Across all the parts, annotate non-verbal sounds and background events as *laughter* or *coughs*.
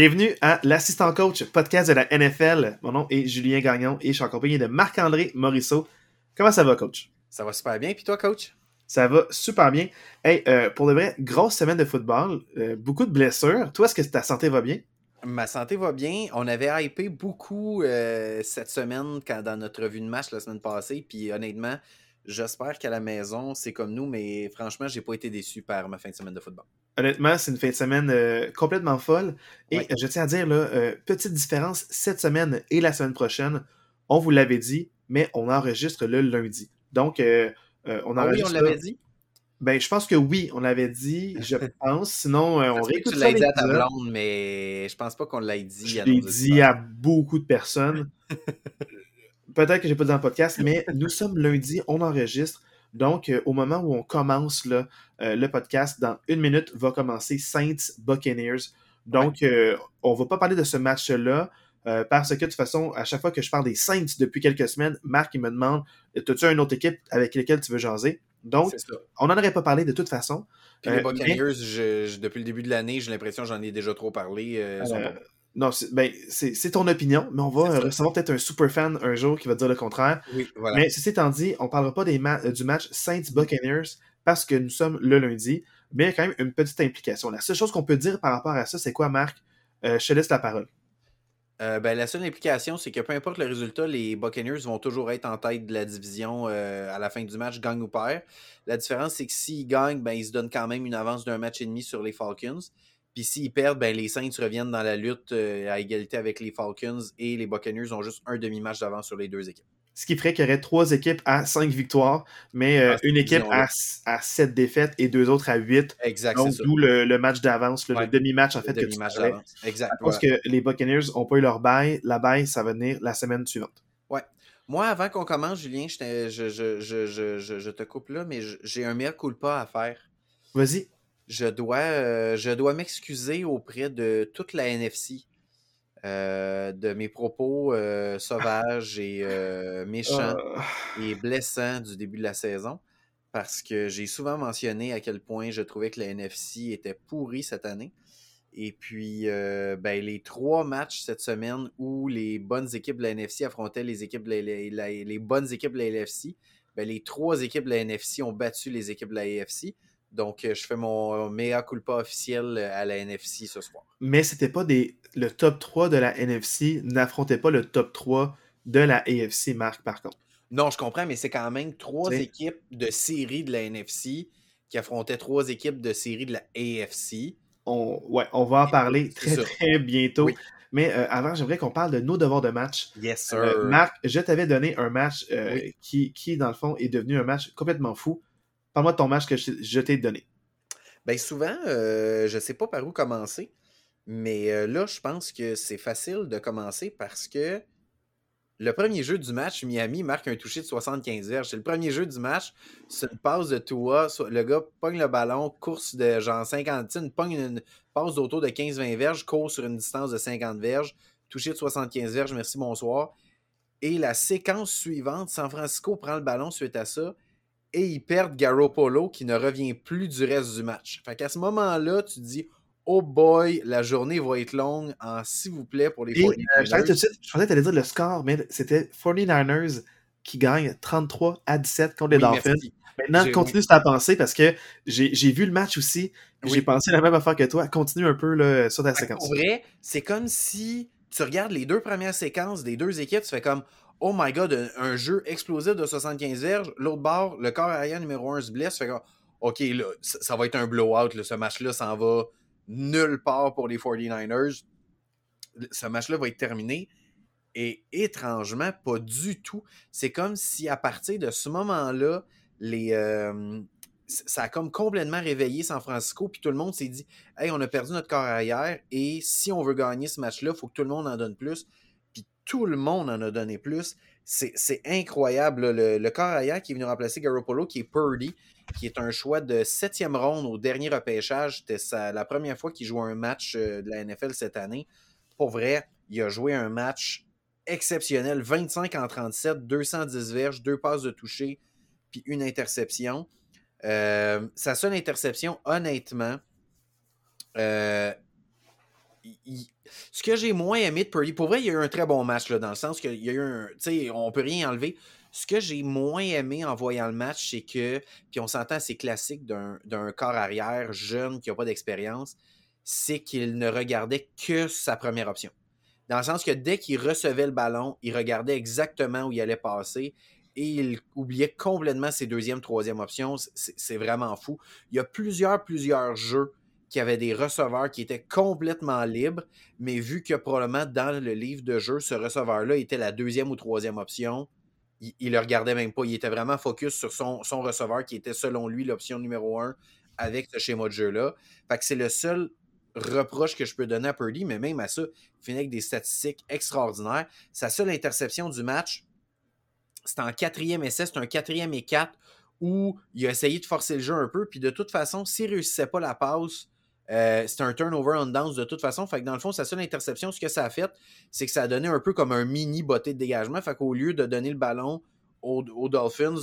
Bienvenue à l'assistant coach podcast de la NFL. Mon nom est Julien Gagnon et je suis accompagné de Marc-André Morisseau. Comment ça va, coach? Ça va super bien. Puis toi, coach? Ça va super bien. Hey, euh, pour de vrai, grosse semaine de football, euh, beaucoup de blessures. Toi, est-ce que ta santé va bien? Ma santé va bien. On avait hypé beaucoup euh, cette semaine quand, dans notre revue de match la semaine passée. Puis honnêtement, j'espère qu'à la maison, c'est comme nous, mais franchement, j'ai pas été déçu par ma fin de semaine de football. Honnêtement, c'est une fin de semaine euh, complètement folle. Et Ouais. je tiens à dire, là, euh, petite différence, cette semaine et la semaine prochaine, on vous l'avait dit, mais on enregistre le lundi. Donc, euh, euh, on Ah oui, enregistre. on l'avait dit? Ben, je pense que oui, on l'avait dit, je *laughs* pense. Sinon, euh, on réécoute tu l'as dit à ta blonde, mais je pense pas qu'on l'ait dit. Je l'ai dit à beaucoup de personnes. *laughs* Peut-être que j'ai pas dit dans le podcast, mais nous sommes lundi, on enregistre. Donc, euh, au moment où on commence là, euh, le podcast, dans une minute, va commencer Saints Buccaneers. Donc, euh, on va pas parler de ce match-là. parce que de toute façon, à chaque fois que je parle des Saints depuis quelques semaines, Marc il me demande As-tu une autre équipe avec laquelle tu veux jaser? Donc, on n'en aurait pas parlé de toute façon. Puis les Buccaneers, je- je- depuis le début de l'année, j'ai l'impression que j'en ai déjà trop parlé. sont. Non, c'est ben, c'est- ton opinion, mais on va C'est euh, recevoir peut-être un super fan un jour qui va dire le contraire. Oui, voilà. Mais ceci étant dit, on ne parlera pas des ma- euh, du match Saints-Buccaneers parce que nous sommes le lundi, mais il y a quand même une petite implication. La seule chose qu'on peut dire par rapport à ça, c'est quoi, Marc? Euh, Je te laisse la parole. Euh, ben, la seule implication, c'est que peu importe le résultat, les Buccaneers vont toujours être en tête de la division euh, à la fin du match, gagne ou perd. La différence, c'est que s'ils gagnent, ben, ils se donnent quand même une avance d'un match et demi sur les Falcons. Puis s'ils perdent, ben, les Saints reviennent dans la lutte euh, à égalité avec les Falcons et les Buccaneers ont juste un demi-match d'avance sur les deux équipes. Ce qui ferait qu'il y aurait trois équipes à cinq victoires, mais euh, Ah, une équipe à, à sept défaites et deux autres à huit. Exact, Donc, d'où le, le match d'avance, le, le Ouais. demi-match en fait Le que demi-match d'avance. Exact. Parce voilà. que les Buccaneers n'ont pas eu leur bail. La bail, ça va venir la semaine suivante. Moi, avant qu'on commence, Julien, je, je, je, je, je, je- je te coupe là, mais je- j'ai un meilleur culpa à faire. Vas-y. Je dois, euh, je dois m'excuser auprès de toute la NFC euh, de mes propos euh, sauvages et méchants Euh, et blessants du début de la saison parce que j'ai souvent mentionné à quel point je trouvais que la NFC était pourrie cette année. Et puis, ben, les trois matchs cette semaine où les bonnes équipes de la NFC affrontaient les, équipes de la- la- la- les bonnes équipes de la LFC, ben, les trois équipes de la NFC ont battu les équipes de la AFC. Donc, euh, je fais mon mea culpa officiel à la NFC ce soir. mais c'était pas des. Le top 3 de la NFC n'affrontait pas le top 3 de la AFC, Marc, par contre. Non, je comprends, mais c'est quand même trois T'sais. équipes de série de la NFC qui affrontaient trois équipes de série de la AFC. On, ouais, on va en parler très, très bientôt. Oui. Mais euh, avant, j'aimerais qu'on parle de nos devoirs de match. Yes, sir. Euh, Marc, je t'avais donné un match euh, Oui. qui, qui, dans le fond, est devenu un match complètement fou. Parle-moi de ton match que je, t'ai- donné. Ben souvent, euh, je sais pas par où commencer, mais euh, là, je pense que c'est facile de commencer parce que le premier jeu du match, Miami marque un toucher de 75 verges. C'est le premier jeu du match. C'est une passe de Tua. Le gars pogne le ballon, course de genre 50, tu sais, une, pogne une passe d'autour de 15-20 verges, court sur une distance de 50 verges, toucher de 75 verges, merci, bonsoir. Et la séquence suivante, San Francisco prend le ballon suite à ça et ils perdent Garoppolo qui ne revient plus du reste du match. Fait qu'à ce moment-là, tu te dis Oh boy, la journée va être longue en s'il vous plaît pour les Et euh, 49ers. je t'arrête tout de suite, je pensais que tu allais dire le score, mais c'était 49ers qui gagnent 33 à 17 contre les Oui, Dolphins. merci. Maintenant, continue ta pensée parce que j'ai vu le match aussi. Oui. J'ai pensé la même affaire que toi. Continue un peu là, sur ta séquence. Pour vrai, c'est comme si tu regardes les deux premières séquences des deux équipes, tu fais comme Oh my god, un, jeu explosif de 75 verges. L'autre bord, le corps arrière numéro 1 se blesse. Fait OK, là, ça, ça va être un blowout. ce match-là s'en va nulle part pour les 49ers. Ce match-là va être terminé. Et étrangement, pas du tout. C'est comme si à partir de ce moment-là, les, euh, ça a comme complètement réveillé San Francisco, puis tout le monde s'est dit Hey, on a perdu notre corps arrière, et si on veut gagner ce match-là, il faut que tout le monde en donne plus. Tout le monde en a donné plus. C'est incroyable. Le, le arrière qui est venu remplacer Garoppolo, qui est Purdy, qui est un choix de septième ronde au dernier repêchage. C'était la première fois qu'il jouait un match euh, de la NFL cette année. Pour vrai, il a joué un match exceptionnel. 25 en 37, 210 verges, deux passes de toucher, puis une interception. Euh, sa seule interception, honnêtement, euh, ce que j'ai moins aimé de Purdy, pour vrai, il y a eu un très bon match, dans le sens qu'il y a eu un. Tu sais, on peut rien enlever. Ce que j'ai moins aimé en voyant le match, c'est que, puis on s'entend, c'est classique d'un corps arrière jeune qui n'a pas d'expérience, c'est qu'il ne regardait que sa première option. Dans le sens que dès qu'il recevait le ballon, il regardait exactement où il allait passer et il oubliait complètement ses deuxième, troisième options. C'est vraiment fou. Il y a plusieurs, plusieurs jeux qui avaient des receveurs qui étaient complètement libres, mais vu que probablement dans le livre de jeu, ce receveur-là était la deuxième ou troisième option, il, ne le regardait même pas. Il était vraiment focus sur son, son receveur qui était selon lui l'option numéro un avec ce schéma de jeu-là. Fait que c'est le seul reproche que je peux donner à Purdy, mais même à ça, il finit avec des statistiques extraordinaires. Sa seule interception du match, c'est en quatrième essai, c'est un quatrième et quatre où il a essayé de forcer le jeu un peu, puis de toute façon, s'il ne réussissait pas la passe, euh, c'est un turnover on downs de toute façon. Fait que dans le fond, sa seule interception, ce que ça a fait, c'est que ça a donné un peu comme un mini botté de dégagement. Fait qu'au lieu de donner le ballon aux, Dolphins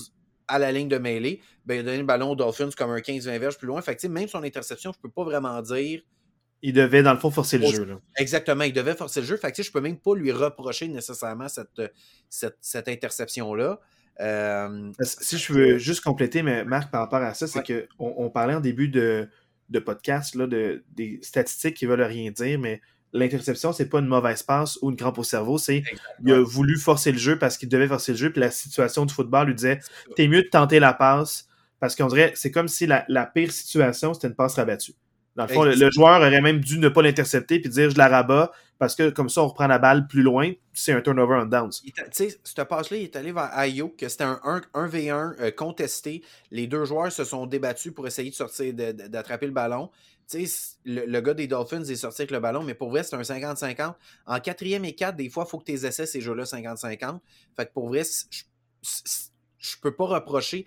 à la ligne de mêlée, ben, il a donné le ballon aux Dolphins comme un 15-20 verges plus loin. Fait que même son interception, je peux pas vraiment dire il devait, dans le fond, forcer le jeu. Exactement, il devait forcer le jeu. Fait que, je peux même pas lui reprocher nécessairement cette, cette, interception-là. Euh, si je veux juste compléter, mais Marc, par rapport à ça, c'est qu'on on parlait en début de, de podcast là, de, des statistiques qui veulent rien dire, mais l'interception, c'est pas une mauvaise passe ou une crampe au cerveau, c'est il a voulu forcer le jeu parce qu'il devait forcer le jeu, puis la situation du football lui disait T'es mieux de tenter la passe parce qu'on dirait c'est comme si la, la pire situation, c'était une passe rabattue. Dans le fond, le, joueur aurait même dû ne pas l'intercepter puis dire je la rabats parce que comme ça, on reprend la balle plus loin. C'est un turnover on downs. Tu sais, cette passe-là, il est allé vers Ayo, que c'était un 1, v 1 euh, contesté. Les deux joueurs se sont débattus pour essayer de sortir, d'attraper le ballon. Tu sais, le, gars des Dolphins est sorti avec le ballon, mais pour vrai, c'est un 50-50. En quatrième et quatre, des fois, il faut que tu essaies ces jeux-là 50-50. Fait que pour vrai, peux pas reprocher.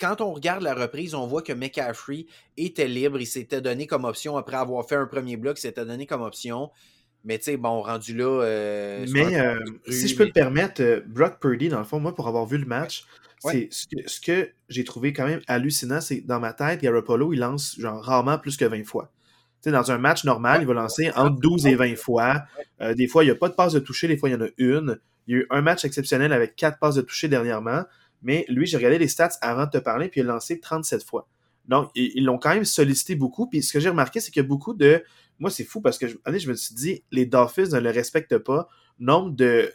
quand on regarde la reprise, on voit que McCaffrey était libre. Il s'était donné comme option après avoir fait un premier bloc, il s'était donné comme option. Mais tu sais, bon, rendu là. Euh, mais euh, si je peux le permettre, euh, Brock Purdy, dans le fond, moi, pour avoir vu le match, c'est ce que, j'ai trouvé quand même hallucinant, c'est dans ma tête, Garoppolo, il lance genre rarement plus que 20 fois. sais, dans un match normal, il va lancer entre 12 et 20 fois. des fois, il n'y a pas de passe de toucher, des fois, il y en a une. Il y a eu un match exceptionnel avec quatre passes de toucher dernièrement. Mais lui, j'ai regardé les stats avant de te parler, puis il a lancé 37 fois. Donc, ils l'ont quand même sollicité beaucoup. Puis ce que j'ai remarqué, c'est a beaucoup de. Moi, c'est fou parce que je, je me suis dit, les Dolphins ne le respectent pas. Nombre de.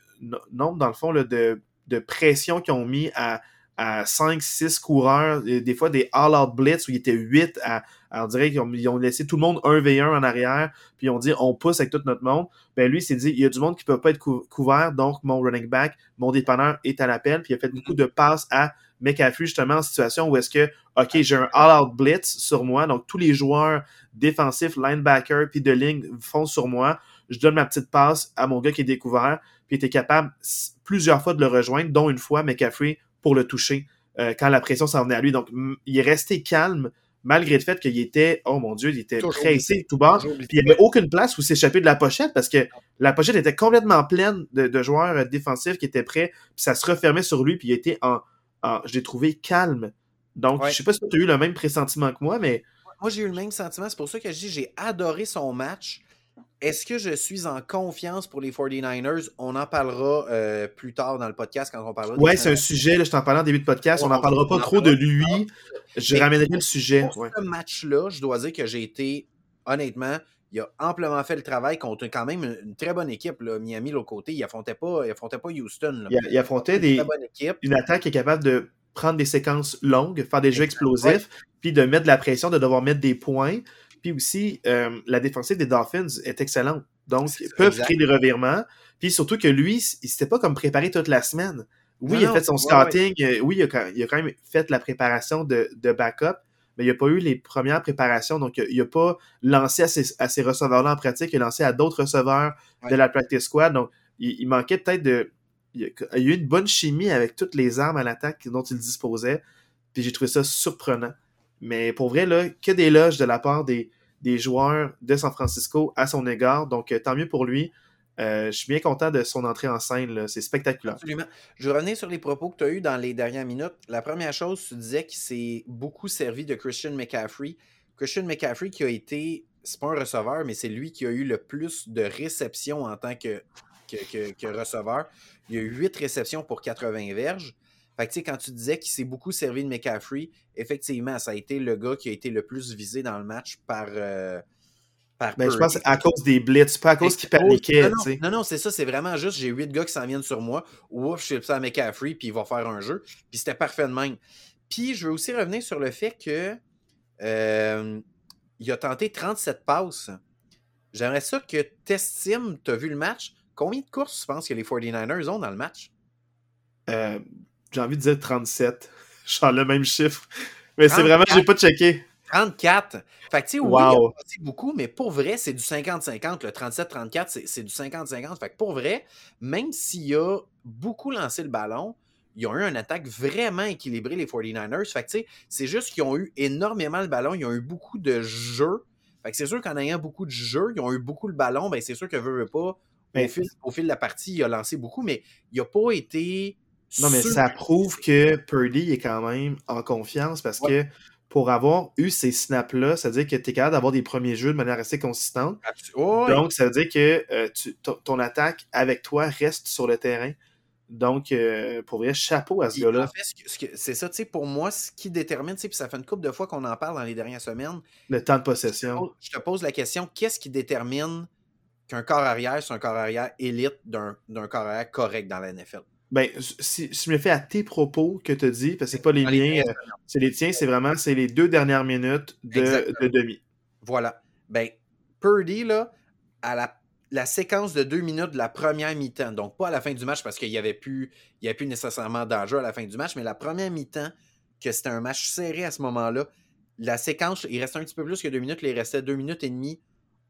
Nombre, dans le fond, de, de pression qu'ils ont mis à, à 5, 6 coureurs, des fois des all-out blitz où il était 8 à, on dirait qu'ils ont, laissé tout le monde 1v1 en arrière, puis ils ont dit on pousse avec tout notre monde. Ben lui, il s'est dit il y a du monde qui peut pas être couvert, donc mon running back, mon dépanneur est à l'appel, puis il a fait beaucoup de passes à McAfee justement en situation où est-ce que OK, j'ai un all-out blitz sur moi, donc tous les joueurs défensifs, linebacker, puis de ligne font sur moi. Je donne ma petite passe à mon gars qui est découvert, puis il était capable plusieurs fois de le rejoindre, dont une fois McCaffrey pour le toucher euh, quand la pression s'en venait à lui. Donc, il est resté calme malgré le fait qu'il était, oh mon Dieu, il était pressé tout bas. Puis il n'y avait aucune place où s'échapper de la pochette parce que la pochette était complètement pleine de, joueurs euh, défensifs qui étaient prêts. Puis ça se refermait sur lui. Puis il était en. je l'ai trouvé calme. Donc, je je sais pas si tu as eu le même pressentiment que moi, mais. Moi, j'ai eu le même sentiment. C'est pour ça que je dis j'ai adoré son match. Est-ce que je suis en confiance pour les 49ers? On en parlera euh, plus tard dans le podcast quand on parlera. Ouais, c'est un sujet, là, je t'en parlais en début de podcast. on n'en parlera pas trop de lui. Je ramènerai le sujet. Pour ce match-là, je dois dire que j'ai été, honnêtement, il a amplement fait le travail contre quand même une, très bonne équipe. Là. Miami, l'autre côté, il affrontait pas, il affrontait pas Houston. Il, affrontait des, une attaque qui est capable de prendre des séquences longues, faire des jeux explosifs, puis de mettre de la pression, de devoir mettre des points. Puis aussi, euh, la défensive des Dolphins est excellente. Donc, ils peuvent créer des revirements. Puis surtout que lui, il s'était pas comme préparé toute la semaine. Oui, il a fait son scouting. Euh, oui, il a, quand même fait la préparation de, backup, mais il n'a pas eu les premières préparations. Donc, il n'a pas lancé à ces, receveurs-là en pratique. Il a lancé à d'autres receveurs de la practice squad. Donc, il, manquait peut-être de. Il y a eu une bonne chimie avec toutes les armes à l'attaque dont il disposait. Puis j'ai trouvé ça surprenant. Mais pour vrai, là, que des loges de la part des, des joueurs de San Francisco à son égard. Donc, euh, tant mieux pour lui. Euh, je suis bien content de son entrée en scène. C'est spectaculaire. Absolument. Je revenir sur les propos que tu as eus dans les dernières minutes. La première chose, tu disais qu'il s'est beaucoup servi de Christian McCaffrey. Christian McCaffrey qui a été c'est pas un receveur, mais c'est lui qui a eu le plus de réceptions en tant que, que, receveur. Il a eu 8 réceptions pour 80 verges. Fait que, quand tu disais qu'il s'est beaucoup servi de McCaffrey, effectivement, ça a été le gars qui a été le plus visé dans le match par, euh, ben, je pense à cause des blitz, pas à cause qu'il paniquait. Non, non, non, c'est ça, c'est vraiment juste j'ai huit gars qui s'en viennent sur moi. Ouf, je suis ça à McCaffrey, puis il va faire un jeu. Puis c'était parfait de même. Puis je veux aussi revenir sur le fait que euh, il a tenté 37 passes. J'aimerais ça que t'estimes, tu as vu le match. Combien de courses tu penses que les 49ers ont dans le match? Euh, j'ai envie de dire 37. Je suis le même chiffre. Mais c'est vraiment, j'ai pas checké. 34. Fait que, tu sais, oui, il a beaucoup, mais pour vrai, c'est du 50-50. Le 37-34, c'est du 50-50. Fait que pour vrai, même s'il a beaucoup lancé le ballon, ils ont eu une attaque vraiment équilibrée, les 49ers. Fait que, tu sais, c'est juste qu'ils ont eu énormément le ballon. Ils ont eu beaucoup de jeux. Fait que c'est sûr qu'en ayant beaucoup de jeux, ils ont eu beaucoup le ballon. Ben, c'est sûr que veut, pas. Au fil, au fil de la partie, il a lancé beaucoup, mais il n'a pas été. Non, mais ça prouve que Purdy est quand même en confiance parce que pour avoir eu ces snaps-là, ça veut dire que tu es capable d'avoir des premiers jeux de manière assez consistante. Donc, ça veut dire que euh, ton, attaque avec toi reste sur le terrain. Donc, euh, pour vrai, chapeau à ce gars-là. En fait, c'est ça, tu sais, pour moi, ce qui détermine, puis ça fait une couple de fois qu'on en parle dans les dernières semaines. Le temps de possession. Je te pose, la question, qu'est-ce qui détermine qu'un corps arrière, c'est un corps arrière élite d'un corps arrière correct dans la NFL? Ben, si, je me fais à tes propos que tu as dit, parce que c'est pas les miens, euh, c'est les tiens, c'est vraiment c'est les deux dernières minutes de, demi. Voilà. Ben, Purdy, là, à la, la, séquence de deux minutes de la première mi-temps, donc pas à la fin du match parce qu'il n'y avait, plus, il y avait plus nécessairement d'enjeu à la fin du match, mais la première mi-temps, que c'était un match serré à ce moment-là, la séquence, il restait un petit peu plus que deux minutes, il restait deux minutes et demie,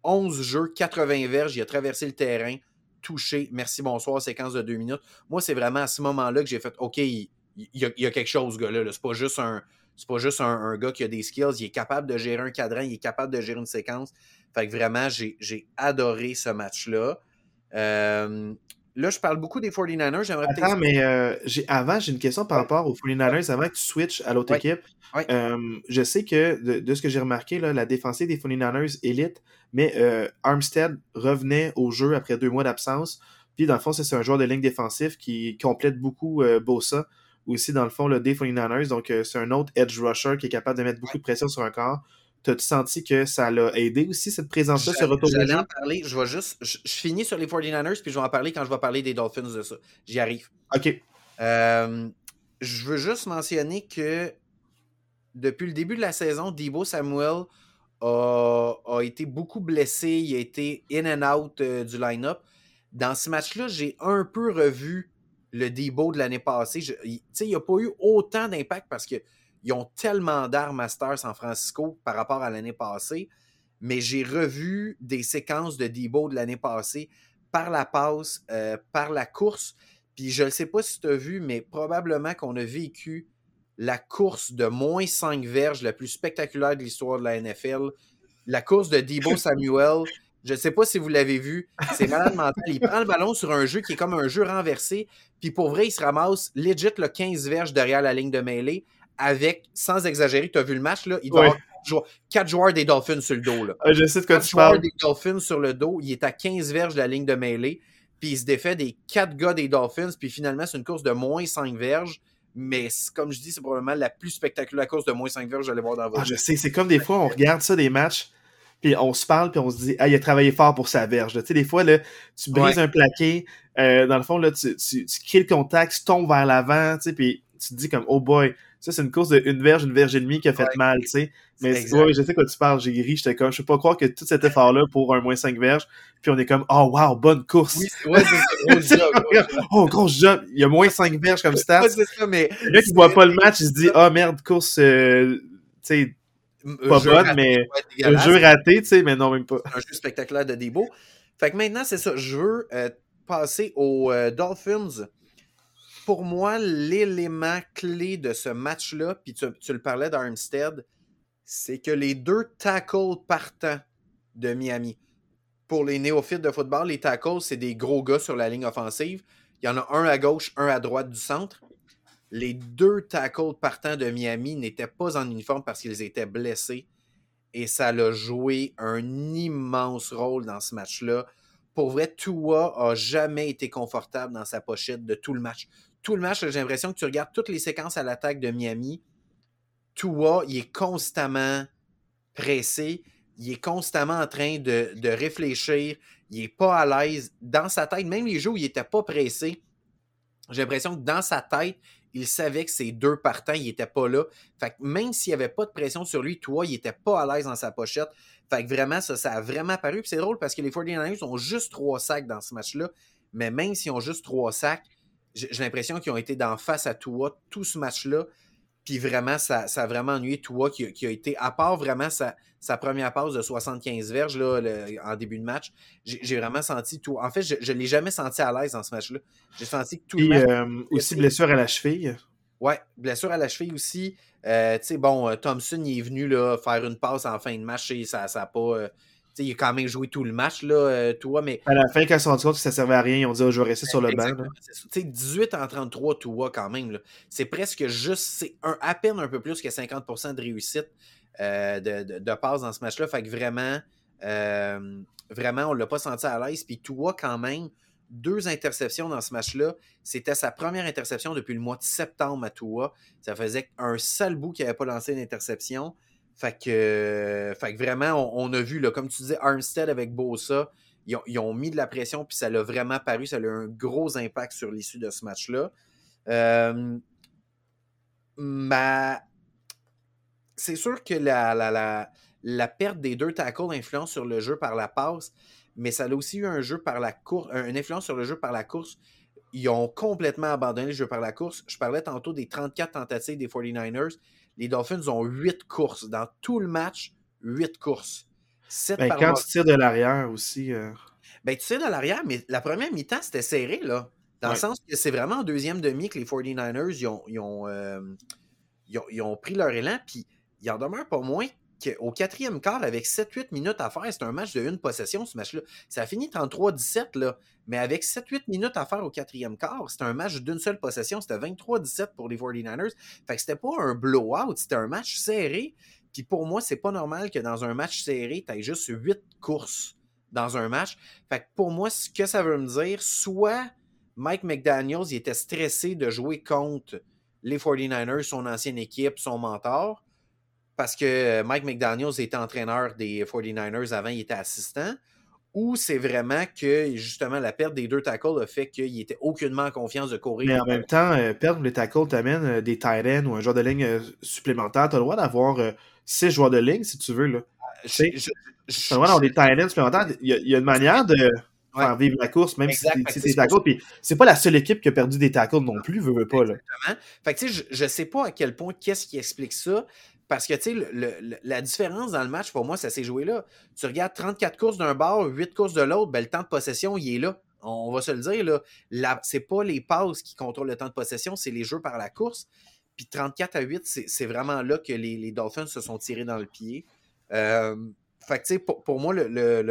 11 jeux, 80 verges, il a traversé le terrain, touché, merci, bonsoir, séquence de deux minutes. Moi, c'est vraiment à ce moment-là que j'ai fait OK, il, y a, quelque chose, ce gars-là. c'est pas juste un. C'est pas juste un, gars qui a des skills, il est capable de gérer un cadran, il est capable de gérer une séquence. Fait que vraiment, j'ai adoré ce match-là. Euh, là, je parle beaucoup des 49ers. J'aimerais Attends, mais euh, avant, j'ai une question par rapport aux 49ers avant que tu switches à l'autre équipe. Euh, je sais que de, ce que j'ai remarqué, là, la défensive des 49ers élite, mais euh, Armstead revenait au jeu après deux mois d'absence. Puis, dans le fond, c'est un joueur de ligne défensif qui complète beaucoup Bossa, aussi, dans le fond, le des 49ers. Donc, c'est un autre edge rusher qui est capable de mettre beaucoup de pression sur un corps. T'as-tu senti que ça l'a aidé aussi, cette présence-là, ce retour de en parler. Je vais juste. Je, finis sur les 49ers, puis je vais en parler quand je vais parler des Dolphins de ça. J'y arrive. OK. je veux juste mentionner que depuis le début de la saison, Debo Samuel a, été beaucoup blessé, il a été in and out euh, du line-up. Dans ce match-là, j'ai un peu revu le Debo de l'année passée. il n'y a pas eu autant d'impact parce qu'ils ont tellement d'armes à San Francisco par rapport à l'année passée. Mais j'ai revu des séquences de Debo de l'année passée par la passe, euh, par la course. Puis je ne sais pas si tu as vu, mais probablement qu'on a vécu la course de moins 5 verges la plus spectaculaire de l'histoire de la NFL. La course de Debo *laughs* Samuel. Je ne sais pas si vous l'avez vu. C'est malade mental. Il prend le ballon sur un jeu qui est comme un jeu renversé. Puis pour vrai, il se ramasse legit le 15 verges derrière la ligne de mêlée avec, sans exagérer, tu as vu le match, là, il doit avoir 4 joueurs des Dolphins sur le dos. Là. je sais de quoi tu parles. des Dolphins sur le dos. Il est à 15 verges de la ligne de mêlée. Puis il se défait des 4 gars des Dolphins. Puis finalement, c'est une course de moins 5 verges. Mais comme je dis, c'est probablement la plus spectaculaire course de moins 5 verges que j'allais voir dans votre ah, Je sais, c'est comme des fois, on regarde ça, des matchs, puis on se parle, puis on se dit, ah, il a travaillé fort pour sa verge. Tu sais, des fois, là, tu brises un plaqué, euh, dans le fond, là, tu, tu, tu crées le contact, tu tombes vers l'avant, tu sais, puis tu te dis comme, oh boy, ça, c'est une course de une verge, une verge et demie qui a fait mal, tu sais. Mais ouais, je sais quoi tu parles, j'ai ri, j'étais comme, je peux pas croire que tout cet effort-là pour un moins 5 verges, puis on est comme, oh wow, bonne course. Oui, ouais, c'est gros *laughs* job. oh, gros job. Il y a moins 5 verges comme stats. Ouais, ça, mais. Le mec qui voit pas le match, il se dit, oh merde, course, euh, tu sais, pas bonne, mais un jeu raté, tu sais, mais non, même pas. Un jeu spectaculaire de Debo. Fait que maintenant, c'est ça, je veux euh, passer aux euh, Dolphins pour moi, l'élément clé de ce match-là, puis tu, le parlais d'Armstead, c'est que les deux tackles partants de Miami, pour les néophytes de football, les tackles, c'est des gros gars sur la ligne offensive. Il y en a un à gauche, un à droite du centre. Les deux tackles partants de Miami n'étaient pas en uniforme parce qu'ils étaient blessés. et ça a joué un immense rôle dans ce match-là. Pour vrai, Tua a jamais été confortable dans sa pochette de tout le match. Tout le match, j'ai l'impression que tu regardes toutes les séquences à l'attaque de Miami. Tua, il est constamment pressé, il est constamment en train de, de réfléchir, il n'est pas à l'aise dans sa tête. Même les jours où il n'était pas pressé, j'ai l'impression que dans sa tête, il savait que ces deux partants, il n'était pas là. Fait même s'il n'y avait pas de pression sur lui, toi, il n'était pas à l'aise dans sa pochette. Fait que vraiment, ça, ça a vraiment paru. Puis c'est drôle parce que les 49ers ont juste trois sacs dans ce match-là. Mais même s'ils ont juste trois sacs, j'ai l'impression qu'ils ont été d'en face à toi tout ce match-là. Puis vraiment, ça, a vraiment ennuyé Tua qui, qui, a été, à part vraiment sa, sa première passe de 75 verges là, en début de match, j'ai vraiment senti tout. En fait, je ne l'ai jamais senti à l'aise dans ce match-là. J'ai senti que tout le euh, aussi blessure à la cheville. Ouais, blessure à la cheville aussi. Euh, tu sais, bon, euh, Thompson il est venu là, faire une passe en fin de match et ça n'a pas il a quand même joué tout le match, là, euh, toi, mais. À la fin, quand ils se sont compte que ça servait à rien, ils ont dit oh, je vais rester sur le banc. Tu 18 en 33, toi, quand même. C'est presque juste, c'est à peine un peu plus que 50% de réussite euh, de, de, passe dans ce match-là. Fait que vraiment, euh, vraiment, on ne l'a pas senti à l'aise. Puis toi, quand même, deux interceptions dans ce match-là. C'était sa première interception depuis le mois de septembre à Toua. Ça faisait un sale bout qu'il n'avait pas lancé une interception. Fait que, fait que vraiment, on, a vu, là, comme tu disais, Armstead avec Bosa, ils ont, mis de la pression, puis ça l'a vraiment paru, ça a eu un gros impact sur l'issue de ce match-là. Euh, c'est sûr que la, la, la, perte des deux tackles influence sur le jeu par la passe, mais ça a aussi eu un jeu par la course, une influence sur le jeu par la course. Ils ont complètement abandonné le jeu par la course. Je parlais tantôt des 34 tentatives des 49ers les Dolphins ont huit courses. Dans tout le match, huit courses. Ben, quand tu tires de l'arrière aussi. Euh, ben, tu tires de l'arrière, mais la première mi-temps, c'était serré, là. Dans le sens que c'est vraiment en deuxième demi que les 49ers ils ont, euh, ils ont, pris leur élan, puis il en demeure pas moins qu'au quatrième quart, avec 7-8 minutes à faire, c'est un match de une possession, ce match-là. Ça a fini 33-17, là. Mais avec 7-8 minutes à faire au quatrième quart, c'était un match d'une seule possession. C'était 23-17 pour les 49ers. Fait que c'était pas un blowout, c'était un match serré. Puis pour moi, c'est pas normal que dans un match serré, tu aies juste 8 courses dans un match. Fait que pour moi, ce que ça veut me dire, soit Mike McDaniels, il était stressé de jouer contre les 49ers, son ancienne équipe, son mentor, parce que Mike McDaniels était entraîneur des 49ers avant, il était assistant, ou c'est vraiment que justement la perte des deux tackles a fait qu'il était aucunement en confiance de courir? Mais en même temps, euh, perdre les tackles t'amène euh, des tight ends ou un joueur de ligne euh, supplémentaire. Tu as le droit d'avoir six joueurs de ligne si tu veux. Là. tu as le droit d'avoir des tight ends supplémentaires. Il y, a, une manière de faire vivre la course, même si c'est tackles. Puis c'est pas la seule équipe qui a perdu des tackles non plus, veut, veut pas. Là. Exactement. Fait que tu sais, je, je sais pas à quel point qu'est-ce qui explique ça. Parce que, tu sais, la différence dans le match, pour moi, ça s'est joué là. Tu regardes 34 courses d'un bord, 8 courses de l'autre, ben, le temps de possession, il est là. On va se le dire, là. C'est pas les passes qui contrôlent le temps de possession, c'est les jeux par la course. Puis 34 à 8, c'est vraiment là que les, Dolphins se sont tirés dans le pied. Euh, tu sais, pour, moi, le,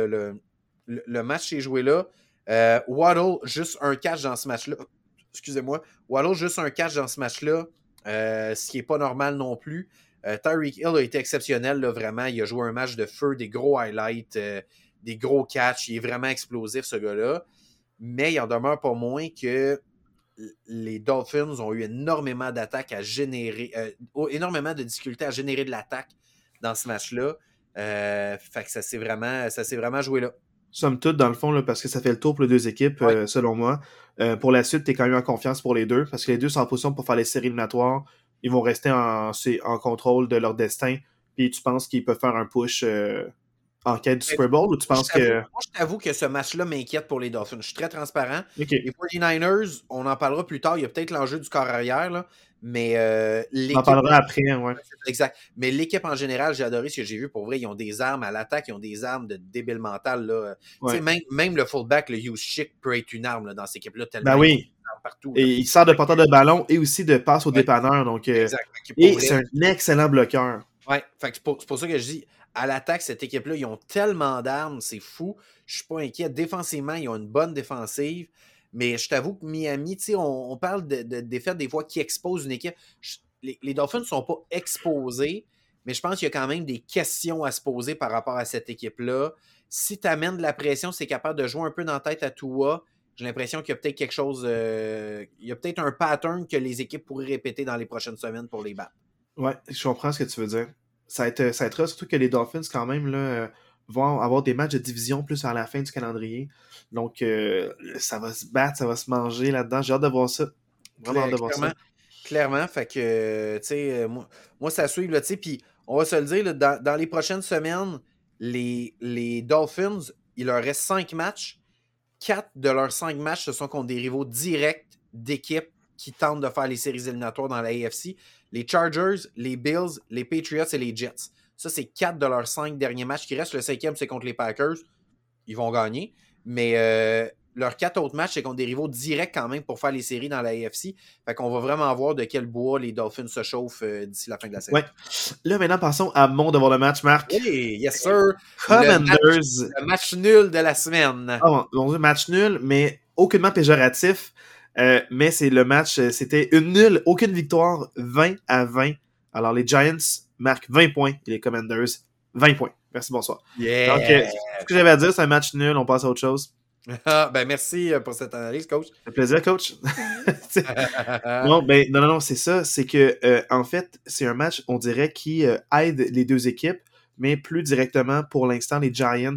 le, match s'est joué là. Euh, Waddle, juste un catch dans ce match-là. Excusez-moi. Waddle, juste un catch dans ce match-là. Euh, ce qui n'est pas normal non plus. Euh, Tyreek Hill a été exceptionnel, là, vraiment. Il a joué un match de feu, des gros highlights, euh, des gros catchs. Il est vraiment explosif, ce gars-là. Mais il en demeure pas moins que les Dolphins ont eu énormément d'attaques à générer, euh, énormément de difficultés à générer de l'attaque dans ce match-là. fait que ça s'est vraiment, vraiment joué là. Somme toute, dans le fond, là, parce que ça fait le tour pour les deux équipes, selon moi. pour la suite, tu es quand même en confiance pour les deux, parce que les deux sont en position pour faire les séries éliminatoires ils vont rester en, en contrôle de leur destin. Puis tu penses qu'ils peuvent faire un push euh, en quête du Super Bowl ou tu penses que. Moi, je t'avoue que ce match-là m'inquiète pour les Dolphins. Je suis très transparent. Les 49ers, on en parlera plus tard. Il y a peut-être l'enjeu du corps arrière, là, mais euh, On en parlera après, ouais. Exact. Mais l'équipe en général, j'ai adoré ce que j'ai vu. Pour vrai, ils ont des armes à l'attaque, ils ont des armes de débile mental. Là. Même, même, le fullback, le Hughes Chick, peut être une arme dans cette équipe-là. Tellement ben oui. Et il sert de porteur de ballon et aussi de passe au dépanneur. Donc, euh, et c'est un excellent bloqueur. Ouais, c'est pour, ça que je dis, à l'attaque, cette équipe-là, ils ont tellement d'armes, c'est fou. Je suis pas inquiet. Défensivement, ils ont une bonne défensive. Mais je t'avoue que Miami, on, on parle de, de défaites des fois qui exposent une équipe. les, Dolphins ne sont pas exposés, mais je pense qu'il y a quand même des questions à se poser par rapport à cette équipe-là. Si tu amènes de la pression, c'est capable de jouer un peu dans la tête à toi. J'ai l'impression qu'il y a peut-être quelque chose. Euh, il y a peut-être un pattern que les équipes pourraient répéter dans les prochaines semaines pour les battre. Ouais, je comprends ce que tu veux dire. Ça va être, ça surtout que les Dolphins, quand même, là, euh, vont avoir des matchs de division plus à la fin du calendrier. Donc, euh, ça va se battre, ça va se manger là-dedans. J'ai hâte de voir ça. Vraiment hâte de voir ça. Clairement, fait que, tu sais, moi, moi, ça suit, là, tu sais, puis on va se le dire, dans, les prochaines semaines, les, les Dolphins, il leur reste cinq matchs. Quatre de leurs cinq matchs, ce sont contre des rivaux directs d'équipes qui tentent de faire les séries éliminatoires dans la AFC. Les Chargers, les Bills, les Patriots et les Jets. Ça, c'est quatre de leurs cinq derniers matchs qui restent. Le cinquième, c'est contre les Packers. Ils vont gagner. Mais euh, leurs quatre autres matchs, c'est contre des rivaux directs quand même pour faire les séries dans la AFC. Fait qu'on va vraiment voir de quel bois les Dolphins se chauffent euh, d'ici la fin de la saison. Ouais. Là, maintenant, passons à mon devoir le match, Marc. Oui, yes, sir. Commanders. Le match, nul de la semaine. Oh, match nul, mais aucunement péjoratif. Euh, mais c'est le match, euh, c'était une nulle, aucune victoire, 20 à 20. Alors, les Giants marquent 20 points et les Commanders 20 points. Merci, bonsoir. Yeah. Donc, ce que j'avais à dire, c'est un match nul, on passe à autre chose. *laughs* Ah, ben merci euh, pour cette analyse, coach. Un plaisir, coach. *laughs* *laughs* non, ben, non, non, non, c'est ça. C'est que, euh, en fait, c'est un match, on dirait, qui euh, aide les deux équipes, mais plus directement pour l'instant les Giants.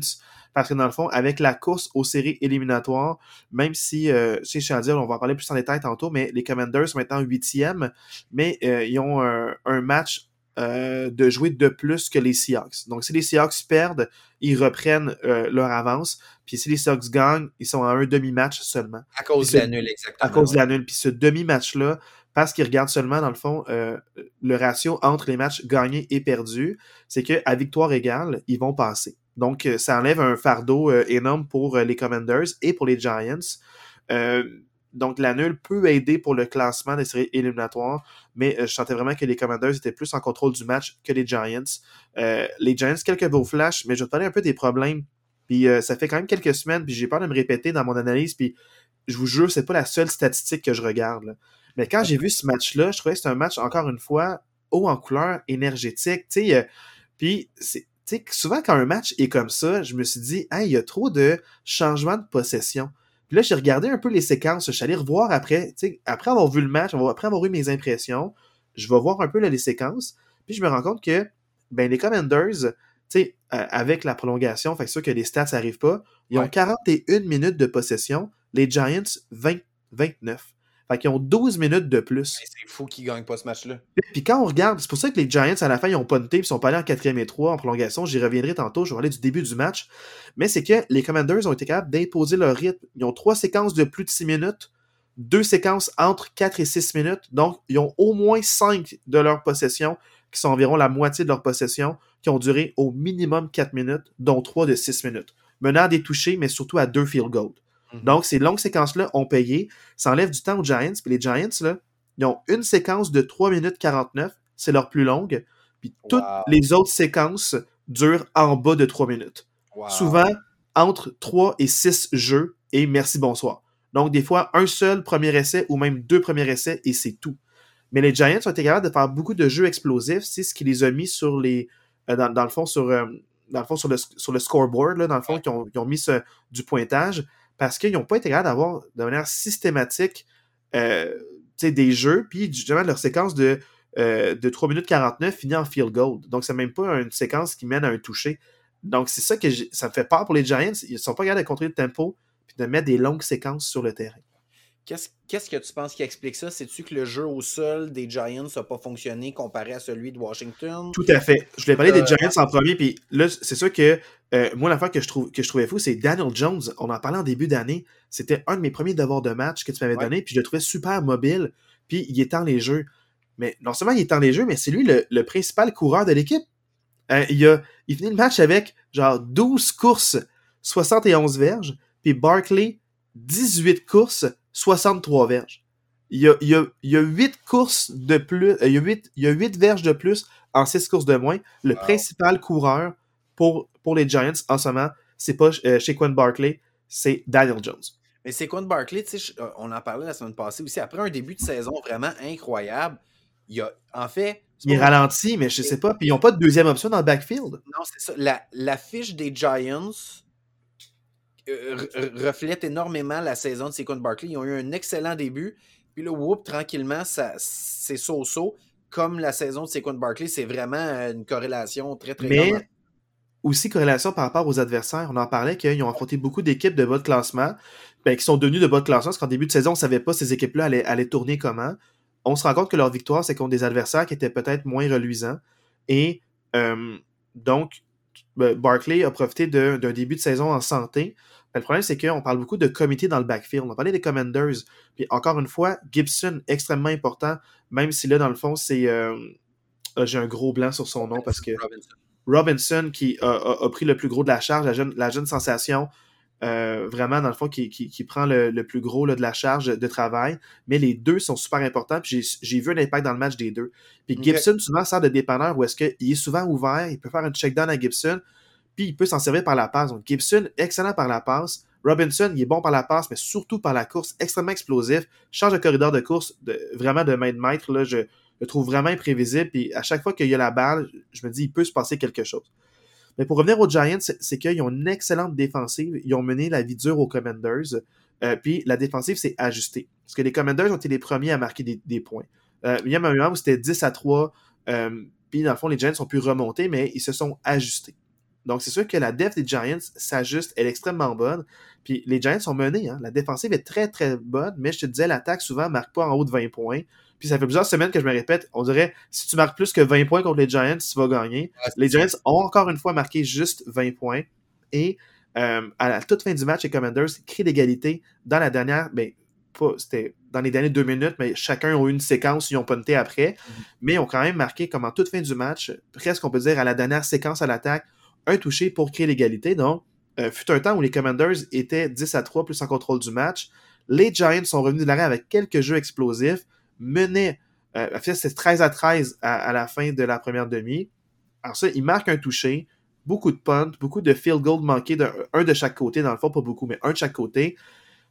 Parce que dans le fond, avec la course aux séries éliminatoires, même si, euh, je sais, dire, on va en parler plus en détail tantôt, mais les Commanders sont maintenant huitièmes, mais ils ont un match euh, de jouer de plus que les Seahawks. Donc, si les Seahawks perdent, ils reprennent euh, leur avance. Puis si les Seahawks gagnent, ils sont à un demi-match seulement. À cause de la nulle, exactement. À cause de la nulle. Puis ce demi-match-là, parce qu'ils regardent seulement, dans le fond, euh, le ratio entre les matchs gagnés et perdus, c'est qu'à victoire égale, ils vont passer. Donc, ça enlève un fardeau énorme pour les Commanders et pour les Giants. Donc, la nulle peut aider pour le classement des séries éliminatoires, mais euh, je sentais vraiment que les Commanders étaient plus en contrôle du match que les Giants. Euh, les Giants, quelques beaux flashs, mais je vais te parler un peu des problèmes. Puis euh, ça fait quand même quelques semaines, puis j'ai peur de me répéter dans mon analyse, puis je vous jure, c'est pas la seule statistique que je regarde. Mais quand j'ai vu ce match-là, je trouvais que c'était un match, encore une fois, haut en couleur, énergétique. puis souvent quand un match est comme ça, je me suis dit, hey, il y a trop de changements de possession. Puis là, j'ai regardé un peu les séquences. Je suis allé revoir après, après avoir vu le match, après avoir eu mes impressions, je vais voir un peu les séquences. Puis je me rends compte que ben, les Commanders, euh, avec la prolongation, fait que sûr que les stats n'arrivent pas, ils ont 41 minutes de possession, les Giants 20, 29. Fait qu'ils ont 12 minutes de plus. C'est fou qu'ils gagnent pas ce match-là. Puis quand on regarde, c'est pour ça que les Giants, à la fin, ils ont punté et ils sont pas allés en quatrième et trois en prolongation. J'y reviendrai tantôt, je vais parler du début du match. Mais c'est que les Commanders ont été capables d'imposer leur rythme. Ils ont trois séquences de plus de 6 minutes, deux séquences entre 4 et 6 minutes. Donc, ils ont au moins 5 de leur possession, qui sont environ la moitié de leur possession, qui ont duré au minimum 4 minutes, dont 3 de 6 minutes. Menant à des touchés, mais surtout à deux field goals. Mhm. Donc, ces longues séquences-là ont payé. Ça enlève du temps aux Giants. Puis les Giants, là, ils ont une séquence de 3 minutes 49. C'est leur plus longue. Puis toutes les autres séquences durent en bas de 3 minutes. Souvent, entre 3 et 6 jeux et merci, bonsoir. Donc, des fois, un seul premier essai ou même deux premiers essais et c'est tout. Mais les Giants ont été capables de faire beaucoup de jeux explosifs. C'est ce qui les a mis sur les. Euh, dans, le fond, sur. Euh, dans le fond, sur le, sur le scoreboard, là, dans le fond, qui ont, ont mis du pointage parce qu'ils n'ont pas été capables d'avoir de manière systématique euh, des jeux, puis justement leur séquence de, euh, de 3 minutes 49 finit en field goal. Donc, c'est même pas une séquence qui mène à un toucher. Donc, c'est ça que ça me fait peur pour les Giants. Ils ne sont pas capables de contrôler le tempo puis de mettre des longues séquences sur le terrain. Qu'est-ce que tu penses qui explique ça? C'est-tu que le jeu au sol des Giants n'a pas fonctionné comparé à celui de Washington? Tout à fait. Je voulais parler des euh, Giants en premier, puis là, c'est sûr que euh, moi, l'affaire que je, trouve, que je trouvais fou, c'est Daniel Jones. On en parlait en début d'année. C'était un de mes premiers devoirs de match que tu m'avais donné, puis je le trouvais super mobile, puis il est en les jeux. Mais non seulement il est en les jeux, mais c'est lui le, principal coureur de l'équipe. Euh, il, a, il finit le match avec genre 12 courses, 71 verges, puis Barkley, 18 courses, 63 verges. Il y a, il y a, 8 courses de plus, euh, il y a 8, il y a 8 verges de plus en 6 courses de moins. Le principal coureur pour, pour les Giants en ce moment, c'est pas euh, Shaquan Barkley, c'est Daniel Jones. Mais Shaquan Barkley, euh, on en parlait la semaine passée aussi, après un début de saison vraiment incroyable, Il a, en fait. Il est ralenti, mais je sais pas. Puis ils n'ont pas de deuxième option dans le backfield. Non, c'est ça. La, la, fiche des Giants reflète énormément la saison de Saquon Barkley. Ils ont eu un excellent début. Puis là, whoop, tranquillement, c'est so-so. Comme la saison de Saquon Barkley, c'est vraiment une corrélation très, très Mais aussi corrélation par rapport aux adversaires. On en parlait qu'ils ont affronté beaucoup d'équipes de bas de classement, ben, qui sont devenues de bas de classement, parce qu'en début de saison, on ne savait pas ces équipes-là allaient, allaient, tourner comment. On se rend compte que leur victoire, c'est contre des adversaires qui étaient peut-être moins reluisants. Et euh, donc, ben, Barkley a profité d'un début de saison en santé. Le problème, c'est qu'on parle beaucoup de comités dans le backfield. On parlait des Commanders. Puis encore une fois, Gibson, extrêmement important, même si là, dans le fond, c'est. Euh, j'ai un gros blanc sur son nom parce que. Robinson, qui a, pris le plus gros de la charge, la jeune, la jeune sensation, euh, vraiment, dans le fond, qui, qui, prend le, plus gros là, de la charge de travail. Mais les deux sont super importants. Puis j'ai vu un impact dans le match des deux. Puis Gibson, souvent, sert de dépanneur où est-ce qu'il est souvent ouvert, il peut faire un check down à Gibson puis il peut s'en servir par la passe. Donc Gibson, excellent par la passe. Robinson, il est bon par la passe, mais surtout par la course, extrêmement explosif. Change de corridor de course vraiment de main de maître. Là, je le trouve vraiment imprévisible. Puis à chaque fois qu'il y a la balle, je me dis, il peut se passer quelque chose. Mais pour revenir aux Giants, c'est qu'ils ont une excellente défensive. Ils ont mené la vie dure aux Commanders. Euh, puis la défensive s'est ajustée. Parce que les Commanders ont été les premiers à marquer des, points. Euh, il y a un moment où c'était 10 à 3. Euh, puis dans le fond, les Giants ont pu remonter, mais ils se sont ajustés. Donc, c'est sûr que la def des Giants s'ajuste, elle est extrêmement bonne. Puis les Giants sont menés. Hein. La défensive est très, très bonne, mais je te disais, l'attaque souvent ne marque pas en haut de 20 points. Puis ça fait plusieurs semaines que je me répète, on dirait, si tu marques plus que 20 points contre les Giants, tu vas gagner. les Giants ont encore une fois marqué juste 20 points. Et euh, à la toute fin du match, les Commanders créent l'égalité dans la dernière, ben, pas, c'était dans les dernières deux minutes, mais chacun a eu une séquence, ils ont punté après. Mm-hmm. Mais ils ont quand même marqué, comme en toute fin du match, presque on peut dire à la dernière séquence à l'attaque, un touché pour créer l'égalité. Donc, euh, fut un temps où les Commanders étaient 10 à 3 plus en contrôle du match. Les Giants sont revenus de l'arrêt avec quelques jeux explosifs, menaient, euh, c'est 13 à 13 à, la fin de la première demi. Alors ça, ils marquent un touché, beaucoup de punts, beaucoup de field goals manqués, un de chaque côté, dans le fond, pas beaucoup, mais un de chaque côté,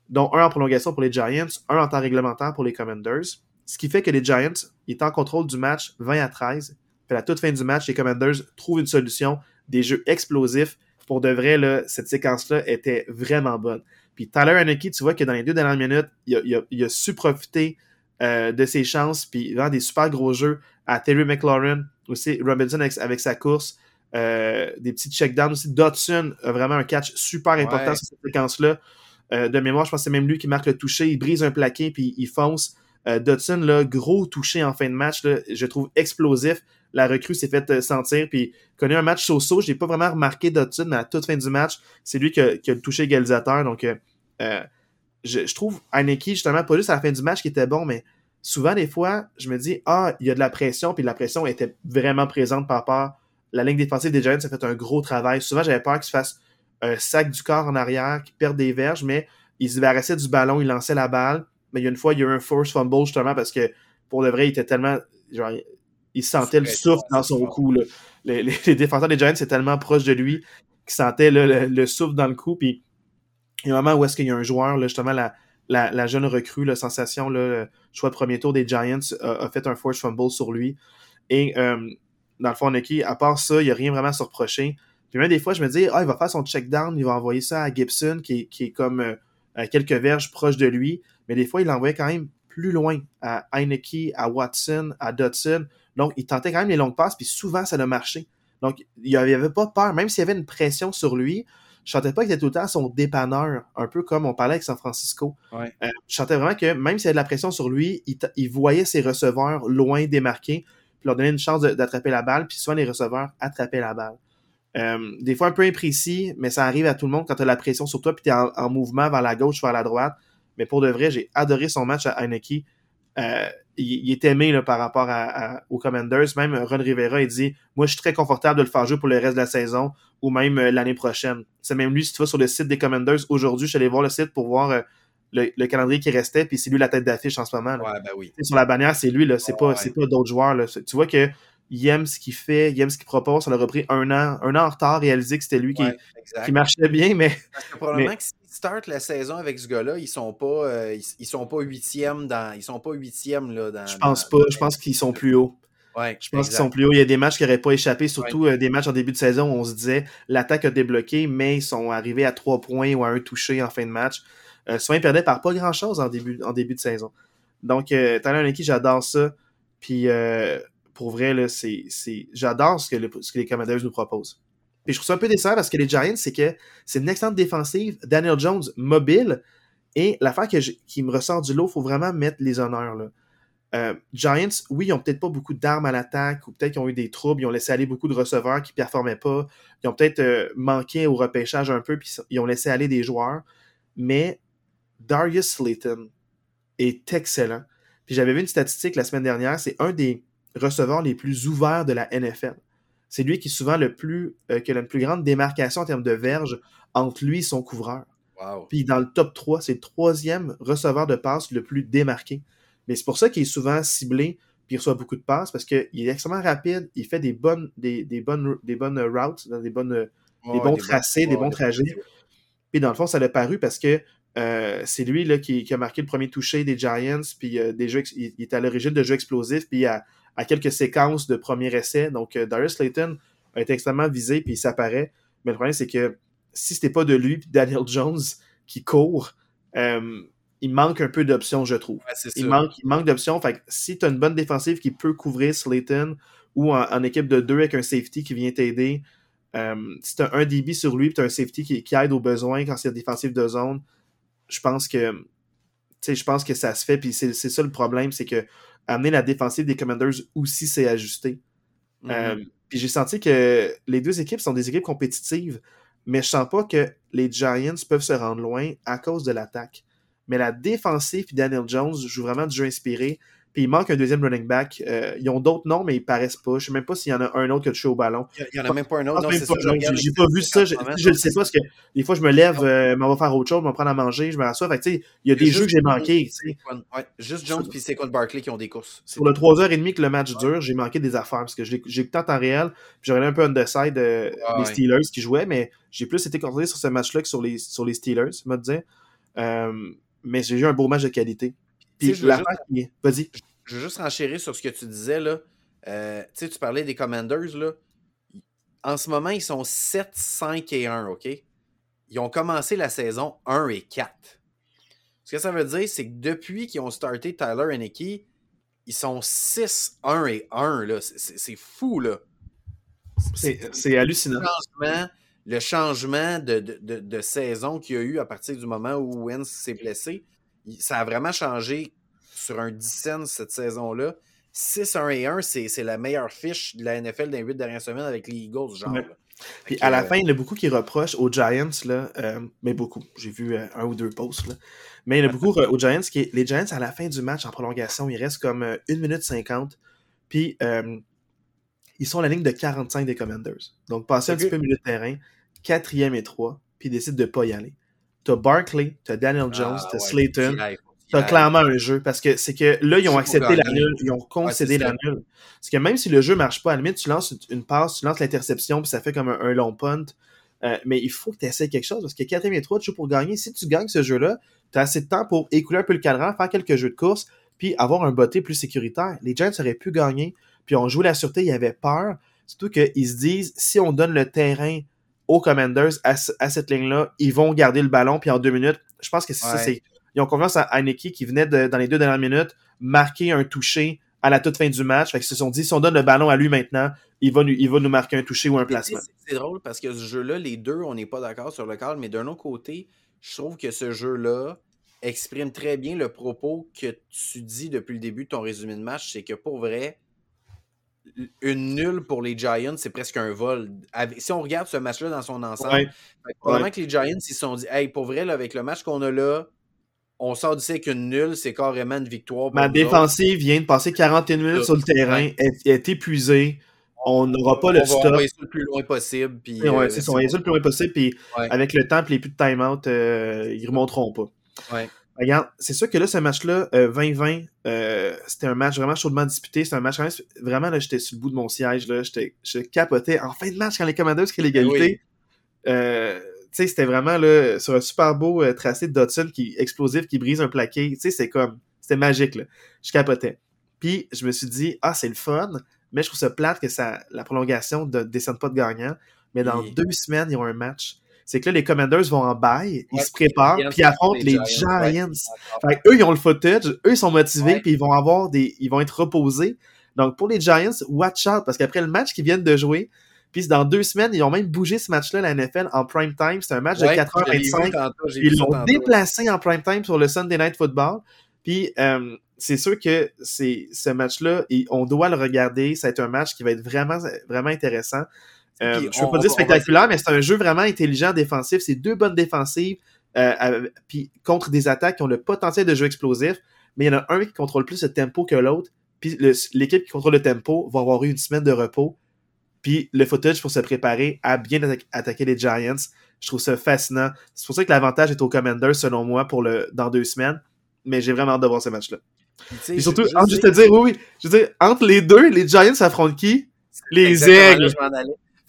dont un en prolongation pour les Giants, un en temps réglementaire pour les Commanders. Ce qui fait que les Giants étaient en contrôle du match 20 à 13. Puis à la toute fin du match, les Commanders trouvent une solution des jeux explosifs. Pour de vrai, là, cette séquence-là était vraiment bonne. Puis Tyler Haneke, tu vois que dans les deux dernières minutes, il a, su profiter euh, de ses chances, puis vraiment des super gros jeux à Terry McLaurin, aussi Robinson avec, sa course, euh, des petits checkdowns aussi. Dodson a vraiment un catch super important sur cette séquence-là. Euh, de mémoire, je pense que c'est même lui qui marque le toucher. Il brise un plaqué, puis il fonce. Dodson, là, gros touché en fin de match, là, je trouve explosif la recrue s'est faite euh, sentir. Puis, connaît un match so-so. Je n'ai pas vraiment remarqué Dotson, mais à toute fin du match, c'est lui qui a, le touché égalisateur. Donc, euh, euh, je, trouve Heineke, justement, pas juste à la fin du match qui était bon, mais souvent, des fois, je me dis, ah, il y a de la pression, puis la pression était vraiment présente par rapport la ligne défensive des Giants. Ça fait un gros travail. Souvent, j'avais peur qu'il se fasse un sac du corps en arrière, qu'il perde des verges, mais il se débarrassait du ballon, il lançait la balle. Mais il y a une fois, il y a eu un force fumble, justement, parce que pour de vrai, il était tellement. Il sentait le souffle dans son cou. Les, défenseurs des Giants, c'est tellement proche de lui qu'il sentait le, souffle dans le cou. Puis il y a un moment où est-ce qu'il y a un joueur, justement, la, jeune recrue, la sensation, le choix de premier tour des Giants, a, fait un force fumble sur lui. Et euh, dans le fond, Nicky, à part ça, il n'y a rien vraiment à se reprocher. Puis même des fois, je me dis, ah, il va faire son check down, il va envoyer ça à Gibson, qui, est comme euh, à quelques verges proches de lui. Mais des fois, il l'envoyait quand même plus loin, à Heineke, à Watson, à Dodson. Donc, il tentait quand même les longues passes, puis souvent, ça a marché. Donc, il n'y avait pas peur, même s'il y avait une pression sur lui, je sentais pas qu'il était tout le temps son dépanneur, un peu comme on parlait avec San Francisco. Euh, je sentais vraiment que même s'il y avait de la pression sur lui, il, voyait ses receveurs loin démarqués, puis leur donnait une chance d'attraper la balle, puis souvent les receveurs attrapaient la balle. Euh, des fois un peu imprécis, mais ça arrive à tout le monde quand tu as la pression sur toi, puis tu es en, mouvement vers la gauche, vers la droite. Mais pour de vrai, j'ai adoré son match à Heineke. Euh, il, est aimé là, par rapport à, aux Commanders. Même Ron Rivera, il dit Moi, je suis très confortable de le faire jouer pour le reste de la saison ou même euh, l'année prochaine. C'est même lui, si tu vas sur le site des Commanders aujourd'hui, je suis allé voir le site pour voir euh, le, calendrier qui restait, puis c'est lui la tête d'affiche en ce moment. Ouais, ben oui. Sur la bannière, c'est lui, là. C'est pas, pas d'autres joueurs. Là. Tu vois que il aime ce qu'il fait, il aime ce qu'il propose. Ça leur a pris un an, un an en retard, réaliser que c'était lui qui, qui, marchait bien, mais. Parce que probablement que s'ils startent la saison avec ce gars-là, ils sont pas euh, ils, sont pas huitièmes dans. Ils sont pas huitièmes là, dans. Je pense pas. Je pense qu'ils sont plus hauts. Ouais, je pense qu'ils sont plus hauts. Il y a des matchs qui n'auraient pas échappé, surtout euh, des matchs en début de saison où on se disait l'attaque a débloqué, mais ils sont arrivés à trois points ou à un touché en fin de match. Euh, souvent, ils perdaient par pas grand-chose en début, en début de saison. Donc, euh, Tyler équipe j'adore ça. Puis, euh, pour vrai, là, c'est, j'adore ce que, ce que les Commanders nous proposent. Puis, je trouve ça un peu décevant parce que les Giants, c'est que c'est une excellente défensive. Daniel Jones, mobile. Et l'affaire qui me ressort du lot, il faut vraiment mettre les honneurs. Là. Euh, Giants, oui, ils ont peut-être pas beaucoup d'armes à l'attaque, ou peut-être qu'ils ont eu des troubles, ils ont laissé aller beaucoup de receveurs qui performaient pas, ils ont peut-être euh, manqué au repêchage un peu, puis ils ont laissé aller des joueurs. Mais Darius Slayton est excellent. Puis j'avais vu une statistique la semaine dernière, c'est un des receveurs les plus ouverts de la NFL. C'est lui qui est souvent le plus, euh, qui a la plus grande démarcation en termes de verge entre lui et son couvreur. Puis dans le top 3, c'est le troisième receveur de passe le plus démarqué. Mais c'est pour ça qu'il est souvent ciblé puis il reçoit beaucoup de passes parce qu'il est extrêmement rapide, il fait des bonnes, des, bonnes, des bonnes routes, des, bonnes, des bons tracés, des bons trajets. Puis dans le fond, ça l'a paru parce que euh, c'est lui là, qui, a marqué le premier toucher des Giants, puis euh, des jeux, il, est à l'origine de jeux explosifs, puis à, à quelques séquences de premiers essais. Donc, euh, Darius Slayton a été extrêmement visé, puis il s'apparaît. Mais le problème, c'est que si c'était pas de lui, puis Daniel *laughs* Jones qui court, il manque un peu d'options, je trouve. il, manque, il manque d'options. Fait si tu as une bonne défensive qui peut couvrir Slayton ou en, équipe de deux avec un safety qui vient t'aider, euh, si tu as un DB sur lui et tu as un safety qui, aide aux besoins quand c'est défensive de zone, je pense que je pense que ça se fait. Puis c'est ça le problème, c'est que amener la défensive des Commanders aussi s'est ajusté. Mm-hmm. Euh, puis j'ai senti que les deux équipes sont des équipes compétitives, mais je sens pas que les Giants peuvent se rendre loin à cause de l'attaque mais la défensive puis Daniel Jones joue vraiment du jeu inspiré. Puis il manque un deuxième running back. Euh, ils ont d'autres noms, mais ils paraissent pas. Je sais même pas s'il y en a un autre qui a touché au ballon. Il y en a même pas un autre. Non, j'ai pas vu ça. Je, le sais pas parce que des fois je me lève, euh, m'en va faire autre chose, me prendre à manger, je me rassois. Fait il y a des jeux que j'ai manqués. Ouais, juste Jones puis Saquon Barkley qui ont des courses. Pour le 3h30 que le match dure, j'ai manqué des affaires parce que j'ai écouté en temps réel. Puis j'aurais un peu underside euh, des Steelers qui jouaient, mais j'ai plus été concentré sur ce match-là que sur les, sur les Steelers, me dire. Euh, mais j'ai eu un beau match de qualité. Puis je la Vas-y. Je veux juste renchérir sur ce que tu disais, là. Euh, tu sais, tu parlais des Commanders, là. En ce moment, ils sont 7, 5 et 1, OK? Ils ont commencé la saison 1 et 4. Ce que ça veut dire, c'est que depuis qu'ils ont starté Tyler et Nicky, ils sont 6, 1 et 1, là. C'est fou, là. C'est hallucinant le changement de, saison qu'il y a eu à partir du moment où Wentz s'est blessé, ça a vraiment changé sur un 10 cette saison-là. 6-1 et 1, c'est la meilleure fiche de la NFL dans les 8 dernières semaines avec les Eagles, genre. Puis à la fin, il y a beaucoup qui reprochent aux Giants, là, euh, mais beaucoup. J'ai vu euh, un ou deux posts, là. Mais il y en a beaucoup aux Giants qui. Les Giants, à la fin du match, en prolongation, il reste comme 1 euh, minute 50. Puis ils sont à la ligne de 45 des Commanders. Donc, passer un petit peu milieu de terrain quatrième et trois, puis décide de pas y aller. T'as Barkley, t'as Daniel Jones, ah, t'as Slayton. T'as clairement un jeu parce que c'est que là, ils ont accepté la nulle, ils ont concédé la nulle. Parce que même si le jeu marche pas, à la limite, tu lances une passe, tu lances l'interception, puis ça fait comme un, long punt. Euh, mais il faut que tu essaies quelque chose parce que quatrième et trois, tu joues pour gagner. Si tu gagnes ce jeu-là, tu as assez de temps pour écouler un peu le cadran, faire quelques jeux de course, puis avoir un botté plus sécuritaire. Les Giants auraient pu gagner, puis on joué la sûreté, ils avaient peur. Surtout qu'ils se disent, si on donne le terrain aux Commanders à, cette ligne-là, ils vont garder le ballon, puis en deux minutes, je pense que c'est ça. Ils ont confiance à Aniki qui venait de, dans les deux dernières minutes marquer un toucher à la toute fin du match. Fait qu'ils se sont dit, si on donne le ballon à lui maintenant, il va nous, il va nous marquer un toucher ou un placement. C'est drôle parce que ce jeu-là, les deux, on n'est pas d'accord sur le cadre, mais d'un autre côté, je trouve que ce jeu-là exprime très bien le propos que tu dis depuis le début de ton résumé de match. C'est que pour vrai, une nulle pour les Giants, c'est presque un vol. Si on regarde ce match-là dans son ensemble, probablement que les Giants, ils se sont dit Hey, pour vrai, avec le match qu'on a là, on sort du avec qu'une nulle, c'est carrément une victoire. Ma défensive vient de passer 41 minutes sur le terrain, elle, est épuisée. On n'aura pas le stop. On va le plus loin possible. Puis, ouais, euh, c'est ça, on va le plus loin possible. Puis avec le temps et les plus de time-out, euh, ils ne remonteront pas. Regarde, c'est sûr que là, ce match-là, 2020, euh, c'était un match vraiment chaudement disputé. C'était un match vraiment, là, j'étais sur le bout de mon siège, là. J'étais, je capotais. En fin de match, quand les Commanders créent l'égalité, euh, tu sais, c'était vraiment, là, sur un super beau euh, tracé de Dodson qui, explosif, qui brise un plaqué. Tu sais, c'est comme, c'était magique, là. Je capotais. Puis, je me suis dit, ah, c'est le fun, mais je trouve ça plate que ça, la prolongation ne descende pas de gagnant. Mais dans deux semaines, ils ont un match c'est que là, les Commanders vont en bail, ils se préparent, puis affrontent les Giants. eux, ils ont le footage, eux, ils sont motivés, puis ils vont avoir des. Ils vont être reposés. Donc, pour les Giants, watch out, parce qu'après le match qu'ils viennent de jouer, puis dans deux semaines, ils ont même bougé ce match-là, la NFL, en prime time. C'est un match de 4h25. Ils l'ont déplacé en prime time sur le Sunday Night Football. Puis, euh, c'est sûr que c'est ce match-là, on doit le regarder. Ça va être un match qui va être vraiment, vraiment intéressant. Euh, je ne veux pas dire spectaculaire, mais c'est un jeu vraiment intelligent défensif. C'est deux bonnes défensives euh, puis contre des attaques qui ont le potentiel de jeu explosif, mais il y en a un qui contrôle plus le tempo que l'autre. Puis l'équipe qui contrôle le tempo va avoir eu une semaine de repos. Puis le footage pour se préparer à bien attaquer les Giants. Je trouve ça fascinant. C'est pour ça que l'avantage est aux Commanders, selon moi, pour le dans deux semaines. Mais j'ai vraiment hâte de voir ce match-là. Et surtout, je, entre, te dire, oui, oui, je veux dire, entre les deux, les Giants affrontent qui? Les Aigles.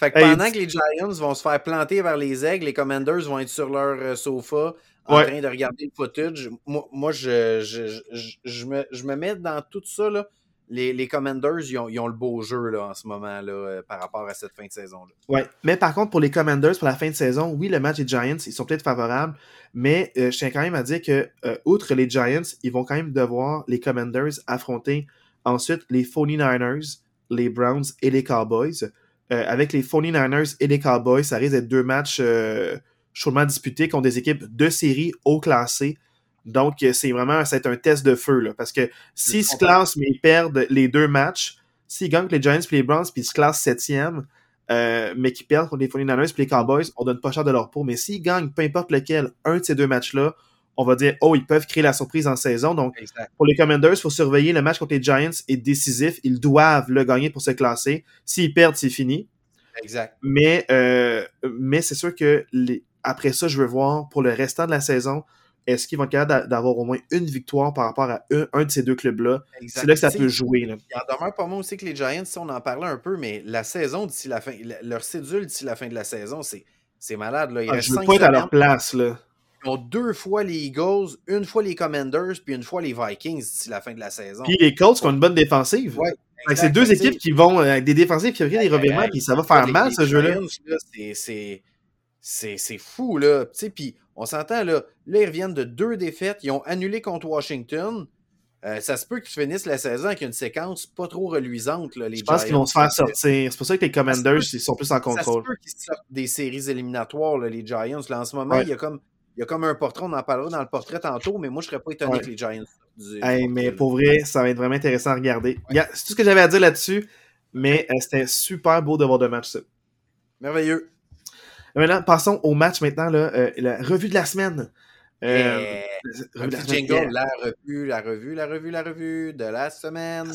Fait que pendant que les Giants vont se faire planter vers les aigles, les Commanders vont être sur leur euh, sofa en train de regarder le footage. Moi, moi je, je, je, me, je, me, mets dans tout ça. Là. Les, les Commanders, ils ont, ils ont, le beau jeu là, en ce moment là, euh, par rapport à cette fin de saison-là. Oui, mais par contre, pour les Commanders, pour la fin de saison, oui, le match des Giants, ils sont peut-être favorables, mais euh, je tiens quand même à dire que, outre les Giants, ils vont quand même devoir, les Commanders, affronter ensuite les 49ers, les Browns et les Cowboys. Euh, avec les 49ers et les Cowboys, ça risque d'être deux matchs euh, chaudement disputés contre des équipes de série haut classées. Donc, euh, c'est vraiment c'est un test de feu. Là, parce que s'ils se classent, mais ils perdent les deux matchs, s'ils gagnent les Giants et les Browns, puis ils se classent septième, euh, mais qu'ils perdent contre les 49ers et les Cowboys, on donne pas cher de leur peau. Mais s'ils gagnent, peu importe lequel, un de ces deux matchs-là, on va dire, oh, ils peuvent créer la surprise en saison. Donc, pour les Commanders, il faut surveiller le match contre les Giants est décisif. Ils doivent le gagner pour se classer. S'ils perdent, c'est fini. Exact. Mais, euh, mais c'est sûr que les... après ça, je veux voir pour le restant de la saison, est-ce qu'ils vont être capables d'avoir au moins une victoire par rapport à un, de ces deux clubs-là? C'est là que ça peut jouer. Là. Il en demeure pas moins aussi que les Giants, si on en parlait un peu, mais la saison d'ici la fin, leur cédule d'ici la fin de la saison, c'est malade. Là. Il ah, je veux pas être à leur place. Là. Ils ont deux fois les Eagles, une fois les Commanders, puis une fois les Vikings d'ici la fin de la saison. Puis les Colts qui ont une bonne défensive. Ouais. C'est deux équipes qui vont avec des défensifs qui reviennent des revirements, puis ça va faire mal ce jeu-là. C'est fou, là. Puis on s'entend, là, là, ils reviennent de deux défaites. Ils ont annulé contre Washington. Euh, ça se peut qu'ils finissent la saison avec une séquence pas trop reluisante. Là, les Je pense qu'ils vont se faire sortir. C'est pour ça que les Commanders ils sont plus en contrôle. Ça se peut qu'ils sortent des séries éliminatoires, là, les Giants. Là, en ce moment, il y a comme il y a comme un portrait, on en parlera dans le portrait tantôt, mais moi, je serais pas étonné que les Giants. hey, mais pour vrai, ça va être vraiment intéressant à regarder. C'est tout ce que j'avais à dire là-dessus, mais euh, c'était super beau de voir de match, ça. Merveilleux. Maintenant, passons au match maintenant, là, euh, la revue de la semaine. Euh, revue la, jingle, la revue, la revue, la revue, la revue de la semaine.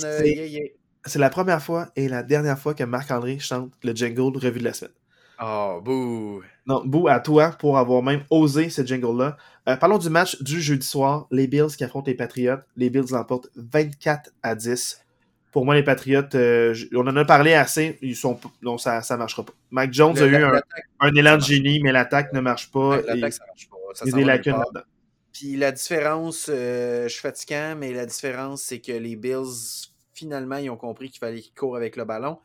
C'est la première fois et la dernière fois que Marc-André chante le jingle revue de la semaine. Oh, bouh! Non, bouh à toi pour avoir même osé ce jingle-là. Euh, parlons du match du jeudi soir. Les Bills qui affrontent les Patriots. Les Bills l'emportent 24 à 10. Pour moi, les Patriots, euh, on en a parlé assez. Ils sont, non, ça ne marchera pas. Mac Jones a eu un, élan de génie, mais l'attaque ne marche pas. L'attaque, ça marche pas. il y a des lacunes là-dedans. Puis la différence, euh, je suis fatiguant, mais la différence, c'est que les Bills, finalement, ils ont compris qu'il fallait qu'ils courent avec le ballon.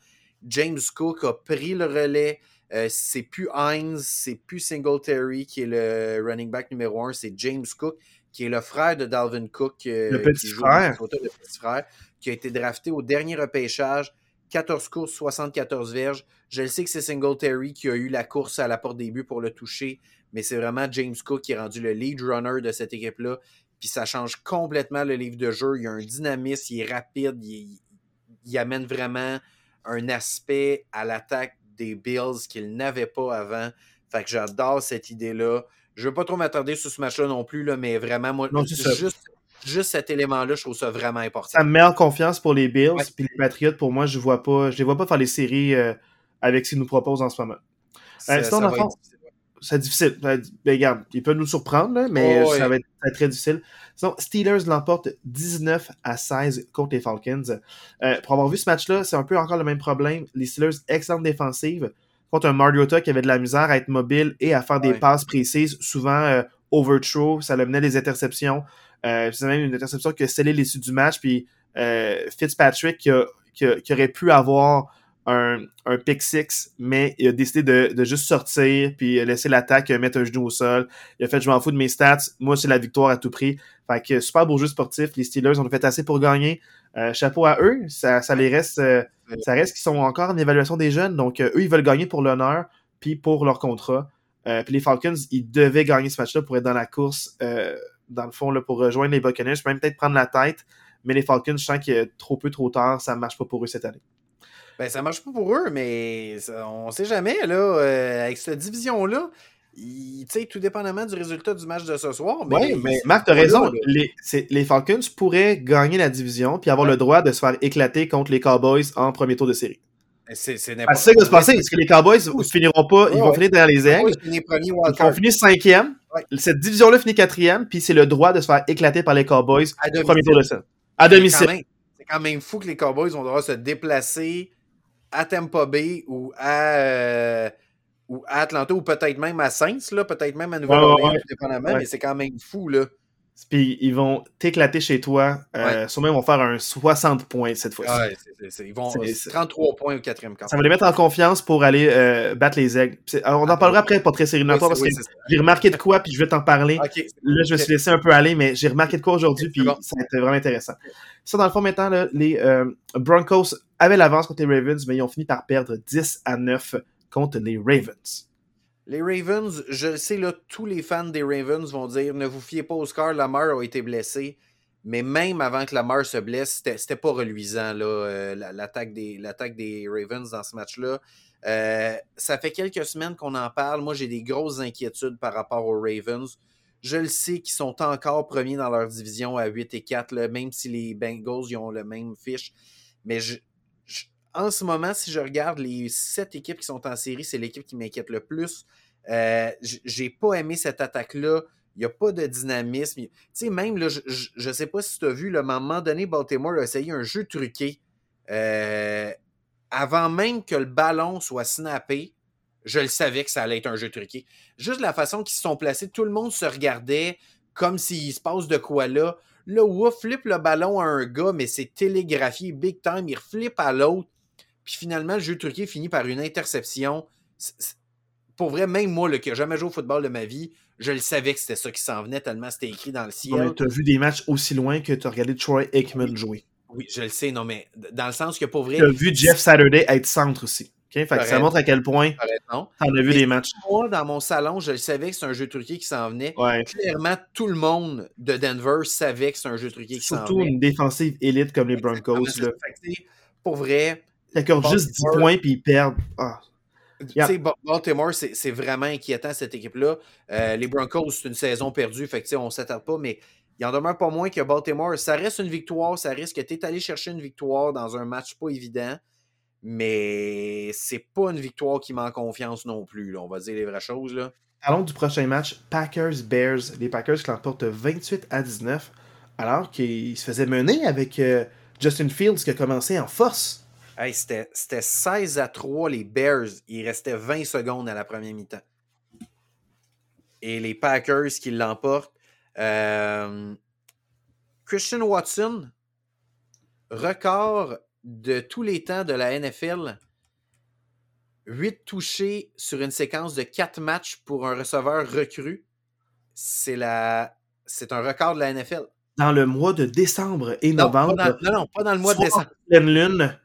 James Cook a pris le relais. Euh, c'est plus Hines, c'est plus Singletary qui est le running back numéro un, c'est James Cook, qui est le frère de Dalvin Cook. Euh, le petit frère. le petit frère, qui a été drafté au dernier repêchage. 14 courses, 74 verges. Je le sais que c'est Singletary qui a eu la course à la porte des buts pour le toucher, mais c'est vraiment James Cook qui est rendu le lead runner de cette équipe-là. Puis ça change complètement le livre de jeu. Il y a un dynamisme, il est rapide, il amène vraiment un aspect à l'attaque des Bills qu'ils n'avaient pas avant. Fait que j'adore cette idée-là. Je ne veux pas trop m'attarder sur ce match-là non plus, là, mais vraiment, moi, juste, juste, cet élément-là, je trouve ça vraiment important. Ça me met en confiance pour les Bills. Puis les Patriots, pour moi, je ne vois pas, je les vois pas faire les séries euh, avec ce qu'ils nous proposent en ce moment. Euh, c'est difficile. Ben, regarde, il peut nous surprendre, mais ça, va être, très difficile. Sinon, Steelers l'emporte 19 à 16 contre les Falcons. Euh, pour avoir vu ce match-là, c'est un peu encore le même problème. Les Steelers, excellente défensive, contre un Mariota qui avait de la misère à être mobile et à faire des passes précises, souvent euh, overthrow, ça le menait des interceptions. Euh, c'est même une interception qui a scellé l'issue du match, puis Fitzpatrick qui, qui, aurait pu avoir un, pick six, mais il a décidé de, juste sortir, puis laisser l'attaque mettre un genou au sol. Il a fait, je m'en fous de mes stats, moi c'est la victoire à tout prix. Fait que super beau jeu sportif, les Steelers ont fait assez pour gagner. Euh, chapeau à eux, ça, ça les reste, euh, ça reste qu'ils sont encore en évaluation des jeunes, donc euh, eux ils veulent gagner pour l'honneur, puis pour leur contrat. puis les Falcons, ils devaient gagner ce match-là pour être dans la course, dans le fond, là, pour rejoindre les Buccaneers, même peut-être prendre la tête, mais les Falcons, je sens que trop peu, trop tard, ça ne marche pas pour eux cette année. Ben, ça marche pas pour eux, mais on sait jamais, là, euh, avec cette division-là, sais, tout dépendamment du résultat du match de ce soir. Oui, mais Marc, tu as raison. Les, les, Falcons pourraient gagner la division puis avoir le droit de se faire éclater contre les Cowboys en premier tour de série. Ben, c'est ah, n'importe C'est ça qui va se passer, parce que les Cowboys ne finiront pas, ils vont finir derrière les aigles. Ils vont finir cinquième. Cette division-là finit quatrième, puis c'est le droit de se faire éclater par les Cowboys au premier tour de série. À domicile. C'est quand même fou que les Cowboys vont devoir se déplacer à Tampa Bay ou à, euh, ou à Atlanta ou peut-être même à Saints, peut-être même à Nouvelle-Orléans, dépendamment, mais c'est quand même fou. Là. Puis ils vont t'éclater chez toi. Euh, Sûrement, ils vont faire un 60 points cette fois-ci. Ouais, Ils vont 33 points au quatrième quart. Ça va les mettre en confiance pour aller euh, battre les aigles. Alors, on en parlera après, pas très sérieusement, parce que j'ai remarqué de quoi, puis je vais t'en parler. Là, je me suis laissé un peu aller, mais j'ai remarqué de quoi aujourd'hui, puis ça a été vraiment intéressant. Ça, dans le fond, maintenant, les euh, Broncos avaient l'avance contre les Ravens, mais ils ont fini par perdre 10 à 9 contre les Ravens. Les Ravens, je sais, là, tous les fans des Ravens vont dire ne vous fiez pas au score, Lamar a été blessé. Mais même avant que Lamar se blesse, c'était pas reluisant, euh, l'attaque des, des, Ravens dans ce match-là. Euh, ça fait quelques semaines qu'on en parle. Moi, j'ai des grosses inquiétudes par rapport aux Ravens. Je le sais qu'ils sont encore premiers dans leur division à 8 et 4, même si les Bengals ont le même fiche. Mais en ce moment, si je regarde les sept équipes qui sont en série, c'est l'équipe qui m'inquiète le plus. Euh, j'ai pas aimé cette attaque-là. Il n'y a pas de dynamisme. Tu sais, même, là, je ne sais pas si tu as vu, le à un moment donné, Baltimore a essayé un jeu truqué. Euh, avant même que le ballon soit snappé, je le savais que ça allait être un jeu truqué. Juste la façon qu'ils se sont placés, tout le monde se regardait comme s'il se passe de quoi là. Là, Wouf flippe le ballon à un gars, mais c'est télégraphié big time. Il reflippe à l'autre. Puis finalement, le jeu truqué finit par une interception. Pour vrai, même moi, qui n'ai jamais joué au football de ma vie, je le savais que c'était ça qui s'en venait tellement c'était écrit dans le ciel. tu as vu des matchs aussi loin que tu as regardé Troy Aikman jouer. Oui, je le sais, non, mais dans le sens que pour vrai. Tu as vu Jeff Saturday être centre aussi. ça montre à quel point tu en as vu des matchs. Moi, dans mon salon, je le savais que c'est un jeu truqué qui s'en venait. Clairement, tout le monde de Denver savait que c'est un jeu truqué qui s'en venait. Surtout une défensive élite comme les Broncos. Là. Pour vrai, D'accord, juste 10 points puis ils perdent. Ah. Baltimore, c'est vraiment inquiétant cette équipe-là. Euh, les Broncos, c'est une saison perdue, fait que on ne s'attarde pas, mais il en demeure pas moins que Baltimore. Ça reste une victoire, ça risque que tu es allé chercher une victoire dans un match pas évident, mais c'est pas une victoire qui manque confiance non plus. on va dire les vraies choses. Là. Parlons du prochain match, Packers-Bears. Les Packers qui l'emportent 28 à 19, alors qu'ils se faisaient mener avec euh, Justin Fields qui a commencé en force. Hey, c'était 16 à 3 les Bears. Il restait 20 secondes à la première mi-temps. Et les Packers qui l'emportent. Euh, Christian Watson, record de tous les temps de la NFL. 8 touchés sur une séquence de 4 matchs pour un receveur recru. C'est la... un record de la NFL. Dans le mois de décembre et novembre. non, non, pas dans le mois de décembre. lune,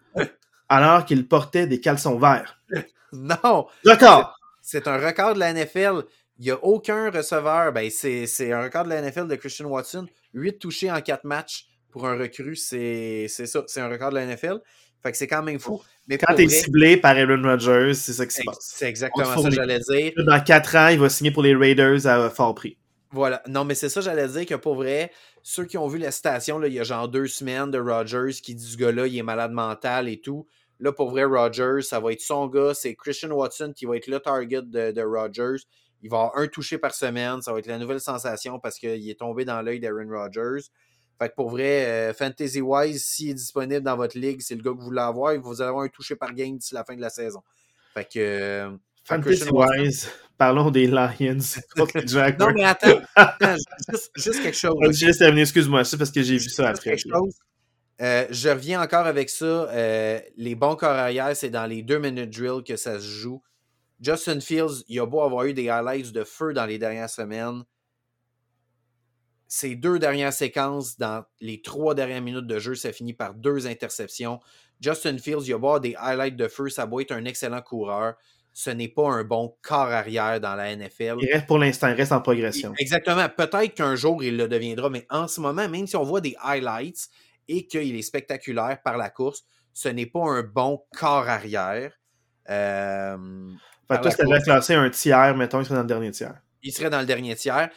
alors qu'il portait des caleçons verts. *laughs* non! Record! C'est un record de la NFL. Il n'y a aucun receveur. Ben, c'est un record de la NFL de Christian Watson. 8 touchés en 4 matchs pour un recru, c'est ça. C'est un record de la NFL. Fait que c'est quand même fou. Mais quand tu es ciblé par Aaron Rodgers, c'est ça qui se passe. C'est exactement ça que j'allais dire. Dans 4 ans, il va signer pour les Raiders à fort prix. Voilà. Non, mais c'est ça, j'allais dire que pour vrai, ceux qui ont vu la station, là, il y a genre deux semaines de Rogers qui dit ce gars-là, il est malade mental et tout. Là, pour vrai, Rogers, ça va être son gars. C'est Christian Watson qui va être le target de, de Rogers. Il va avoir un touché par semaine. Ça va être la nouvelle sensation parce qu'il est tombé dans l'œil d'Aaron Rodgers. Fait que pour vrai, euh, Fantasy-wise, s'il est disponible dans votre ligue, c'est le gars que vous voulez avoir, vous allez avoir un touché par game d'ici la fin de la saison. Fait que. Euh, Fantasy-wise, parlons des Lions contre les Jaguars. non, mais attends, attends *laughs* juste, quelque chose. Juste excuse-moi, c'est parce que j'ai vu ça après. Euh, je reviens encore avec ça. les bons corps arrière, c'est dans les deux minutes drill que ça se joue. Justin Fields, il a beau avoir eu des highlights de feu dans les dernières semaines ces deux dernières séquences, dans les trois dernières minutes de jeu, ça finit par deux interceptions. Justin Fields, il va des highlights de feu, ça doit être un excellent coureur. Ce n'est pas un bon corps arrière dans la NFL. Il reste pour l'instant, il reste en progression. Exactement. Peut-être qu'un jour, il le deviendra, mais en ce moment, même si on voit des highlights et qu'il est spectaculaire par la course, ce n'est pas un bon corps arrière. Euh, fait toi, si classé un tiers, mettons, il serait dans le dernier tiers. Il serait dans le dernier tiers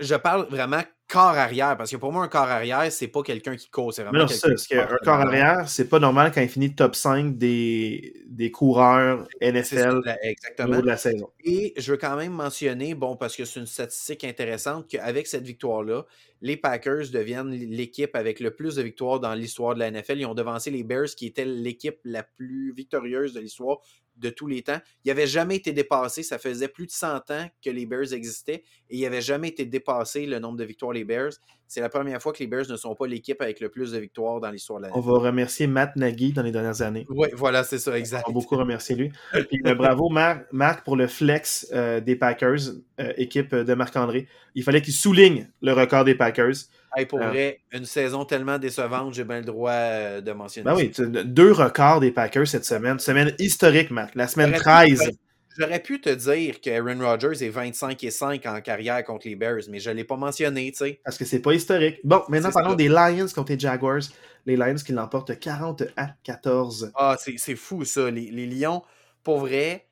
je parle vraiment corps arrière, parce que pour moi, un corps arrière, c'est pas quelqu'un qui court, c'est vraiment. Non, c'est Un corps arrière, c'est pas normal quand il finit top 5 des, des coureurs NFL exactement. de la saison. Et je veux quand même mentionner, bon, parce que c'est une statistique intéressante, qu'avec cette victoire-là, les Packers deviennent l'équipe avec le plus de victoires dans l'histoire de la NFL. Ils ont devancé les Bears, qui étaient l'équipe la plus victorieuse de l'histoire de tous les temps. Il n'avait jamais été dépassé. Ça faisait plus de 100 ans que les Bears existaient et il n'avait jamais été dépassé le nombre de victoires les Bears. C'est la première fois que les Bears ne sont pas l'équipe avec le plus de victoires dans l'histoire de la On va remercier Matt Nagy dans les dernières années. Oui, voilà, c'est ça, exact. On va beaucoup remercier lui. Puis, euh, bravo, Marc, pour le flex euh, des Packers, euh, équipe de Marc-André. Il fallait qu'il souligne le record des Packers. Hey, pour vrai, une saison tellement décevante, j'ai bien le droit de mentionner. Ben oui, deux records des Packers cette semaine. Semaine historique, Marc. La semaine 13. J'aurais pu te dire qu'Aaron Rodgers est 25 et 5 en carrière contre les Bears, mais je ne l'ai pas mentionné, tu sais. Parce que c'est pas historique. Bon, maintenant parlons des Lions contre les Jaguars. Les Lions qui l'emportent 40 à 14. Ah, c'est fou ça. Les, les Lions, pour vrai,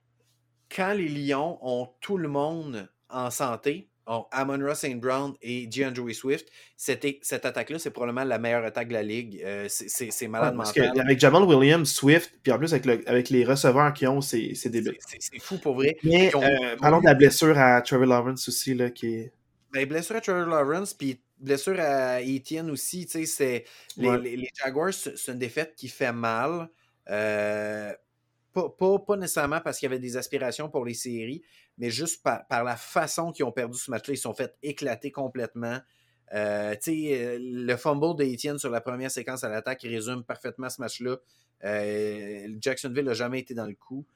quand les Lions ont tout le monde en santé, Amon Ross St. Brown et DeAndre Swift, cette attaque-là, c'est probablement la meilleure attaque de la ligue. Euh, c'est malade parce mental. avec Jamal Williams, Swift, puis en plus avec, avec les receveurs qu'ils ont, c'est débile. C'est fou pour vrai. Mais euh, parlons de la blessure à Trevor Lawrence aussi, là, qui est... Ben, blessure à Trevor Lawrence, puis blessure à Etienne aussi, tu sais, les, les, les, Jaguars, c'est une défaite qui fait mal. Euh, pas, nécessairement parce qu'il y avait des aspirations pour les séries, mais juste par, la façon qu'ils ont perdu ce match-là. Ils se sont fait éclater complètement. Euh, euh, le fumble d'Etienne sur la première séquence à l'attaque résume parfaitement ce match-là. Euh, Jacksonville n'a jamais été dans le coup.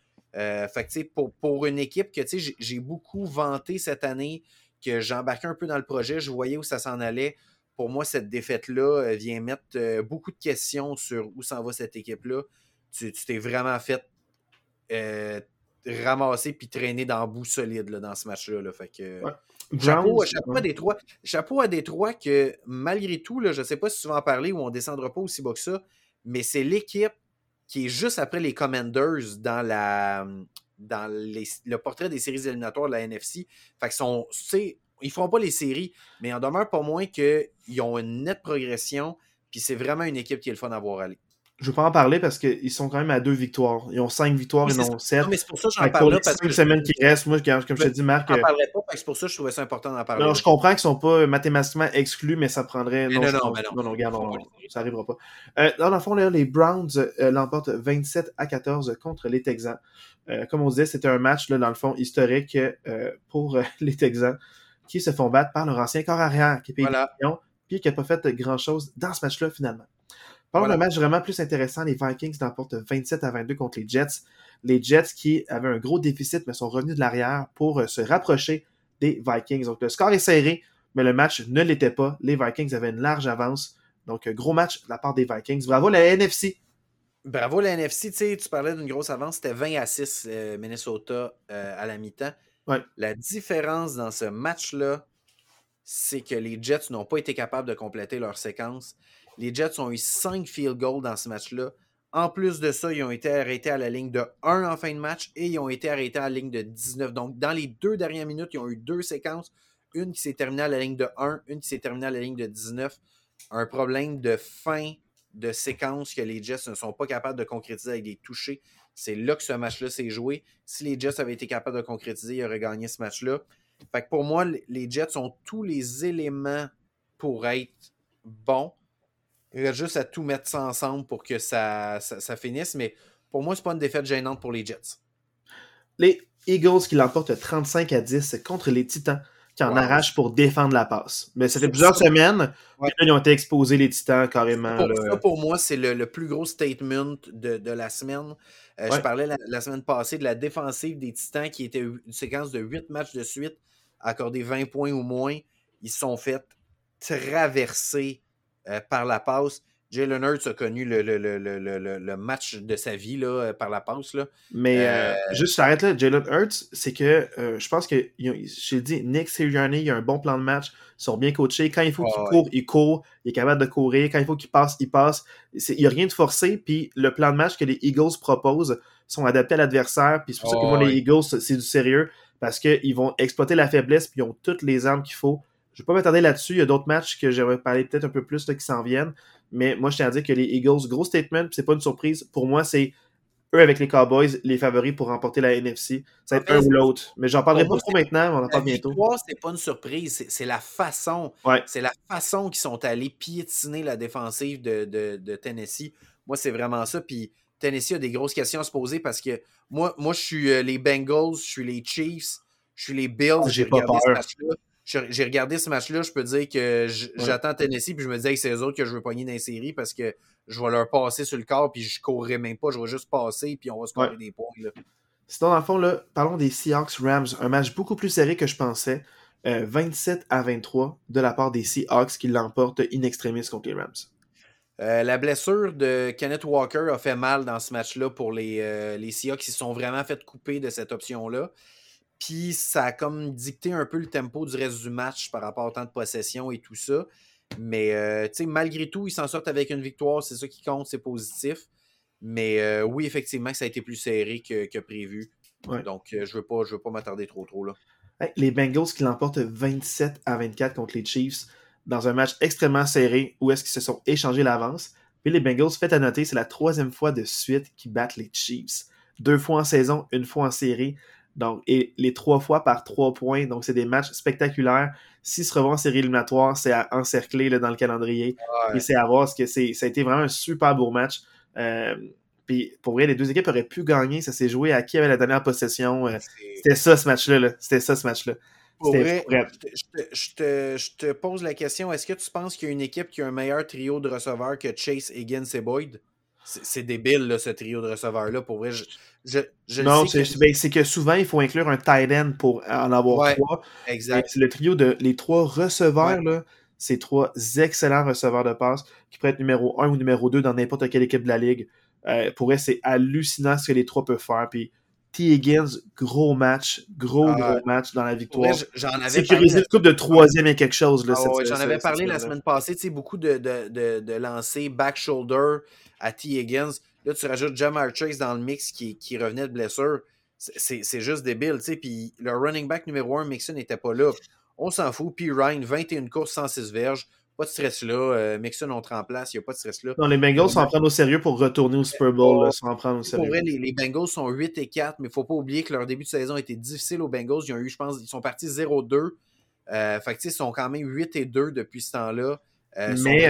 pour, pour une équipe que j'ai beaucoup vanté cette année, que j'embarquais un peu dans le projet, je voyais où ça s'en allait. Pour moi, cette défaite-là vient mettre beaucoup de questions sur où s'en va cette équipe-là. Tu t'es vraiment fait euh, ramasser puis traîner dans le bout solide là, dans ce match-là. Fait que, chapeau, à Détroit. Chapeau à Détroit que malgré tout, là, je ne sais pas si tu vas en parler ou on ne descendra pas aussi bas que ça, mais c'est l'équipe qui est juste après les Commanders dans la dans le portrait des séries éliminatoires de la NFC. Fait que sont, ils feront pas les séries, mais en demeure pas moins qu'ils ont une nette progression, puis c'est vraiment une équipe qui est le fun à voir aller je ne veux pas en parler parce qu'ils sont quand même à deux victoires. Ils ont cinq victoires et non sept. Non, mais c'est pour ça que j'en parle là. Parce que semaines qui restent, moi, comme je te dis, Marc. Je n'en parlerai pas parce que c'est pour ça que je trouvais ça important d'en parler. Alors, je comprends qu'ils ne sont pas mathématiquement exclus, mais ça prendrait. non, non, non, non, non, regarde, ça n'arrivera pas. Euh, dans le fond, là, les Browns euh, l'emportent 27 à 14 contre les Texans. Euh, comme on disait, c'était un match, là, dans le fond, historique euh, pour euh, *laughs* les Texans qui se font battre par leur ancien corps arrière qui est payé voilà. puis qui n'a pas fait grand-chose dans ce match-là, finalement. Parlons d'un match vraiment plus intéressant. Les Vikings l'emportent 27 à 22 contre les Jets. Les Jets qui avaient un gros déficit mais sont revenus de l'arrière pour euh, se rapprocher des Vikings. Donc le score est serré, mais le match ne l'était pas. Les Vikings avaient une large avance. Donc gros match de la part des Vikings. Bravo la NFC. Bravo la NFC. Tu sais, tu parlais d'une grosse avance. C'était 20 à 6 euh, Minnesota euh, à la mi-temps. La différence dans ce match-là, c'est que les Jets n'ont pas été capables de compléter leur séquence. Les Jets ont eu 5 field goals dans ce match-là. En plus de ça, ils ont été arrêtés à la ligne de 1 en fin de match et ils ont été arrêtés à la ligne de 19. Donc, dans les deux dernières minutes, ils ont eu deux séquences. Une qui s'est terminée à la ligne de 1, une qui s'est terminée à la ligne de 19. Un problème de fin de séquence que les Jets ne sont pas capables de concrétiser avec des touchés. C'est là que ce match-là s'est joué. Si les Jets avaient été capables de concrétiser, ils auraient gagné ce match-là. Fait que pour moi, les Jets ont tous les éléments pour être bons. Il reste juste à tout mettre ça ensemble pour que ça, ça, finisse. Mais pour moi, c'est pas une défaite gênante pour les Jets. Les Eagles qui l'emportent 35 à 10 contre les Titans qui en arrachent pour défendre la passe. Mais ça fait plusieurs semaines. Ouais. ils ont été exposés, les Titans, carrément. Pour, ça, pour moi, c'est le, plus gros statement de, la semaine. Euh, je parlais la, semaine passée de la défensive des Titans qui était une séquence de 8 matchs de suite, accordé 20 points ou moins. Ils se sont fait traverser euh, par la passe. Jalen Hurts a connu le, le, le, le, match de sa vie là, euh, par la passe. Là. Mais euh, juste, j'arrête là. Jalen Hurts, c'est que je pense que, j'ai dit, Nick Sirianni, il a un bon plan de match. Ils sont bien coachés. Quand il faut qu'il court, il court. Il est capable de courir. Quand il faut qu'il passe, il passe. Il n'y a rien de forcé. Puis le plan de match que les Eagles proposent sont adaptés à l'adversaire. Puis c'est pour ça que moi, les Eagles, c'est du sérieux. Parce qu'ils vont exploiter la faiblesse. Puis ils ont toutes les armes qu'il faut je ne vais pas m'attarder là-dessus. Il y a d'autres matchs que j'aimerais parler peut-être un peu plus qui s'en viennent. Mais moi, je tiens à dire que les Eagles, gros statement, c'est pas une surprise. Pour moi, c'est eux avec les Cowboys, les favoris pour remporter la NFC. Ça va être un ou l'autre. Mais j'en parlerai pas trop maintenant, on en parle bientôt. c'est pas une surprise, c'est la façon. C'est la façon qu'ils sont allés piétiner la défensive de, Tennessee. Moi, c'est vraiment ça. Puis Tennessee a des grosses questions à se poser parce que moi, moi je suis euh, les Bengals, je suis les Chiefs, je suis les Bills. J'ai pas peur j'ai regardé ce match-là, je peux dire que j'attends Tennessee, puis je me disais que c'est eux autres que je veux pogner dans les séries parce que je vais leur passer sur le corps, puis je courrai même pas, je vais juste passer, puis on va se ouais. des points. Là. Sinon, dans le fond, là, parlons des Seahawks Rams, un match beaucoup plus serré que je pensais. 27 euh, à 23 de la part des Seahawks qui l'emportent in extremis contre les Rams. Euh, la blessure de Kenneth Walker a fait mal dans ce match-là pour les, euh, les Seahawks. Ils se sont vraiment fait couper de cette option-là. Puis ça a comme dicté un peu le tempo du reste du match par rapport au temps de possession et tout ça. Mais euh, malgré tout, ils s'en sortent avec une victoire. C'est ça qui compte, c'est positif. Mais euh, oui, effectivement, ça a été plus serré que, prévu. Donc, euh, je ne veux pas, pas m'attarder trop trop là. Les Bengals qui l'emportent 27 à 24 contre les Chiefs dans un match extrêmement serré où est-ce qu'ils se sont échangés l'avance. Puis les Bengals, faites à noter, c'est la troisième fois de suite qu'ils battent les Chiefs. Deux fois en saison, une fois en série. Donc, et les trois fois par trois points. Donc, c'est des matchs spectaculaires. S'ils se revoient en série éliminatoire, c'est à encercler dans le calendrier. Et c'est à voir ce que c'est. Ça a été vraiment un super beau match. Euh, puis pour vrai, les deux équipes auraient pu gagner. Ça s'est joué à qui avait la dernière possession. Euh, c'était ça ce match-là. C'était ça ce match-là. Pour vrai, je, te, je, te, pose la question est-ce que tu penses qu'il y a une équipe qui a un meilleur trio de receveurs que Chase, Higgins et Boyd c'est débile, là, ce trio de receveurs-là. Pour vrai, je, non, ben, c'est que... souvent, il faut inclure un tight end pour en avoir trois. Exact. C'est le trio de les trois receveurs, là, c'est trois excellents receveurs de passe qui pourraient être numéro un ou numéro 2 dans n'importe quelle équipe de la ligue. Euh, pour vrai, c'est hallucinant ce que les trois peuvent faire. Puis T. Higgins, gros match, gros, ah, gros match dans la victoire. J'en avais Sécuriser le coupe de troisième et quelque chose. Ah j'en avais parlé la semaine passée, tu sais, beaucoup de, de, de, de lancers back shoulder à T. Higgins. Là, tu rajoutes Jamar Chase dans le mix qui, qui revenait de blessure. C'est juste débile, tu sais. Puis le running back numéro 1, Mixon, n'était pas là. On s'en fout. Puis Ryan, 21 courses, 106 verges. Pas de stress là. Euh, Mixon, on te remplace. Il n'y a pas de stress là. Non, les Bengals s'en prennent au sérieux pour retourner au Super Bowl. s'en prendre au sérieux. Pour vrai, les, les, Bengals sont 8 et 4, mais il ne faut pas oublier que leur début de saison a été difficile aux Bengals. Ils ont eu, je pense, ils sont partis 0-2. Euh, fait que, ils sont quand même 8 et 2 depuis ce temps-là. Euh, mais,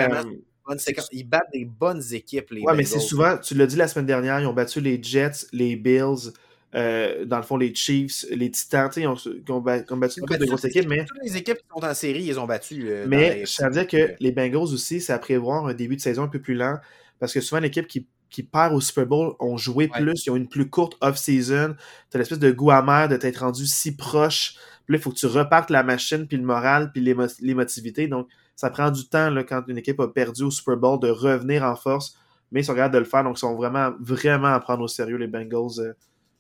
ils battent des bonnes équipes, les Ouais, mais c'est souvent, tu l'as dit la semaine dernière, ils ont battu les Jets, les Bills, euh, dans le fond, les Chiefs, les Titans, ils ont, ils ont, battu une couple de grosses équipes. Mais... Toutes les équipes qui sont en série, ils ont battu. Euh, mais ça veut dire que les Bengals aussi, c'est à prévoir un début de saison un peu plus lent parce que souvent, l'équipe qui, qui perd au Super Bowl ont joué plus, ils ont une plus courte off-season. Tu as l'espèce de goût amer de t'être rendu si proche. Puis là, il faut que tu repartes la machine, puis le moral, puis l'émotivité. Donc, ça prend du temps quand une équipe a perdu au Super Bowl de revenir en force, mais ils sont capables de le faire, donc ils sont vraiment, vraiment à prendre au sérieux les Bengals euh,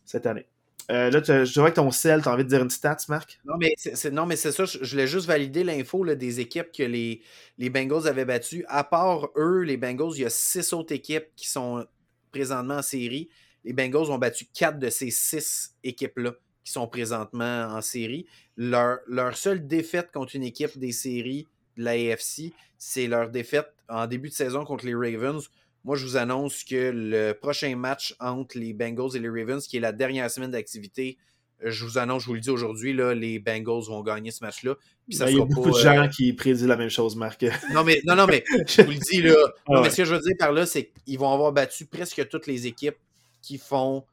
cette année. Euh, là, je vois que ton sel, tu as envie de dire une stat, Marc? Non, mais c'est, non, mais c'est ça. Je, voulais juste valider l'info des équipes que les, les Bengals avaient battues. À part eux, les Bengals, il y a six autres équipes qui sont présentement en série. Les Bengals ont battu quatre de ces six équipes-là qui sont présentement en série. Leur, leur seule défaite contre une équipe des séries, de la AFC, c'est leur défaite en début de saison contre les Ravens. moi, je vous annonce que le prochain match entre les Bengals et les Ravens, qui est la dernière semaine d'activité, je vous annonce, je vous le dis aujourd'hui, les Bengals vont gagner ce match-là. Ben, il y a beaucoup de gens euh, qui prédisent la même chose, Marc. *laughs* Non, mais, non, non, mais je vous le dis, là. *laughs* Ah mais ce que je veux dire par là, c'est qu'ils vont avoir battu presque toutes les équipes qui font,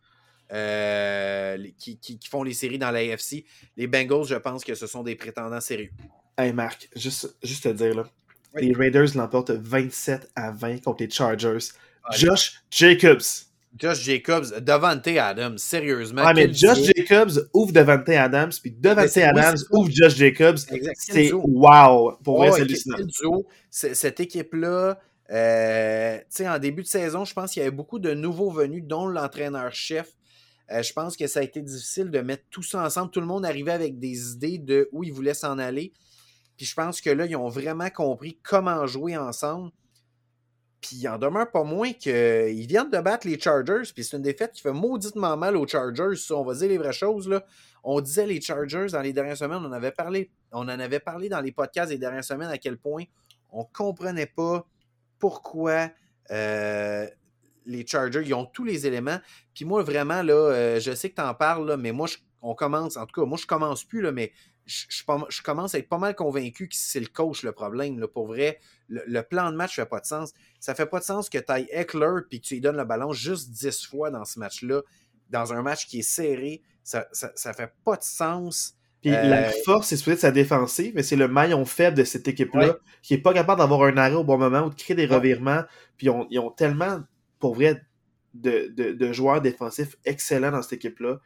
euh, qui, qui, font les séries dans la AFC. Les Bengals, je pense que ce sont des prétendants sérieux. Hey, Marc, juste, juste te dire, là. Les Raiders l'emportent 27 à 20 contre les Chargers. Josh Jacobs. Josh Jacobs, Devante Adams, sérieusement. Ah, mais Josh Jacobs ouvre Devante Adams, puis Devante Adams ouvre Josh Jacobs. C'est wow! Pour vrai, c'est hallucinant. Cette équipe-là, euh, en début de saison, je pense qu'il y avait beaucoup de nouveaux venus, dont l'entraîneur-chef. Euh, je pense que ça a été difficile de mettre tout ça ensemble. Tout le monde arrivait avec des idées de où il voulait s'en aller. Puis je pense que là, ils ont vraiment compris comment jouer ensemble. Puis il en demeure pas moins qu'ils viennent de battre les Chargers. Puis c'est une défaite qui fait mauditement mal aux Chargers. On va dire les vraies choses. Là. On disait les Chargers dans les dernières semaines, on, avait parlé, on en avait parlé dans les podcasts des dernières semaines à quel point on comprenait pas pourquoi euh, les Chargers, ils ont tous les éléments. Puis moi, vraiment, là, euh, je sais que tu en parles, là, mais moi, on commence, en tout cas, moi, je commence plus, là, mais je, commence à être pas mal convaincu que c'est le coach le problème. Là. Pour vrai, le, plan de match ne fait pas de sens. Ça fait pas de sens que tu ailles Eckler et que tu lui donnes le ballon juste 10 fois dans ce match-là, dans un match qui est serré. Ça, ça, fait pas de sens. Puis la euh, force, c'est peut-être sa défensive, mais c'est le maillon faible de cette équipe-là qui n'est pas capable d'avoir un arrêt au bon moment ou de créer des revirements. Puis ils ont tellement, pour vrai, de, de joueurs défensifs excellents dans cette équipe-là.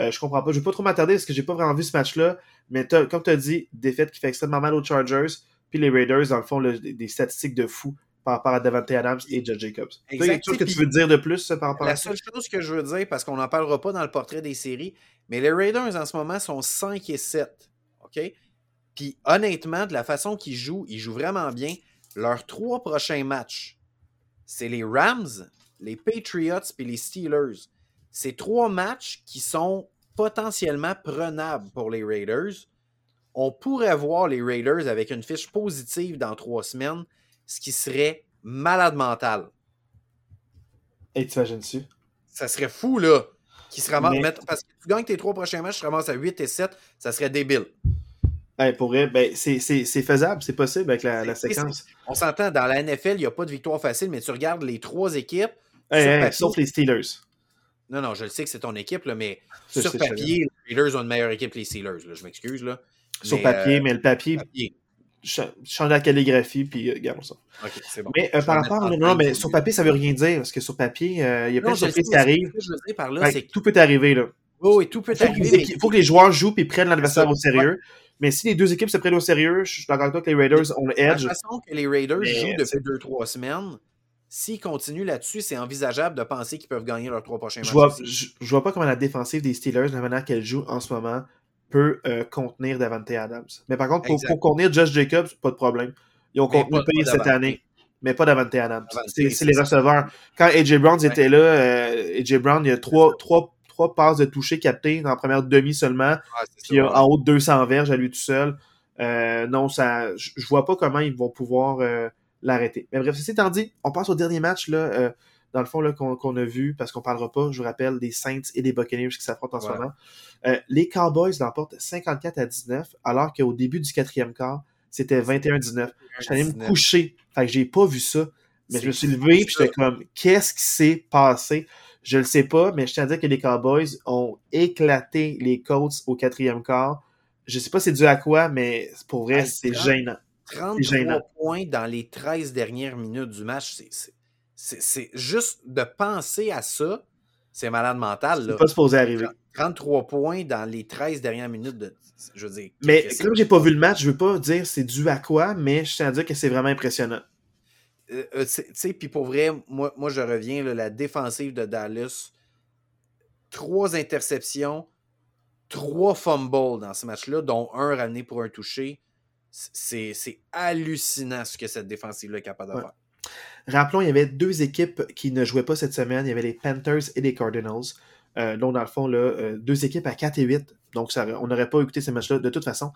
Euh, je comprends pas. Je vais pas trop m'attarder parce que j'ai pas vraiment vu ce match-là. Mais comme tu as dit, défaite qui fait extrêmement mal aux Chargers. Puis les Raiders, dans le fond, des statistiques de fou par rapport à Devante Adams et Judge Jacobs. Il y a quelque chose que tu veux dire de plus par rapport à ça? La seule chose que je veux dire, parce qu'on n'en parlera pas dans le portrait des séries, mais les Raiders en ce moment sont 5 et 7. OK? Puis honnêtement, de la façon qu'ils jouent, ils jouent vraiment bien. Leurs trois prochains matchs, c'est les Rams, les Patriots puis les Steelers. C'est trois matchs qui sont potentiellement prenables pour les Raiders. On pourrait voir les Raiders avec une fiche positive dans trois semaines, ce qui serait malade mental. Et tu imagines dessus? Ça serait fou, là. Qui se Parce que tu gagnes tes trois prochains matchs, tu ramasses à 8 et 7, ça serait débile. pour vrai, ben, c'est faisable, c'est possible avec la, séquence. On s'entend, dans la NFL, il n'y a pas de victoire facile, mais tu regardes les trois équipes. sauf les Steelers. Non, non, je le sais que c'est ton équipe, là, mais sur papier, les Raiders ont une meilleure équipe que les Steelers. Là, je m'excuse. Là. Sur papier, euh, mais le papier, change la calligraphie, puis euh, ça. OK, c'est bon. Mais euh, par rapport, non, non, mais sur papier, ça veut rien dire, parce que sur papier, euh, il y a plein de surprises qui arrivent. Je. Tout peut arriver, là. Oh, oui, tout peut arriver. Il faut que les joueurs jouent et prennent l'adversaire au sérieux. Mais si les deux équipes se prennent au sérieux, je suis d'accord avec toi que les Raiders ont le edge. De la façon que les Raiders jouent depuis deux, trois semaines, S'ils continuent là-dessus, c'est envisageable de penser qu'ils peuvent gagner leurs trois prochains matchs. Je vois, je, vois pas comment la défensive des Steelers, la manière qu'elle joue en ce moment, peut euh, contenir Davante Adams. Mais par contre, pour, contenir Josh Jacobs, pas de problème. Ils ont contenu cette année, mais pas Davante Adams. C'est les receveurs. Quand AJ Brown était là, euh, AJ Brown, il y a trois, trois, trois passes de toucher captées dans la première demi seulement. puis il a en haut de 200 verges à lui tout seul. Euh, non, ça, je vois pas comment ils vont pouvoir l'arrêter. Mais bref, ceci étant dit, on passe au dernier match, là, euh, dans le fond, là, qu'on, a vu, parce qu'on parlera pas, je vous rappelle, des Saints et des Buccaneers qui s'affrontent en ce moment. Euh, les Cowboys l'emportent 54 à 19, alors qu'au début du quatrième quart, c'était 21-19. J'allais me coucher, fait que j'ai pas vu ça. Mais je me suis levé, puis j'étais comme, qu'est-ce qui s'est passé? Je le sais pas, mais je tiens à dire que les Cowboys ont éclaté les Colts au quatrième quart. Je sais pas c'est dû à quoi, mais pour vrai, c'est gênant. 33 points dans les 13 dernières minutes du match, c'est juste de penser à ça, c'est malade mental. C'est pas supposé arriver. 33 points dans les 13 dernières minutes de. Je veux dire. Mais comme j'ai pas vu le match, je veux pas dire c'est dû à quoi, mais je tiens à dire que c'est vraiment impressionnant. Euh, euh, tu sais, puis pour vrai, moi, moi je reviens, la défensive de Dallas, trois interceptions, trois fumbles dans ce match-là, dont un ramené pour un touché c'est hallucinant ce que cette défensive-là est capable de faire. Rappelons, il y avait deux équipes qui ne jouaient pas cette semaine. Il y avait les Panthers et les Cardinals. Euh, donc, dans le fond, là, euh, deux équipes à 4 et 8. Donc, ça, on n'aurait pas écouté ces matchs-là de toute façon.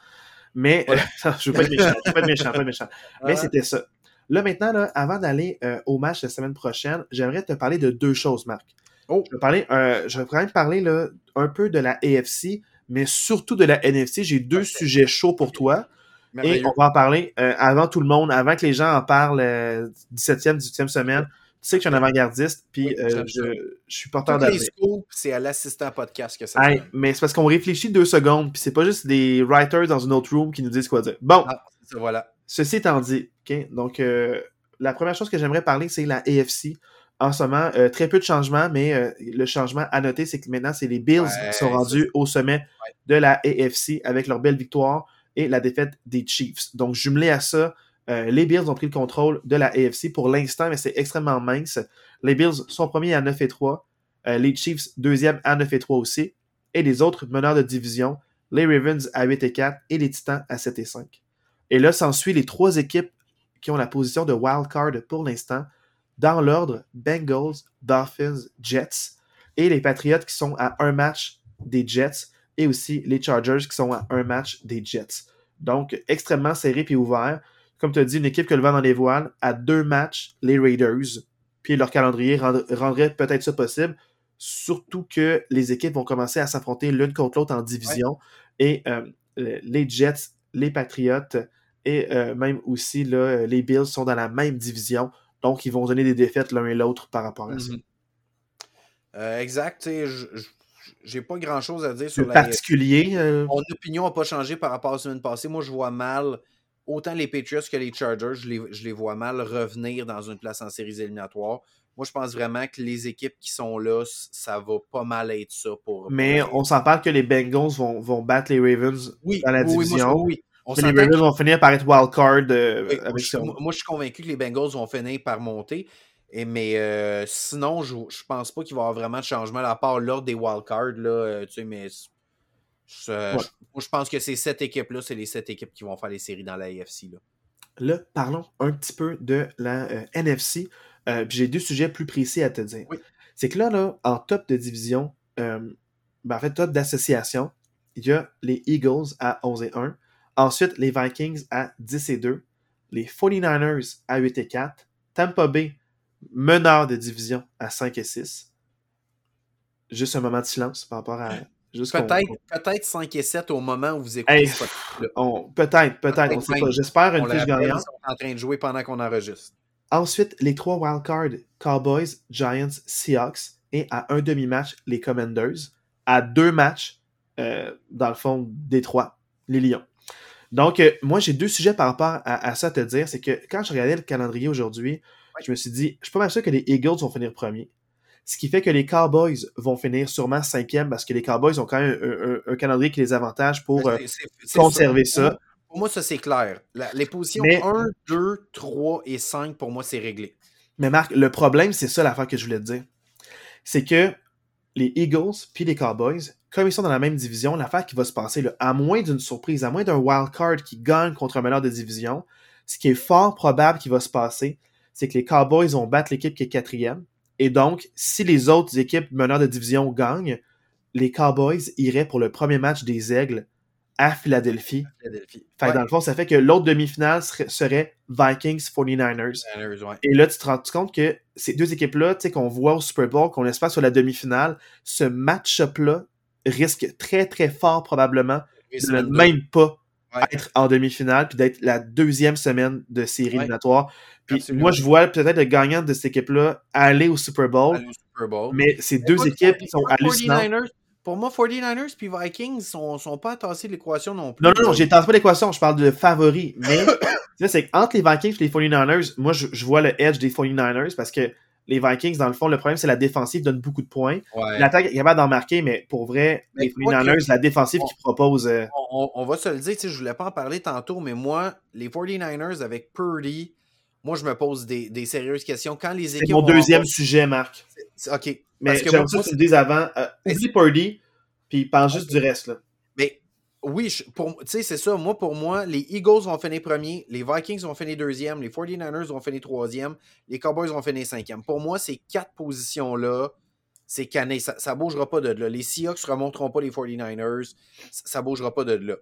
Mais, *laughs* je ne veux pas être méchant, pas être méchant, pas méchant. Mais c'était ça. Là, maintenant, là, avant d'aller euh, au match la semaine prochaine, j'aimerais te parler de deux choses, Marc. Oh. Je vais, parler, je vais quand même parler là, un peu de la AFC, mais surtout de la NFC. J'ai deux sujets chauds pour toi. Et on va en parler euh, avant tout le monde, avant que les gens en parlent euh, 17e, 18e semaine. Tu sais que je suis un avant-gardiste, puis Oui, euh, je, suis porteur d'avenir. c'est à l'assistant podcast que ça mais c'est parce qu'on réfléchit deux secondes, puis c'est pas juste des writers dans une autre room qui nous disent quoi dire. Bon, Ah, voilà. ceci étant dit, donc euh, la première chose que j'aimerais parler, c'est la AFC. En ce moment, euh, très peu de changements, mais euh, le changement à noter, c'est que maintenant, c'est les Bills Ouais, qui sont rendus au sommet de la AFC avec leur belle victoire et la défaite des Chiefs. Donc, jumelé à ça, euh, les Bills ont pris le contrôle de la AFC pour l'instant, mais c'est extrêmement mince. Les Bills sont premiers à 9 et 3, euh, les Chiefs deuxième à 9 et 3 aussi, et les autres meneurs de division, les Ravens à 8 et 4 et les Titans à 7 et 5. Et là, s'ensuit les trois équipes qui ont la position de wild card pour l'instant, dans l'ordre Bengals, Dolphins, Jets, et les Patriots qui sont à un match des Jets, et aussi les Chargers qui sont à un match des Jets. Donc, extrêmement serré puis ouvert. Comme tu as dit, une équipe que le vent dans les voiles, à deux matchs, les Raiders, puis leur calendrier rend- rendrait peut-être ça possible, surtout que les équipes vont commencer à s'affronter l'une contre l'autre en division, et euh, les Jets, les Patriots, et euh, même aussi là, les Bills sont dans la même division, donc ils vont donner des défaites l'un et l'autre par rapport à ça. Mhm. Euh, exact. je- je- J'ai pas grand chose à dire sur la particulier. euh, Mon opinion n'a pas changé par rapport à la semaine passée. Moi, je vois mal autant les Patriots que les Chargers. Je les, je les vois mal revenir dans une place en séries éliminatoires. Moi, je pense vraiment que les équipes qui sont là, ça va pas mal être ça pour. mais on s'en parle que les Bengals vont, vont battre les Ravens oui, dans la oui, oui, moi, division. oui. On mais les Ravens vont finir par être wild card euh, Oui, je, moi, je suis convaincu que les Bengals vont finir par monter. Et, mais euh, sinon, je, je pense pas qu'il va y avoir vraiment de changement, à part l'ordre des wildcards. Là, euh, tu sais, mais c- je, Ouais. je- moi, je pense que ces sept équipes-là, c'est les sept équipes qui vont faire les séries dans la AFC. Là. Là, parlons un petit peu de la euh, NFC. Euh, J'ai deux sujets plus précis à te dire. Oui. C'est que là, là, en top de division, euh, ben, en fait, top d'association, il y a les Eagles à 11 et 1. Ensuite, les Vikings à 10 et 2. Les 49ers à 8 et 4. Tampa Bay, meneur de division à 5 et 6. Juste un moment de silence par rapport à. Peut-être peut 5 et 7 au moment où vous écoutez Hey, Peut-être, peut-être. J'espère une fiche gagnante. ils sont en train de jouer pendant qu'on enregistre. Ensuite, les trois wildcards, Cowboys, Giants, Seahawks, et à un demi-match, les Commanders. À deux matchs, euh, dans le fond, des trois, les Lions. Donc, euh, moi, j'ai deux sujets par rapport à, à ça à te dire. C'est que quand je regardais le calendrier aujourd'hui, je me suis dit, je suis pas mal sûr que les Eagles vont finir premier. Ce qui fait que les Cowboys vont finir sûrement cinquième parce que les Cowboys ont quand même un, un- un calendrier qui les avantage pour euh, c'est- c'est conserver ça. Pour moi, ça, c'est clair. La- les positions Mais- 1, 2, 3 et 5, pour moi, c'est réglé. Mais Marc, le problème, c'est ça l'affaire que je voulais te dire. C'est que les Eagles puis les Cowboys, comme ils sont dans la même division, l'affaire qui va se passer, là, à moins d'une surprise, à moins d'un wild card qui gagne contre un meneur de division, ce qui est fort probable qui va se passer, c'est que les Cowboys vont battre l'équipe qui est quatrième. Et donc, si les autres équipes meneurs de division gagnent, les Cowboys iraient pour le premier match des Aigles à Philadelphie. Philadelphie. Fait que dans le fond, ça fait que l'autre demi-finale serait, serait Vikings 49ers. Niners, ouais. Et là, tu te rends compte que ces deux équipes-là, tu sais, qu'on voit au Super Bowl, qu'on espère sur la demi-finale, ce match-up-là risque très, très fort probablement de ne même pas Ouais. être en demi-finale, puis d'être la deuxième semaine de série Ouais. éliminatoire. Puis Absolument. moi, je vois peut-être le gagnant de cette équipe-là aller au Super Bowl, Aller au Super Bowl. mais ces deux Moi, équipes sont moi, hallucinantes. 49ers pour moi, 49ers puis Vikings sont, sont pas tassés de l'équation non plus. Non, non, non, j'ai tenté pas l'équation, je parle de favoris. Mais, *coughs* tu sais, c'est qu'entre les Vikings et les 49ers, moi, je, je vois le edge des 49ers parce que les Vikings, dans le fond, le problème, c'est la défensive donne beaucoup de points. Ouais. L'attaque est capable d'en marquer, mais pour vrai, Mais les quoi 49ers, que- la défensive qu'ils proposent. euh, On, on- on va se le dire, je voulais pas en parler tantôt, mais moi, les 49ers avec Purdy, moi, je me pose des, des sérieuses questions. Quand les c'est équipes. mon vont deuxième sujet, Marc. C'est- OK. Mais Parce que j'aime moi, ça que tu me dises avant. euh, oublie Purdy, puis pense juste du reste. Là. Oui, tu sais, c'est ça. Moi, pour moi, les Eagles vont finir premier, les Vikings vont finir deuxième, les 49ers vont finir troisième, les Cowboys vont finir cinquième. Pour moi, ces quatre positions-là, c'est cané. Ça ne bougera pas de là. Les Seahawks ne remonteront pas les 49ers. Ça ne bougera pas de là.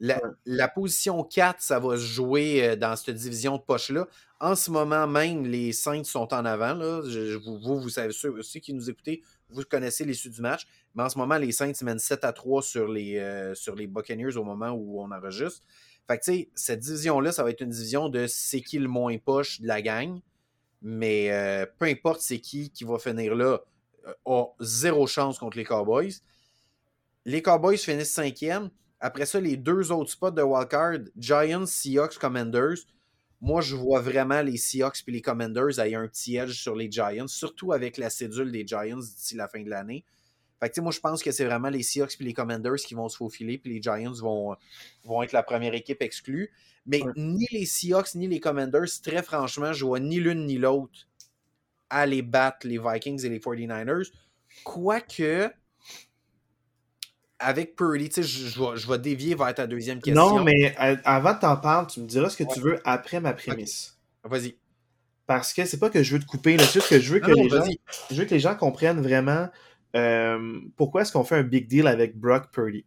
La, position 4, ça va se jouer euh, dans cette division de poche-là. En ce moment même, les Saints sont en avant. Là. vous, vous, savez, ceux aussi qui nous écoutez, vous connaissez l'issue du match. Mais en ce moment, les Saints mènent 7 à 3 sur les, euh, sur les Buccaneers au moment où on enregistre. Fait que, tu sais, cette division-là, ça va être une division de c'est qui le moins poche de la gang. Mais euh, peu importe c'est qui qui va finir là, a zéro chance contre les Cowboys. Les Cowboys finissent cinquième. Après ça, les deux autres spots de wildcard, Giants, Seahawks, Commanders. Moi, je vois vraiment les Seahawks et les Commanders ayant un petit edge sur les Giants, surtout avec la cédule des Giants d'ici la fin de l'année. Fait que, moi, je pense que c'est vraiment les Seahawks et les Commanders qui vont se faufiler, puis les Giants vont, vont être la première équipe exclue. Mais ni les Seahawks ni les Commanders, très franchement, je vois ni l'une ni l'autre aller battre les Vikings et les 49ers. Quoique, avec Purdy, tu sais, je, vais, dévier vers ta deuxième question. Non, mais euh, avant de t'en parler, tu me diras ce que tu veux après ma prémisse. Vas-y. Parce que c'est pas que je veux te couper, c'est juste que je veux que, les gens, je veux que les gens comprennent vraiment euh, pourquoi est-ce qu'on fait un big deal avec Brock Purdy.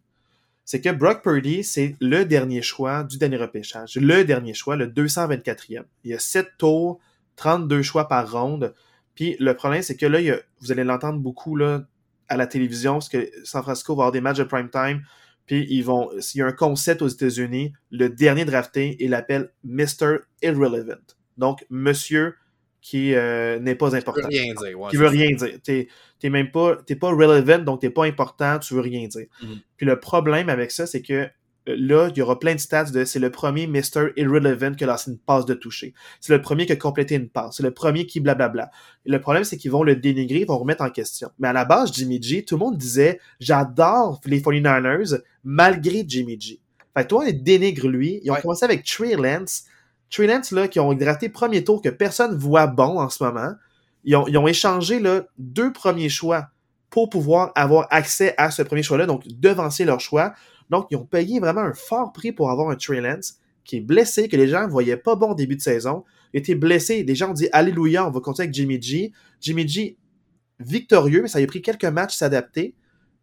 C'est que Brock Purdy, c'est le dernier choix du dernier repêchage. Le dernier choix, le 224e. Il y a 7 tours, 32 choix par ronde. Puis le problème, c'est que là, vous allez l'entendre beaucoup là, à la télévision, parce que San Francisco va avoir des matchs de prime time. Puis ils vont, s'il y a un concept aux États-Unis, le dernier drafté, il l'appelle Mr. Irrelevant. Donc, monsieur qui euh, n'est pas important. Qui veut rien dire. qui veut rien dire. T'es, même pas, t'es pas relevant, donc t'es pas important, tu veux rien dire. Mm-hmm. Puis le problème avec ça, c'est que là, il y aura plein de stats de c'est le premier Mr. Irrelevant qui a lancé une passe de toucher. C'est le premier qui a complété une passe. C'est le premier qui blablabla. le problème, c'est qu'ils vont le dénigrer, ils vont remettre en question. Mais à la base, Jimmy G, tout le monde disait j'adore les 49ers malgré Jimmy G. Fait que toi, on dénigre lui. Ils ont commencé avec Trey Lance. Trey Lance, là, qui ont drafté premier tour que personne voit bon en ce moment. Ils ont, ils ont échangé là, deux premiers choix pour pouvoir avoir accès à ce premier choix-là, donc devancer leur choix. Donc, ils ont payé vraiment un fort prix pour avoir un Trey Lance qui est blessé, que les gens ne voyaient pas bon début de saison. Il était blessé. Les gens ont dit Alléluia, on va continuer avec Jimmy G. Jimmy G, victorieux, mais ça a pris quelques matchs s'adapter.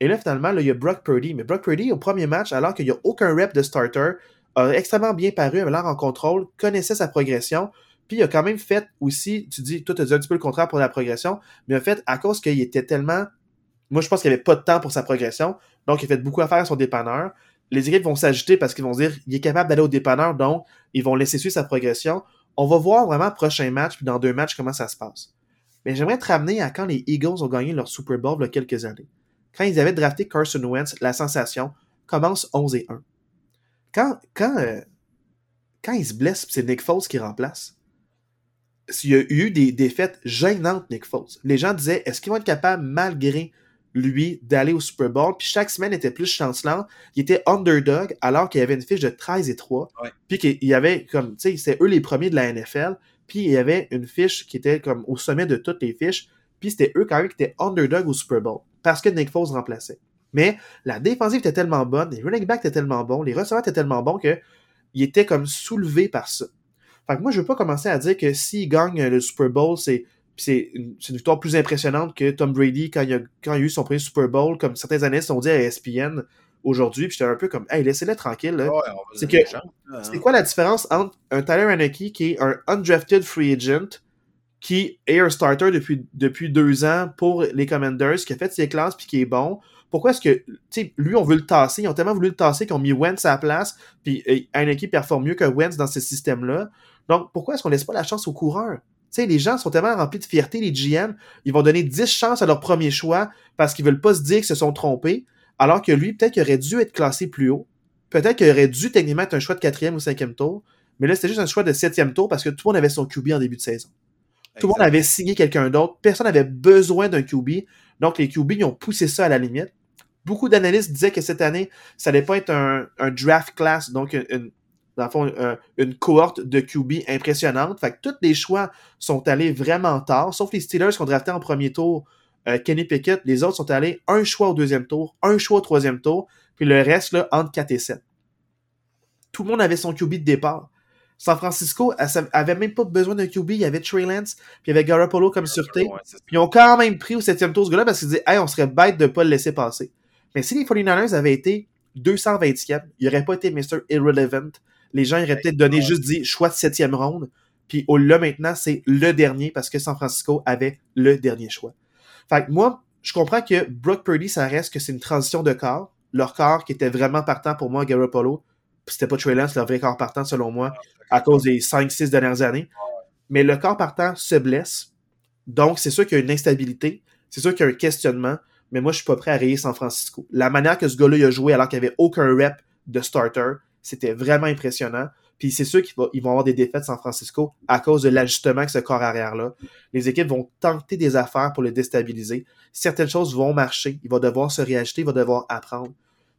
Et là, finalement, là, il y a Brock Purdy. Mais Brock Purdy, au premier match, alors qu'il n'y a aucun rep de starter, a extrêmement bien paru, avait l'air en contrôle, connaissait sa progression. Puis il a quand même fait aussi, tu dis, toi, tu as dit un petit peu le contraire pour la progression, mais en fait, à cause qu'il était tellement. Moi, je pense qu'il n'y avait pas de temps pour sa progression. Donc, il fait beaucoup à faire à son dépanneur. Les équipes vont s'agiter parce qu'ils vont dire il est capable d'aller au dépanneur, donc ils vont laisser suivre sa progression. On va voir vraiment prochain match, puis dans deux matchs, comment ça se passe. Mais j'aimerais te ramener à quand les Eagles ont gagné leur Super Bowl il y a quelques années. Quand ils avaient drafté Carson Wentz, la sensation commence 11 et 1. Quand, quand, euh, quand il se blesse, c'est Nick Foles qui remplace. Il y a eu des défaites gênantes, Nick Foles. Les gens disaient est-ce qu'ils vont être capables, malgré lui, d'aller au Super Bowl. Puis chaque semaine était plus chancelant. Il était underdog alors qu'il y avait une fiche de 13 et 3. Puis qu'il y avait comme, tu sais, c'était eux les premiers de la NFL. Puis il y avait une fiche qui était comme au sommet de toutes les fiches. Puis c'était eux quand même qui étaient underdog au Super Bowl. Parce que Nick Foles remplaçait. Mais la défensive était tellement bonne, les running backs étaient tellement bons, les receveurs étaient tellement bons que il était comme soulevé par ça. Fait que moi, je veux pas commencer à dire que s'il gagne le Super Bowl, c'est c'est une, victoire plus impressionnante que Tom Brady quand il, a, quand il a eu son premier Super Bowl, comme certains années sont dit à ESPN aujourd'hui. Puis j'étais un peu comme, hey, laissez-le tranquille. c'est que, hein. c'est quoi la différence entre un Tyler Haneke qui est un undrafted free agent qui est un starter depuis, depuis deux ans pour les Commanders, qui a fait ses classes puis qui est bon? Pourquoi est-ce que, tu sais, lui, on veut le tasser, ils ont tellement voulu le tasser qu'ils ont mis Wentz à la place, puis Haneke performe mieux que Wentz dans ce système-là. Donc, pourquoi est-ce qu'on laisse pas la chance aux coureurs? Sais, les gens sont tellement remplis de fierté, les GM, ils vont donner 10 chances à leur premier choix parce qu'ils veulent pas se dire qu'ils se sont trompés, alors que lui, peut-être qu'il aurait dû être classé plus haut. Peut-être qu'il aurait dû techniquement être un choix de quatrième ou cinquième tour, mais là, c'était juste un choix de septième tour parce que tout le monde avait son QB en début de saison. Tout le monde avait signé quelqu'un d'autre. Personne n'avait besoin d'un QB. Donc, les QB, ils ont poussé ça à la limite. Beaucoup d'analystes disaient que cette année, ça n'allait pas être un, draft class, donc une, dans le fond, euh, une cohorte de QB impressionnante. Fait que tous les choix sont allés vraiment tard, sauf les Steelers qui ont drafté en premier tour euh, Kenny Pickett. Les autres sont allés un choix au deuxième tour, un choix au troisième tour, puis le reste, là, entre 4 et 7. Tout le monde avait son QB de départ. San Francisco avait même pas besoin d'un QB. Il y avait Trey Lance, puis il y avait Garoppolo comme sûreté. puis ils ont quand même pris au septième tour ce gars-là parce qu'ils disaient, hey, on serait bête de pas le laisser passer. Mais si les 49ers avaient été 220e, il n'aurait pas été Mr. Irrelevant. Les gens auraient peut-être donné juste dit choix de septième ronde. Puis au là maintenant, c'est le dernier parce que San Francisco avait le dernier choix. Fait que moi, je comprends que Brock Purdy, ça reste que c'est une transition de corps. Leur corps qui était vraiment partant pour moi, Garoppolo. C'était pas Trey Lance, leur vrai corps partant selon moi, à cause des 5-6 dernières années. Mais le corps partant se blesse. Donc, c'est sûr qu'il y a une instabilité. C'est sûr qu'il y a un questionnement. Mais moi, je suis pas prêt à rayer San Francisco. La manière que ce gars-là a joué alors qu'il n'y avait aucun rep de starter, c'était vraiment impressionnant. Puis c'est sûr qu'ils vont avoir des défaites San Francisco à cause de l'ajustement que ce corps arrière-là. Les équipes vont tenter des affaires pour le déstabiliser. Certaines choses vont marcher. Il va devoir se réajuster, il va devoir apprendre.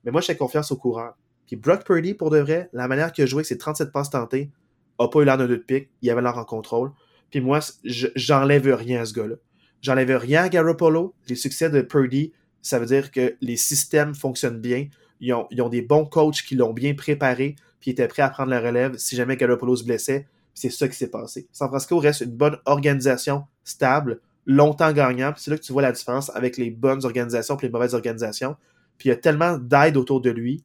Mais moi, j'ai confiance au coureur. Puis Brock Purdy, pour de vrai, la manière qu'il a joué avec ses 37 passes tentées, a pas eu l'air d'un de pique. Il avait l'air en contrôle. Puis moi, j'enlève rien à ce gars-là. J'enlève rien à Garoppolo. Les succès de Purdy, ça veut dire que les systèmes fonctionnent bien. Ils ont, des bons coachs qui l'ont bien préparé puis était prêt à prendre la relève si jamais Garoppolo se blessait. C'est ça qui s'est passé. San Francisco reste une bonne organisation stable, longtemps gagnant. C'est là que tu vois la différence avec les bonnes organisations et les mauvaises organisations. Puis il y a tellement d'aide autour de lui.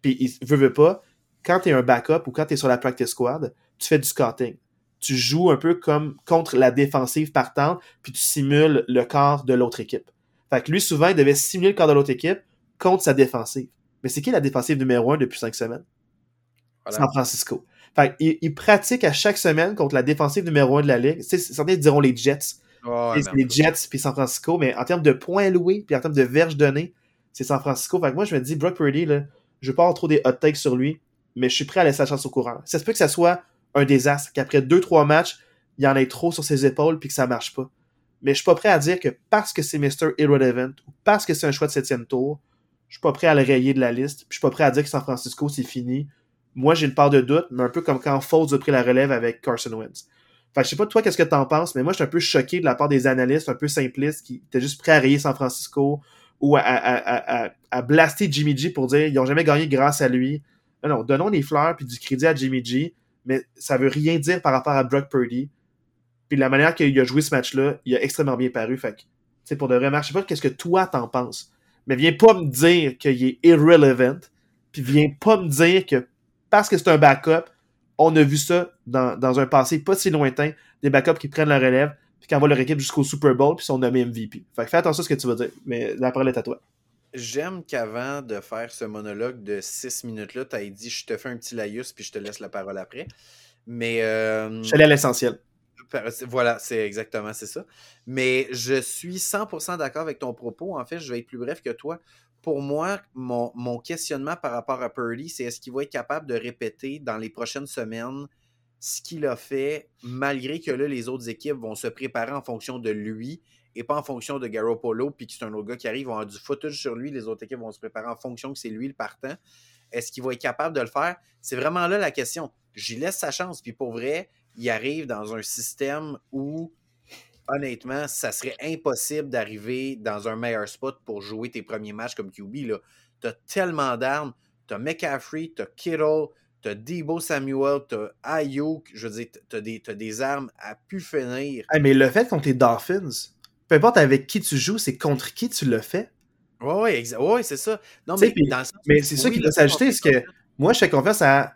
Puis il veut, veut pas. Quand tu es un backup ou quand tu es sur la practice squad, tu fais du scouting. Tu joues un peu comme contre la défensive partante, puis tu simules le corps de l'autre équipe. Fait que lui, souvent, il devait simuler le corps de l'autre équipe contre sa défensive. Mais c'est qui la défensive numéro un depuis cinq semaines? San Francisco. Fait il, pratique à chaque semaine contre la défensive numéro 1 de la ligue. certains diront les Jets. les Jets puis San Francisco, mais en termes de points loués puis en termes de verges données, c'est San Francisco. Fait que moi, je me dis, Brock Purdy, là, je veux pas avoir trop des hot takes sur lui, mais je suis prêt à laisser la chance au courant. Ça se peut que ça soit un désastre, qu'après 2-3 matchs, il y en ait trop sur ses épaules puis que ça marche pas. Mais je suis pas prêt à dire que parce que c'est Mr. Irrelevant ou parce que c'est un choix de septième tour, je suis pas prêt à le rayer de la liste. Puis je suis pas prêt à dire que San Francisco, c'est fini moi, j'ai une part de doute, mais un peu comme quand Foles a pris la relève avec Carson Wentz. Enfin, je sais pas toi qu'est-ce que t'en penses, mais moi, je suis un peu choqué de la part des analystes un peu simplistes qui étaient juste prêts à rayer San Francisco ou à, à, à, à, blaster Jimmy G pour dire ils ont jamais gagné grâce à lui. Non, non, donnons des fleurs puis du crédit à Jimmy G, mais ça veut rien dire par rapport à Brock Purdy. Puis la manière qu'il a joué ce match-là, il a extrêmement bien paru. Fait que, c'est pour de vrai. Je sais pas qu'est-ce que toi t'en penses, mais viens pas me dire qu'il est irrelevant, puis viens pas me dire que parce que c'est un backup. On a vu ça dans, un passé pas si lointain, des backups qui prennent la relève, puis qui envoient leur équipe jusqu'au Super Bowl, puis sont nommés MVP. Fait que fais attention à ce que tu vas dire, mais la parole est à toi. J'aime qu'avant de faire ce monologue de 6 minutes-là, tu aies dit je te fais un petit laïus, puis je te laisse la parole après. Mais. Euh, je suis à l'essentiel. Voilà, c'est exactement c'est ça. Mais je suis 100% d'accord avec ton propos. En fait, je vais être plus bref que toi pour moi, mon, questionnement par rapport à Purdy, c'est est-ce qu'il va être capable de répéter dans les prochaines semaines ce qu'il a fait, malgré que là, les autres équipes vont se préparer en fonction de lui et pas en fonction de Garoppolo, puis que c'est un autre gars qui arrive, vont avoir du footage sur lui, les autres équipes vont se préparer en fonction que c'est lui le partant. Est-ce qu'il va être capable de le faire? C'est vraiment là la question. J'y laisse sa chance, puis pour vrai, il arrive dans un système où honnêtement, ça serait impossible d'arriver dans un meilleur spot pour jouer tes premiers matchs comme QB. Tu as tellement d'armes. Tu as McCaffrey, tu as Kittle, tu as Debo Samuel, tu as Ayuk. Je veux dire, tu as, des armes à pu finir. mais le fait contre les Dolphins, peu importe avec qui tu joues, c'est contre qui tu le fais. Oui, ouais, c'est ça. Non, mais, mais c'est ça qui doit s'ajouter, c'est que moi, je fais confiance à,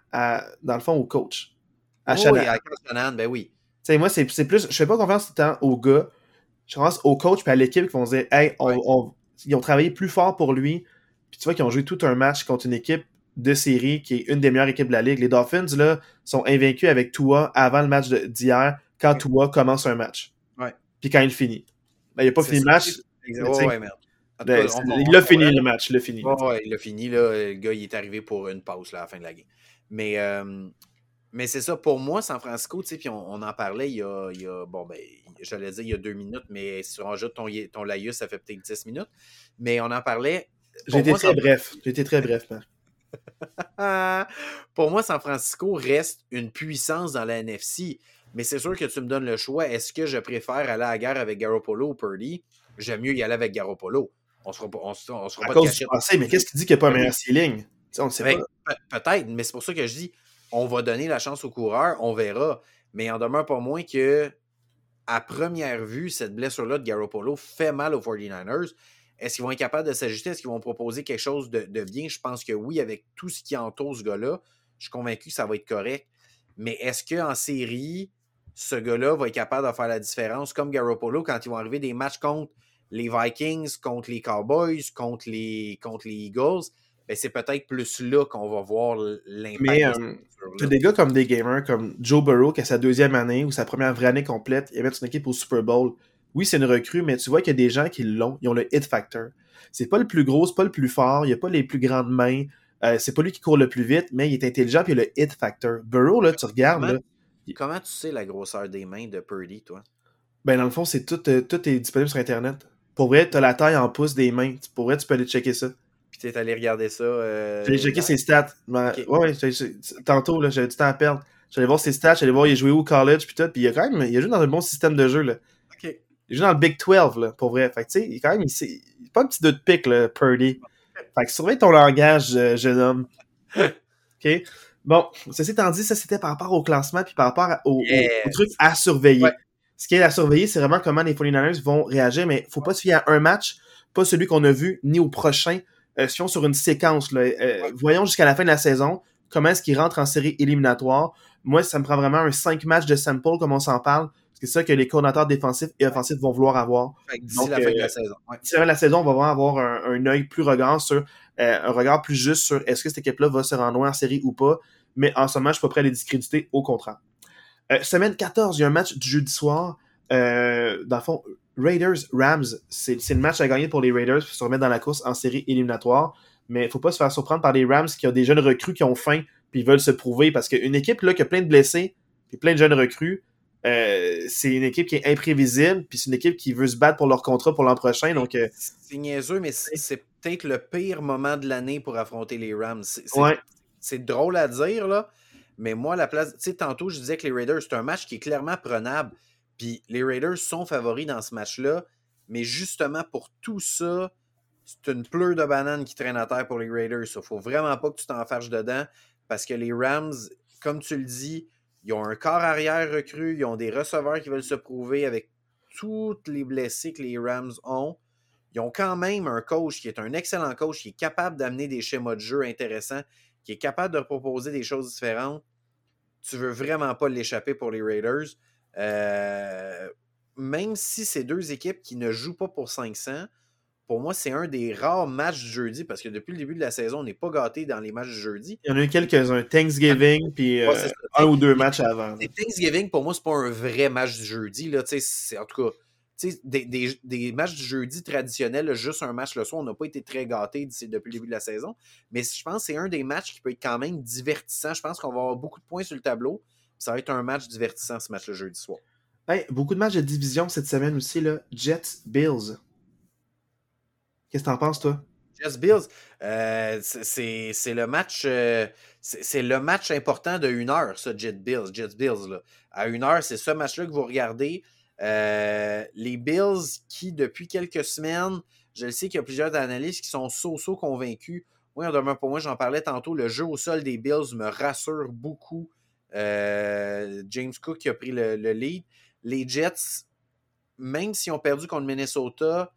dans le fond, au coach. À oui, à ben oui sais, moi, c'est plus. Je fais pas confiance tout le temps aux gars. Je pense aux coachs et à l'équipe qui vont dire Hey, on, ils ont travaillé plus fort pour lui. Puis tu vois qu'ils ont joué tout un match contre une équipe de série qui est une des meilleures équipes de la ligue. Les Dolphins, là, sont invaincus avec Tua avant le match d'hier, quand Tua commence un match. Ouais. Puis quand il finit. Ben, il n'a pas fini le match. ouais, merde. Ben, il a fini le match, il a fini. Ouais, il a fini. Là, le gars, il est arrivé pour une pause là, à la fin de la game. Mais euh, mais c'est ça, pour moi, San Francisco, tu sais, puis on, en parlait il y, a, il y a, bon, ben, j'allais dire il y a deux minutes, mais si on rajoute ton, ton laïus, ça fait peut-être dix minutes. Mais on en parlait. J'ai été très bref. J'ai été très bref, pour moi, San Francisco reste une puissance dans la NFC. Mais c'est sûr que tu me donnes le choix. Est-ce que je préfère aller à la guerre avec Garoppolo ou Purdy? J'aime mieux y aller avec Garoppolo. On sera, on, on sera pas cause mais qu'est-ce qui dit qu'il n'y a pas un meilleur ceiling? on ne sait ben, pas. Peut-être, mais c'est pour ça que je dis on va donner la chance au coureur, on verra. Mais il en demeure pas moins que, à première vue, cette blessure-là de Garoppolo fait mal aux 49ers. Est-ce qu'ils vont être capables de s'ajuster? Est-ce qu'ils vont proposer quelque chose de, de, bien? Je pense que oui, avec tout ce qui entoure ce gars-là, je suis convaincu que ça va être correct. Mais est-ce qu'en série, ce gars-là va être capable de faire la différence comme Garoppolo quand ils vont arriver des matchs contre les Vikings, contre les Cowboys, contre les, contre les Eagles? Ben c'est peut-être plus là qu'on va voir l'impact. Mais euh, des gars comme des gamers, comme Joe Burrow, qui a sa deuxième année ou sa première vraie année complète, il met son équipe au Super Bowl. Oui, c'est une recrue, mais tu vois qu'il y a des gens qui l'ont, ils ont le hit factor. C'est pas le plus gros, c'est pas le plus fort, il n'y a pas les plus grandes mains, euh, c'est pas lui qui court le plus vite, mais il est intelligent puis il a le hit factor. Burrow, là, tu regardes. Comment, là, comment tu sais la grosseur des mains de Purdy, toi? Ben, dans le fond, c'est tout, euh, tout est disponible sur Internet. Pour vrai, tu as la taille en pouces des mains. Pour vrai, tu peux aller checker ça. Tu es allé regarder ça. Euh, J'ai checké ses stats. Ben, okay. Ouais, ouais, tantôt, j'avais du temps à perdre. J'allais voir ses stats, j'allais voir il a joué où au college, puis tout. Puis il a quand même, il a joué dans un bon système de jeu, là. OK. Il joue dans le Big 12, là, pour vrai. Fait que, tu sais, il quand même, il, il pas un petit deux de pique, là, Purdy. Fait que surveille ton langage, euh, jeune homme. *laughs* OK? Bon, ceci étant dit, ça c'était par rapport au classement puis par rapport au, yes. au, au truc à surveiller. Ouais. Ce qui est à surveiller, c'est vraiment comment les 49ers vont réagir, mais faut pas se fier à un match, pas celui qu'on a vu, ni au prochain. Euh, si on sur une séquence, là, euh, ouais. voyons jusqu'à la fin de la saison, comment est-ce qu'ils rentrent en série éliminatoire? Moi, ça me prend vraiment un 5 matchs de sample, comme on s'en parle. C'est ça que les coordinateurs défensifs et offensifs vont vouloir avoir. D'ici la fin de la saison. Ouais. D'ici la fin de la saison, on va vraiment avoir un, un œil plus regard sur, euh, un regard plus juste sur est-ce que cette équipe-là va se rendre loin en série ou pas. Mais en ce moment, je suis pas prêt à les discréditer, au contraire. Euh, semaine 14, il y a un match du jeudi soir. Euh, dans le fond, Raiders-Rams, c'est le match à gagner pour les Raiders pour se remettre dans la course en série éliminatoire. Mais il faut pas se faire surprendre par les Rams qui ont des jeunes recrues qui ont faim puis veulent se prouver parce qu'une équipe là, qui a plein de blessés et plein de jeunes recrues, euh, c'est une équipe qui est imprévisible, puis c'est une équipe qui veut se battre pour leur contrat pour l'an prochain. Donc, euh... c'est niaiseux, mais c'est peut-être le pire moment de l'année pour affronter les Rams. C'est ouais. drôle à dire, là, mais moi, la place. Tu sais, tantôt, je disais que les Raiders, c'est un match qui est clairement prenable. Puis les Raiders sont favoris dans ce match-là, mais justement pour tout ça, c'est une pleure de banane qui traîne à terre pour les Raiders. Il faut vraiment pas que tu t'enfarges dedans parce que les Rams, comme tu le dis, ils ont un corps arrière recru, ils ont des receveurs qui veulent se prouver avec toutes les blessés que les Rams ont. Ils ont quand même un coach qui est un excellent coach, qui est capable d'amener des schémas de jeu intéressants, qui est capable de proposer des choses différentes. Tu veux vraiment pas l'échapper pour les Raiders. Euh, même si c'est deux équipes qui ne jouent pas pour 500, pour moi, c'est un des rares matchs du jeudi parce que depuis le début de la saison, on n'est pas gâté dans les matchs du jeudi. Il y en a eu quelques-uns. Thanksgiving, puis euh, un ou deux matchs avant. Thanksgiving, pour moi, c'est pas un vrai match du jeudi. Là, en tout cas, des, des, des, matchs du jeudi traditionnels, juste un match le soir, on n'a pas été très gâtés depuis le début de la saison. Mais je pense que c'est un des matchs qui peut être quand même divertissant. Je pense qu'on va avoir beaucoup de points sur le tableau. Ça va être un match divertissant, ce match le jeudi soir. Hey, beaucoup de matchs de division cette semaine aussi. Là. Jets, Bills. Qu'est-ce que t'en penses, toi? Jets Bills, euh, c'est le match euh, c'est le match important de une heure, ça, Jets Bills. Jets Bills là. À une heure, c'est ce match-là que vous regardez. Euh, les Bills qui, depuis quelques semaines, je le sais qu'il y a plusieurs analystes qui sont so-so convaincus. Oui, en demeure pour moi, j'en parlais tantôt, le jeu au sol des Bills me rassure beaucoup. Euh, James Cook qui a pris le, le, lead. Les Jets, même s'ils ont perdu contre Minnesota,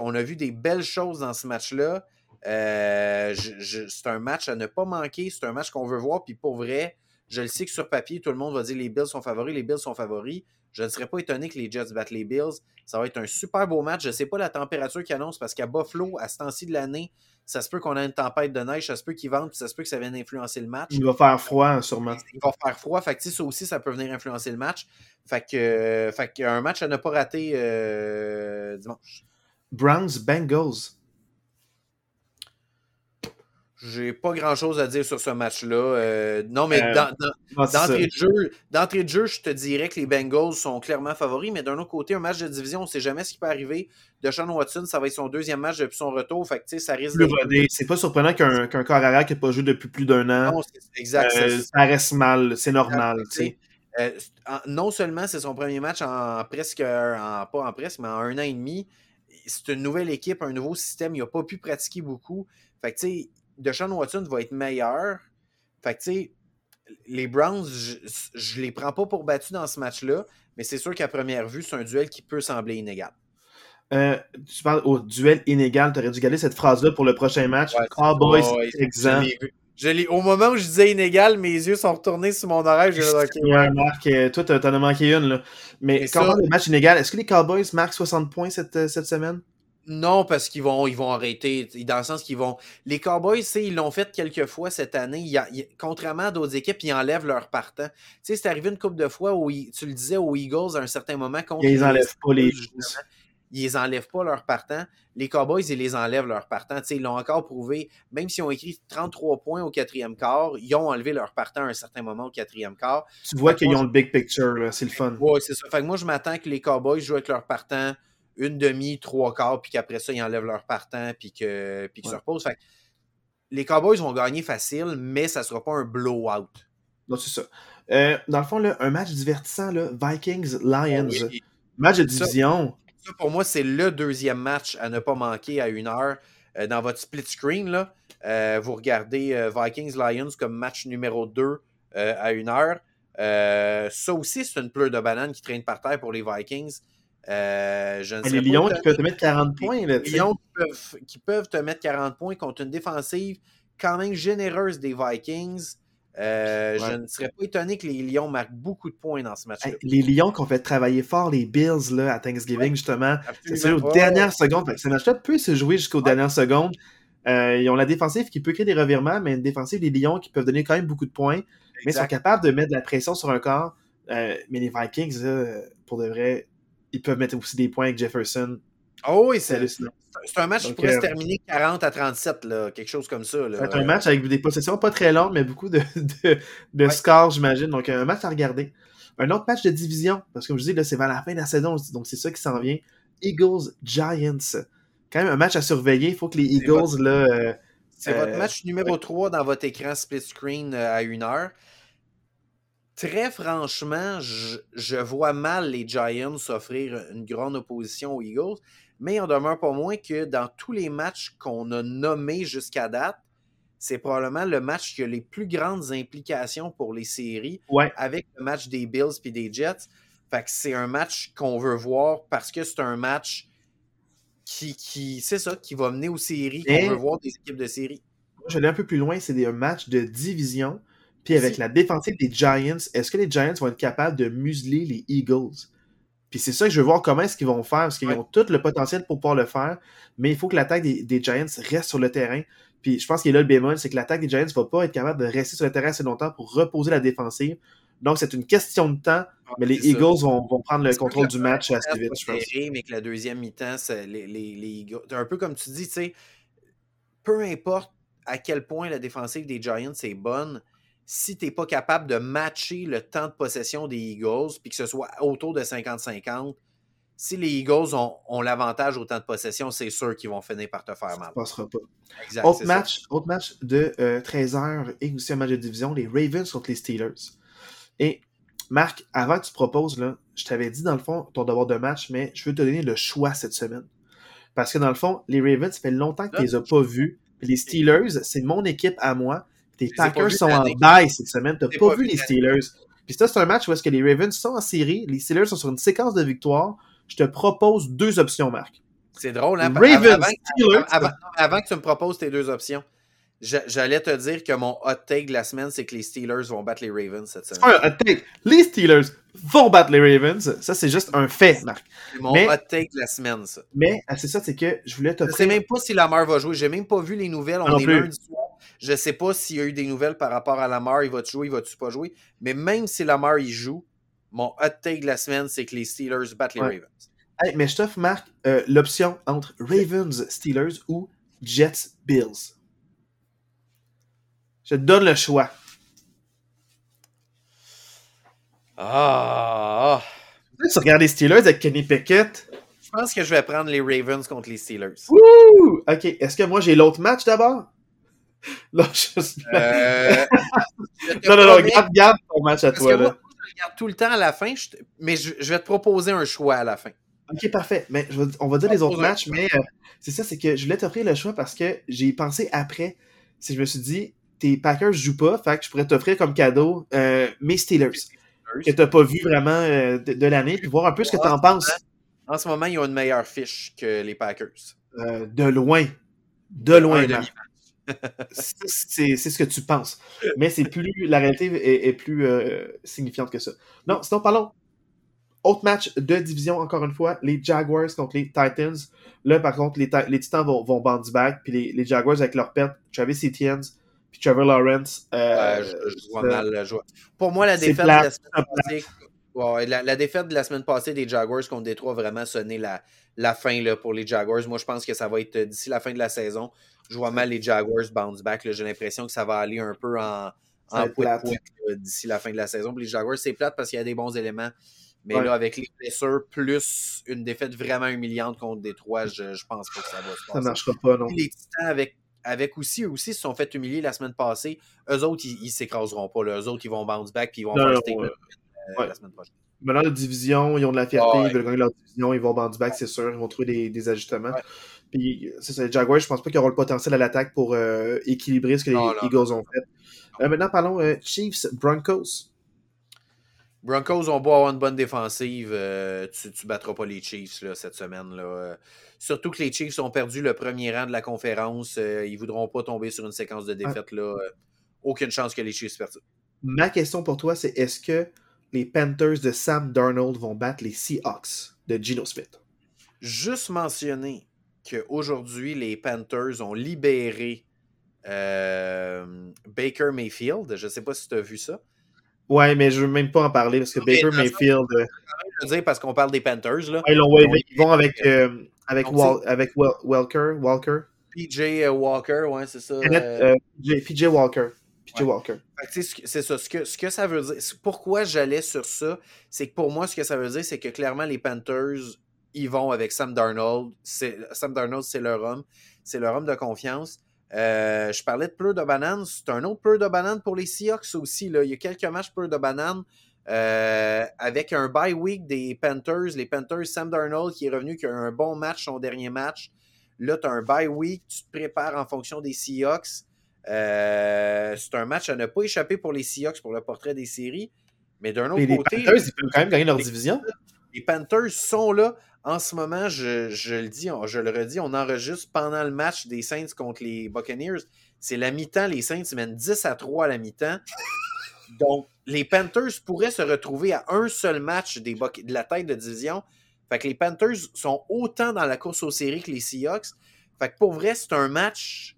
on a vu des belles choses dans ce match-là. Euh, c'est un match à ne pas manquer. C'est un match qu'on veut voir. Puis pour vrai, je le sais que sur papier, tout le monde va dire les Bills sont favoris, les Bills sont favoris. Je ne serais pas étonné que les Jets battent les Bills. Ça va être un super beau match. Je ne sais pas la température qu'ils annoncent parce qu'à Buffalo, à ce temps-ci de l'année, ça se peut qu'on ait une tempête de neige, ça se peut qu'ils vendent, puis ça se peut que ça vienne influencer le match. Il va faire froid, sûrement. Il va faire froid. Fait que ça aussi, ça peut venir influencer le match. Fait que, euh, fait que un match à ne pas rater euh, dimanche. Browns Bengals. J'ai pas grand chose à dire sur ce match-là. Euh, non, mais euh, d'entrée de, jeu, de jeu, je te dirais que les Bengals sont clairement favoris, mais d'un autre côté, un match de division, on ne sait jamais ce qui peut arriver. Deshaun Watson, ça va être son deuxième match depuis son retour. Fait que, ça risque de. C'est pas surprenant qu'un qu corps arrière qui n'a pas joué depuis plus d'un an. Non, exact. Euh, ça reste mal, c'est normal. Non seulement c'est son premier match en presque, en, pas en presque, mais en un an et demi. C'est une nouvelle équipe, un nouveau système. Il n'a pas pu pratiquer beaucoup. Fait que, tu sais, Deshaun Watson va être meilleur. Fait que, tu sais, les Browns, je, ne les prends pas pour battus dans ce match-là, mais c'est sûr qu'à première vue, c'est un duel qui peut sembler inégal. Euh, tu parles au duel inégal. Tu aurais dû garder cette phrase-là pour le prochain match. Ouais, Cowboys, ouais, exempt. Au moment où je disais inégal, mes yeux sont retournés sur mon oreille. Je okay, ouais, Marc, euh, toi, t'en as manqué une. Là. Mais, quand on le match inégal, est-ce que les Cowboys marquent 60 points cette, euh, cette semaine? Non, parce qu'ils vont, ils vont arrêter. Dans le sens qu'ils vont. Les Cowboys, ils l'ont fait quelques fois cette année. Contrairement à d'autres équipes, ils enlèvent leur partant. Tu sais, c'est arrivé une couple de fois où tu le disais aux Eagles à un certain moment. Contre ils enlèvent pas les ils les enlèvent pas leur partant. Les Cowboys, ils les enlèvent leur partant. ils l'ont encore prouvé. Même s'ils ont écrit 33 points au quatrième quart, ils ont enlevé leur partant à un certain moment au quatrième quart. Tu vois qu'ils ont le big picture, c'est le fun. Oui, c'est ça. Fait que moi, je m'attends que les Cowboys jouent avec leur partant une demi, trois quarts, puis qu'après ça, ils enlèvent leur partant, puis qu'ils puis se reposent. Fait les Cowboys vont gagner facile, mais ça ne sera pas un blowout. Non, c'est ça. Euh, dans le fond, là, un match divertissant, Vikings-Lions. Match de division pour moi, c'est le deuxième match à ne pas manquer à une heure. Euh, dans votre split screen, là, euh, vous regardez euh, Vikings-Lions comme match numéro 2 à une heure. ça aussi, c'est une pleure de banane qui traîne par terre pour les Vikings. Je ne les Lions qui peuvent te mettre 40 points. les Lions qui peuvent, te mettre 40 points contre une défensive quand même généreuse des Vikings. Euh, je ne serais pas étonné que les Lions marquent beaucoup de points dans ce match-là. les Lions qui ont fait travailler fort les Bills là, à Thanksgiving, justement. C'est aux dernières secondes. Ce match-là peut se jouer jusqu'aux dernières secondes. Euh, ils ont la défensive qui peut créer des revirements, mais une défensive des Lions qui peuvent donner quand même beaucoup de points. Mais ils sont capables de mettre de la pression sur un corps. Euh, mais les Vikings, pour de vrai, ils peuvent mettre aussi des points avec Jefferson. Oh oui, c'est hallucinant. C'est un match qui pourrait se euh, terminer 40 à 37, là, quelque chose comme ça. C'est un match avec des possessions pas très longues, mais beaucoup de, *laughs* de, scores, j'imagine. Donc, un match à regarder. Un autre match de division, parce que comme je dis, c'est vers la fin de la saison, donc c'est ça qui s'en vient. Eagles-Giants. Quand même un match à surveiller. Il faut que les Eagles, là. Euh, c'est votre euh, match numéro 3 dans votre écran split screen à une heure. Très franchement, je, je, vois mal les Giants offrir une grande opposition aux Eagles mais il en demeure pas moins que dans tous les matchs qu'on a nommés jusqu'à date, c'est probablement le match qui a les plus grandes implications pour les séries avec le match des Bills et des Jets. Fait que c'est un match qu'on veut voir parce que c'est un match qui, qui c'est ça, qui va mener aux séries, qu'on veut voir des équipes de séries. Moi, je vais aller un peu plus loin, c'est un match de division. Puis avec la défensive des Giants, est-ce que les Giants vont être capables de museler les Eagles? Puis c'est ça que je veux voir comment est-ce qu'ils vont faire, parce qu'ils ont tout le potentiel pour pouvoir le faire, mais il faut que l'attaque des, Giants reste sur le terrain. Puis je pense qu'il y a là le bémol, c'est que l'attaque des Giants ne va pas être capable de rester sur le terrain assez longtemps pour reposer la défensive. Donc c'est une question de temps, mais les Eagles vont, prendre le contrôle du match assez vite, je pense. Mais que la deuxième mi-temps, les, les, Eagles. Un peu comme tu dis, tu sais, peu importe à quel point la défensive des Giants est bonne, si tu n'es pas capable de matcher le temps de possession des Eagles, puis que ce soit autour de 50-50, si les Eagles ont, l'avantage au temps de possession, c'est sûr qu'ils vont finir par te faire mal. Ça passera pas. Exact, autre, match, autre match de 13h euh, et aussi un match de division, les Ravens contre les Steelers. Et Marc, avant que tu proposes, là, je t'avais dit dans le fond ton devoir de match, mais je veux te donner le choix cette semaine. Parce que dans le fond, les Ravens, ça fait longtemps que tu les as pas vus. Les Steelers, c'est mon équipe à moi. Tes Packers sont en bail cette semaine. T'as pas, pas, vu les Steelers. Puis ça, c'est un match où est-ce que les Ravens sont en série, les Steelers sont sur une séquence de victoires. Je te propose deux options, Marc. C'est drôle, hein? Ravens, avant, avant, que tu me proposes tes deux options, J'allais te dire que mon hot take de la semaine, c'est que les Steelers vont battre les Ravens cette semaine. un hot take. Les Steelers vont battre les Ravens. Ça, c'est juste un fait, Marc. C'est mon hot take de la semaine, ça. Mais, ah, c'est ça, c'est que je voulais te Je sais même pas si Lamar va jouer. J'ai même pas vu les nouvelles. On est lundi soir. Je sais pas s'il y a eu des nouvelles par rapport à Lamar. Il va-tu jouer, il va-tu pas jouer. Mais même si Lamar, il joue, mon hot take de la semaine, c'est que les Steelers battent les Ravens. Hey, mais je t'offre, Marc, euh, l'option entre Ravens, Steelers ou Jets, Bills. Je te donne le choix. Ah! Tu regardes les Steelers avec Kenny Pickett. Je pense que je vais prendre les Ravens contre les Steelers. Ouh! Ok, est-ce que moi j'ai l'autre match d'abord? *laughs* Non, je... euh... non, non, non, garde, garde ton match à toi. là. Moi, je regarde tout le temps à la fin, mais je... vais te proposer un choix à la fin. Ok, parfait. Mais on va dire les autres matchs, mais euh, c'est ça, c'est que je voulais t'offrir le choix parce que j'ai pensé après. Si je me suis dit, tes Packers jouent pas, fait que je pourrais t'offrir comme cadeau euh, mes Steelers, que t'as pas vu vraiment de, l'année, puis voir un peu ce que tu en penses. En ce moment, ils ont une meilleure fiche que les Packers. De loin. De loin, c'est ce que tu penses. Mais c'est plus. La réalité est, plus euh, signifiante que ça. Non, sinon, parlons. Autre match de division, encore une fois, les Jaguars contre les Titans. Là, par contre, les, les Titans vont, vont bounce back, puis les, les, Jaguars avec leur perte, Travis Etienne, puis Trevor Lawrence. Euh, je, vois mal le joueur. Pour moi, la défaite, de la, semaine passée, la, défaite de la semaine passée des Jaguars contre Détroit a vraiment sonné la, la fin là, pour les Jaguars. Moi, je pense que ça va être d'ici la fin de la saison. Je vois mal les Jaguars bounce back. J'ai l'impression que ça va aller un peu en, en d'ici la fin de la saison. Les Jaguars, c'est plate parce qu'il y a des bons éléments. Mais là, avec les blessures, plus une défaite vraiment humiliante contre Détroit, je, je pense pas que ça va se passer. Ça marchera pas, non. Les Titans, avec, avec aussi, eux aussi, se sont fait humilier la semaine passée. Eux autres, ils, s'écraseront pas. Eux autres, ils vont bounce back puis ils vont non, euh, la semaine prochaine. Maintenant, la division, ils ont de la fierté, ils veulent gagner leur division, ils vont bounce back, c'est sûr, ils vont trouver des, des ajustements. Puis, c'est ça, les Jaguars, je pense pas qu'ils auront le potentiel à l'attaque pour euh, équilibrer ce que les Eagles ont fait. Euh, maintenant, parlons Chiefs, Broncos. Broncos ont beau avoir une bonne défensive, euh, tu ne battras pas les Chiefs là, cette semaine. Là. surtout que les Chiefs ont perdu le premier rang de la conférence. Euh, ils ne voudront pas tomber sur une séquence de défaites. Là. Euh, aucune chance que les Chiefs perdent. Ma question pour toi, c'est est-ce que les Panthers de Sam Darnold vont battre les Seahawks de Gino Smith? Juste mentionner qu'aujourd'hui, les Panthers ont libéré Baker Mayfield. Je ne sais pas si tu as vu ça. Ouais, mais je veux même pas en parler parce que Baker Mayfield. Euh, je veux dire parce qu'on parle des Panthers. Là. ils, vont avec, euh, avec, avec Walker. Walker. PJ euh, Walker, ouais, c'est ça. PJ Walker. Walker. C'est ça. Ce que, ce que ça veut dire. Pourquoi j'allais sur ça, c'est que pour moi, ce que ça veut dire, c'est que clairement, les Panthers, ils vont avec Sam Darnold. Sam Darnold, c'est leur homme. C'est leur homme de confiance. Euh, je parlais de pleurs de banane. C'est un autre pleur de banane pour les Seahawks aussi. Là. Il y a quelques matchs pleurs de banane. Euh, avec un bye week des Panthers, les Panthers, Sam Darnold qui est revenu, qui a eu un bon match, son dernier match. Là, tu as un bye week, tu te prépares en fonction des Seahawks. Euh, c'est un match à ne pas échapper pour les Seahawks pour le portrait des séries. Mais d'un autre côté. Les Panthers, ils peuvent quand même gagner leur division. Les Panthers sont là. En ce moment, je, le dis, je le redis, on enregistre pendant le match des Saints contre les Buccaneers. C'est la mi-temps, les Saints mènent 10 à 3 à la mi-temps. Donc, les Panthers pourraient se retrouver à un seul match des de la tête de division. Fait que les Panthers sont autant dans la course aux séries que les Seahawks. Fait que pour vrai, c'est un match,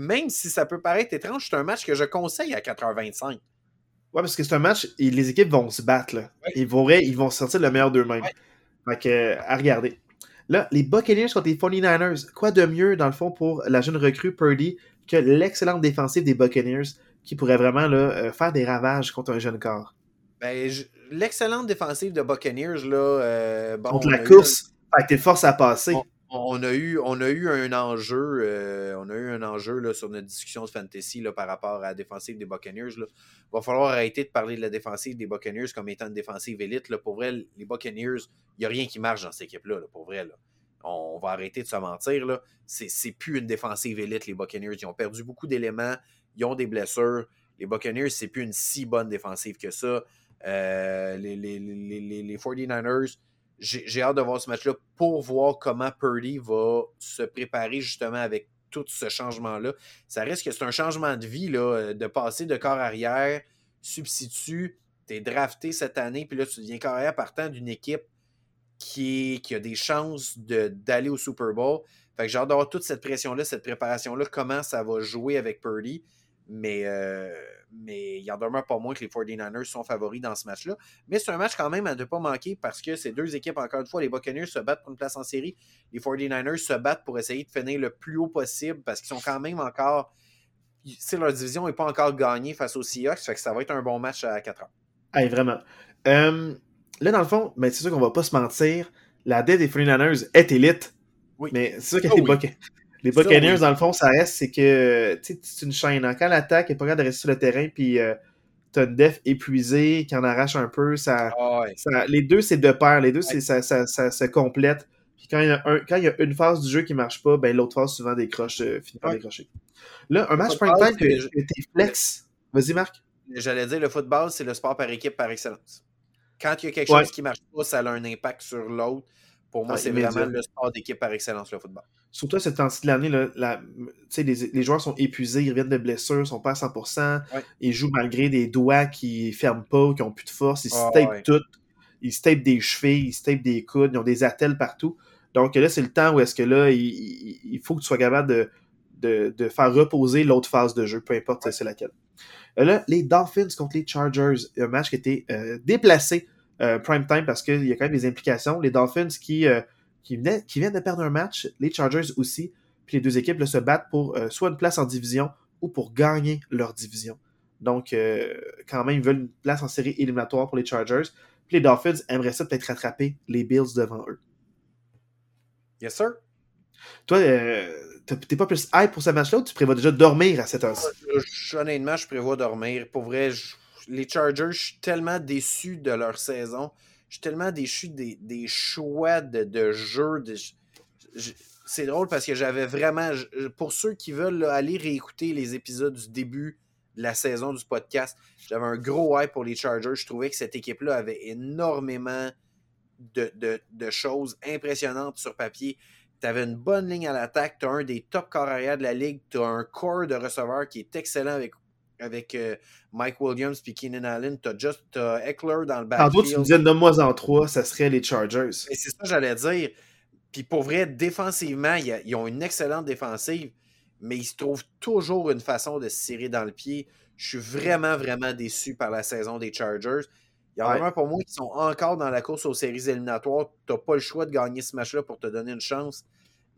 même si ça peut paraître étrange, c'est un match que je conseille à 4h25. Ouais, parce que c'est un match, et les équipes vont se battre. Ils, vont, ils vont sortir le meilleur d'eux-mêmes. Fait que, à regarder. Là, les Buccaneers contre les 49ers. Quoi de mieux, dans le fond, pour la jeune recrue Purdy que l'excellente défensive des Buccaneers qui pourrait vraiment là, euh, faire des ravages contre un jeune corps? Ben, l'excellente défensive de Buccaneers, là. Euh, contre la course, fait que t'es force à passer on on a eu un enjeu, euh, on a eu un enjeu là, sur notre discussion de fantasy là, par rapport à la défensive des Buccaneers. Il va falloir arrêter de parler de la défensive des Buccaneers comme étant une défensive élite. Là. Pour vrai, les Buccaneers, il n'y a rien qui marche dans cette équipe-là. pour vrai, là. On, va arrêter de se mentir. Là. C'est, plus une défensive élite, les Buccaneers. Ils ont perdu beaucoup d'éléments. Ils ont des blessures. Les Buccaneers, c'est plus une si bonne défensive que ça. Euh, les 49ers, j'ai hâte de voir ce match-là pour voir comment Purdy va se préparer justement avec tout ce changement-là. Ça risque que c'est un changement de vie, là, euh, de passer de corps arrière, substitut, tu es drafté cette année, puis là, tu deviens corps arrière partant d'une équipe qui, qui, a des chances d'aller au Super Bowl. Fait que j'ai hâte d'avoir toute cette pression-là, cette préparation-là, comment ça va jouer avec Purdy. Mais euh, mais il en demeure pas moins que les 49ers sont favoris dans ce match-là. Mais c'est un match quand même à ne pas manquer parce que ces deux équipes, encore une fois, les Buccaneers se battent pour une place en série. Les 49ers se battent pour essayer de finir le plus haut possible parce qu'ils sont quand même encore. Si leur division n'est pas encore gagnée face aux Seahawks, fait que ça va être un bon match à 4 ans. Hey, vraiment. Euh, là, dans le fond, ben, c'est sûr qu'on va pas se mentir. La dette des 49ers est élite. Oui. Mais c'est sûr que oh, les, les Buccaneers, dans le fond, ça reste, c'est que c'est une chaîne. Hein. Quand l'attaque n'est pas capable de rester sur le terrain, puis euh, tu as une def épuisée qui en arrache un peu, ça, ah les deux, c'est de pair. Les deux, ça, ça, ça, se complète. Puis quand il, y a un, quand il y a une phase du jeu qui ne marche pas, ben, l'autre phase souvent décroche, euh, finit par décrocher. Là, un match prime time que, t'es flex. Vas-y, Marc. J'allais dire, le football, c'est le sport par équipe par excellence. Quand il y a quelque chose qui ne marche pas, ça a un impact sur l'autre Pour moi, Ah, c'est vraiment le sport d'équipe par excellence, le football. Surtout à ce temps-ci de l'année, la- tu sais, les, les joueurs sont épuisés, ils reviennent de blessures, ils sont pas à 100%, Ouais. ils jouent malgré des doigts qui ferment pas, qui ont plus de force, ils se Ah, tapent ouais. tout, ils se tapent des chevilles, ils se tapent des coudes, ils ont des attelles partout. Donc là, c'est le temps où est-ce que là, il, faut que tu sois capable de, de, de faire reposer l'autre phase de jeu, peu importe c'est laquelle. Euh, Là, les Dolphins contre les Chargers, un match qui a été euh, déplacé euh, prime time parce qu'il y a quand même des implications. Les Dolphins qui, euh, qui, venaient, qui viennent de perdre un match, les Chargers aussi, puis les deux équipes là, se battent pour euh, soit une place en division ou pour gagner leur division. Donc, quand même, ils veulent une place en série éliminatoire pour les Chargers. Puis les Dolphins aimeraient ça peut-être rattraper les Bills devant eux. Yes, sir. Toi, t'es pas plus hype pour ce match-là ou tu prévois déjà dormir à cette heure-ci? Honnêtement, je prévois dormir. Pour vrai, je- les Chargers, je suis tellement déçu de leur saison. Je suis tellement déçu des, des choix de, de jeu. c'est drôle parce que j'avais vraiment. Pour ceux qui veulent aller réécouter les épisodes du début de la saison du podcast, j'avais un gros hype pour les Chargers. Je trouvais que cette équipe-là avait énormément de, de- de choses impressionnantes sur papier. Tu avais une bonne ligne à l'attaque, tu as un des top corps arrière de la ligue, tu as un corps de receveurs qui est excellent avec, avec euh, Mike Williams puis Keenan Allen, tu as juste t'as Eckler dans le Tantôt, tu me backfield. disais, nomme-moi en trois, ça serait les Chargers. Et c'est ça que j'allais dire. Puis pour vrai, défensivement, ils ont une excellente défensive, mais ils se trouvent toujours une façon de se tirer dans le pied. Je suis vraiment, vraiment déçu par la saison des Chargers. Il y en a Ouais. vraiment pour moi qui sont encore dans la course aux séries éliminatoires. Tu n'as pas le choix de gagner ce match-là pour te donner une chance.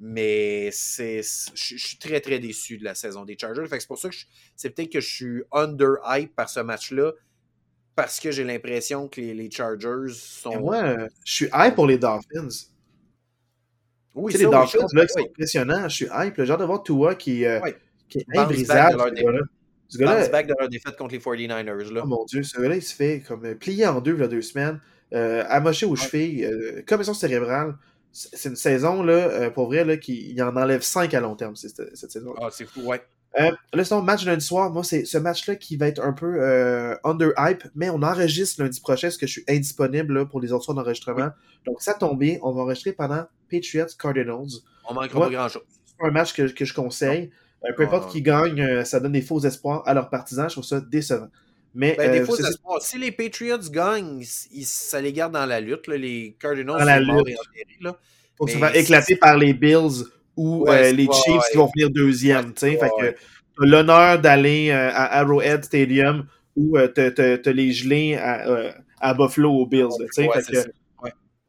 Mais c'est, je suis très, très déçu de la saison des Chargers. Fait que c'est pour ça que c'est peut-être que je suis under-hype par ce match-là. Parce que j'ai l'impression que les, les Chargers sont. Et moi, je suis hype pour les Dolphins. oui, Tu sais, les ça, oui, Dolphins, là, oui. sont impressionnants. Je suis hype. Le genre de voir Tua qui, euh, Ouais. qui est imbrisable. de leur ce gars-là. Back de leur défaite contre les 49ers. Là. Oh mon dieu, ce gars-là, il se fait comme euh, plier en deux, là, deux semaines, euh, amoché aux chevilles, euh, commotion cérébrale. C'est une saison, là, euh, pour vrai, là, qui il en enlève cinq à long terme, cette, cette saison. Ah, c'est fou, ouais. Euh, là, sinon, match lundi soir, moi, c'est ce match-là qui va être un peu euh, under-hype, mais on enregistre lundi prochain parce que je suis indisponible là, pour les autres soirs d'enregistrement. Donc, ça tombe bien, on va enregistrer pendant Patriots Cardinals. On Ouais. pas grand-chose. C'est un match que, que je conseille. Euh, peu Ah, importe ouais. qui gagne, ça donne des faux espoirs à leurs partisans. Je trouve ça décevant. Mais Ben, des euh, fois, c'est- ça se passe. Si les Patriots gagnent, ils- ça les garde dans la lutte. là. Les Cardinals Dans la sont lutte. et là. faut se faire éclater par les Bills ou Ouais, euh, les Chiefs ouais. qui vont finir deuxième. Ouais, fait que l'honneur d'aller euh, à Arrowhead Stadium ou euh, te, te- te les geler à, à Buffalo aux Bills. Fait que-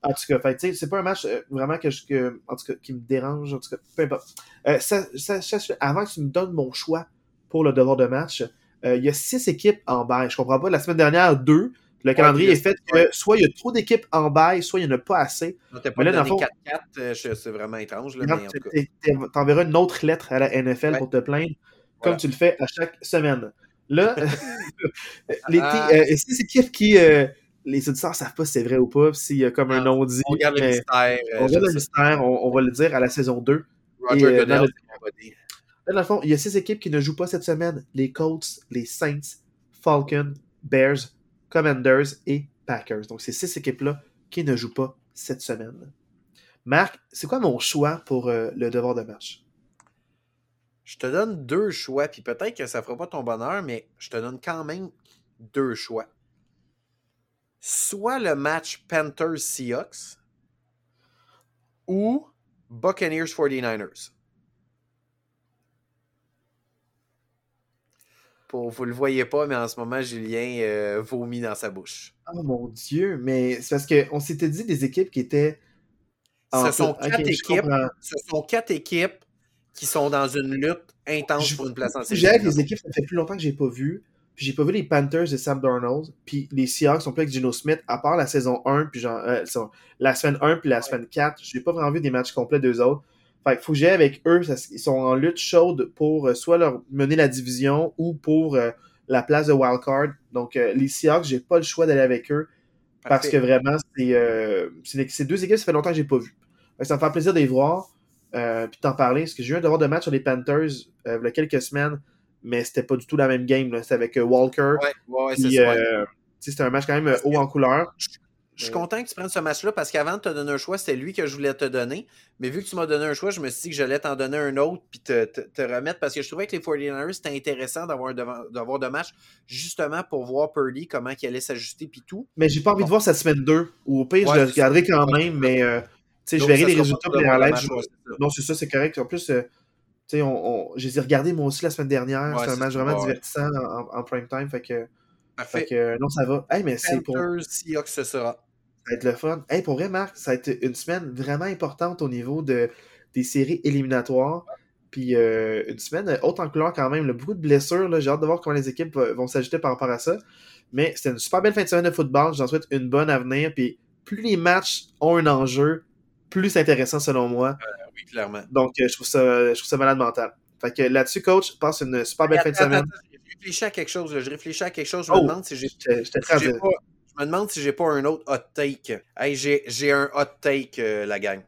en tout cas, fait c'est pas un match vraiment que je, que, en tout cas, qui me dérange. En tout cas, peu importe. Ça, ça- ça- avant que tu me donnes mon choix pour le devoir de match, euh, il y a six équipes en bail. Je comprends pas. La semaine dernière, deux. Le calendrier est fait que soit il y a trop d'équipes en bail, soit il n'y en a pas assez. Mais là, dans donné le fond- 4-4, euh, c'est vraiment étrange. Là, Regarde, T'enverras une autre lettre à la NFL Ouais. pour te plaindre, Voilà. comme tu le fais à chaque semaine. Là, *laughs* *laughs* les Ah. euh, six équipes qui. les auditeurs ne savent pas si c'est vrai ou pas, s'il y a comme un non-dit. On garde le mystère. on le mystère, on, on va le dire à la saison 2. Roger Et, Goodell, dans le- fond, il y a six équipes qui ne jouent pas cette semaine les Colts, les Saints, Falcons, Bears, Commanders et Packers. Donc, c'est six équipes-là qui ne jouent pas cette semaine. Marc, c'est quoi mon choix pour euh, le devoir de match? Je te donne deux choix, puis peut-être que ça fera pas ton bonheur, mais je te donne quand même deux choix. Soit le match Panthers-Seahawks ou Buccaneers-49ers. Pour, vous le voyez pas, mais en ce moment, Julien euh, vomit dans sa bouche. Oh mon Dieu, mais c'est parce qu'on s'était dit des équipes qui étaient. Ce sont quatre équipes. Ce sont quatre équipes qui sont dans une lutte intense Je- pour une place en série. J'ai les équipes, ça fait plus longtemps que j'ai pas vu. Puis j'ai pas vu les Panthers de Sam Darnold. Puis les Seahawks sont plus avec Geno Smith, à part la saison 1, puis genre, euh, la semaine 1 puis la semaine 4. J'ai pas vraiment vu des matchs complets d'eux autres. Fait que j'aille avec eux. ça- ils sont en lutte chaude pour euh, soit leur mener la division ou pour euh, la place de wildcard. Donc euh, les Seahawks, j'ai pas le choix d'aller avec eux. Parce que vraiment, c'est euh, c'est deux équipes, ça fait longtemps que j'ai pas vu. Fait que ça me fait plaisir de les voir, euh, puis de t'en parler. Parce que j'ai eu un devoir de match sur les Panthers euh, il y a quelques semaines, mais c'était pas du tout la même game. C'était avec Walker. Ouais, ouais, c'est ça. c'était un match quand même haut en couleur. je suis content que tu prennes ce match-là parce qu'avant de te donner un choix, c'était lui que je voulais te donner. Mais vu que tu m'as donné un choix, je me suis dit que j'allais t'en donner un autre puis te, te, te, remettre parce que je trouvais que les 49ers, c'était intéressant d'avoir de match justement pour voir Purdy, comment il allait s'ajuster puis tout. Mais j'ai pas envie de voir cette semaine 2. Ou au pire, je le regarderai quand même, mais euh, je verrai les résultats en live. Non, c'est ça, c'est correct. En plus, euh, on, on... j'ai regardé moi aussi la semaine dernière. c'est un match vraiment divertissant en, en, prime time. Fait que. Fait que, non, ça va. Hey, mais c'est pour. Seahawks, ce sera. Ça va être le fun. Hey, pour vrai, Marc, ça va être une semaine vraiment importante au niveau de, des séries éliminatoires. Puis euh, une semaine haute en couleur quand même. beaucoup de blessures. J'ai hâte de voir comment les équipes vont s'ajouter par rapport à ça. Mais c'était une super belle fin de semaine de football. J'en souhaite une bonne avenir. Puis plus les matchs ont un enjeu, plus c'est intéressant selon moi. Euh, oui, clairement. Donc euh, je, trouve ça, je trouve ça malade mental. Fait que là-dessus, coach, passe une super belle fin de semaine. Je réfléchis à quelque chose. Je réfléchis à quelque chose. Je me oh, demande si j'ai. Je me demande si j'ai pas un autre hot take. Hey, j'ai un hot take, euh, la gang.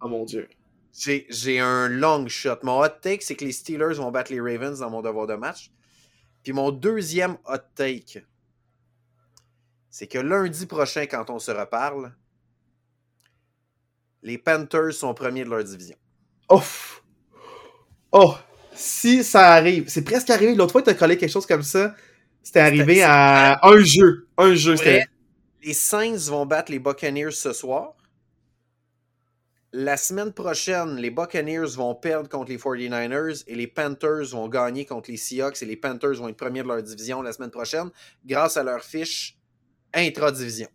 Oh mon dieu. J'ai un long shot. Mon hot take, c'est que les Steelers vont battre les Ravens dans mon devoir de match. Puis mon deuxième hot take, c'est que lundi prochain, quand on se reparle, les Panthers sont premiers de leur division. Oh! Oh! Si ça arrive, c'est presque arrivé. L'autre fois, tu as collé quelque chose comme ça. C'était arrivé à un jeu. Un jeu, Les Saints vont battre les Buccaneers ce soir. La semaine prochaine, les Buccaneers vont perdre contre les 49ers et les Panthers vont gagner contre les Seahawks et les Panthers vont être premiers de leur division la semaine prochaine grâce à leur fiche intra-division.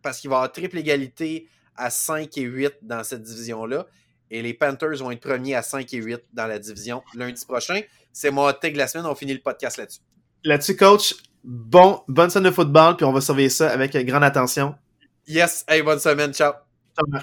Parce qu'il va y avoir triple égalité à 5 et 8 dans cette division-là. Et les Panthers vont être premiers à 5 et 8 dans la division lundi prochain. C'est take de la semaine. On finit le podcast là-dessus. Là-dessus, coach, bon, bonne semaine de football, puis on va surveiller ça avec grande attention. Yes, hey, bonne semaine, ciao. Ciao.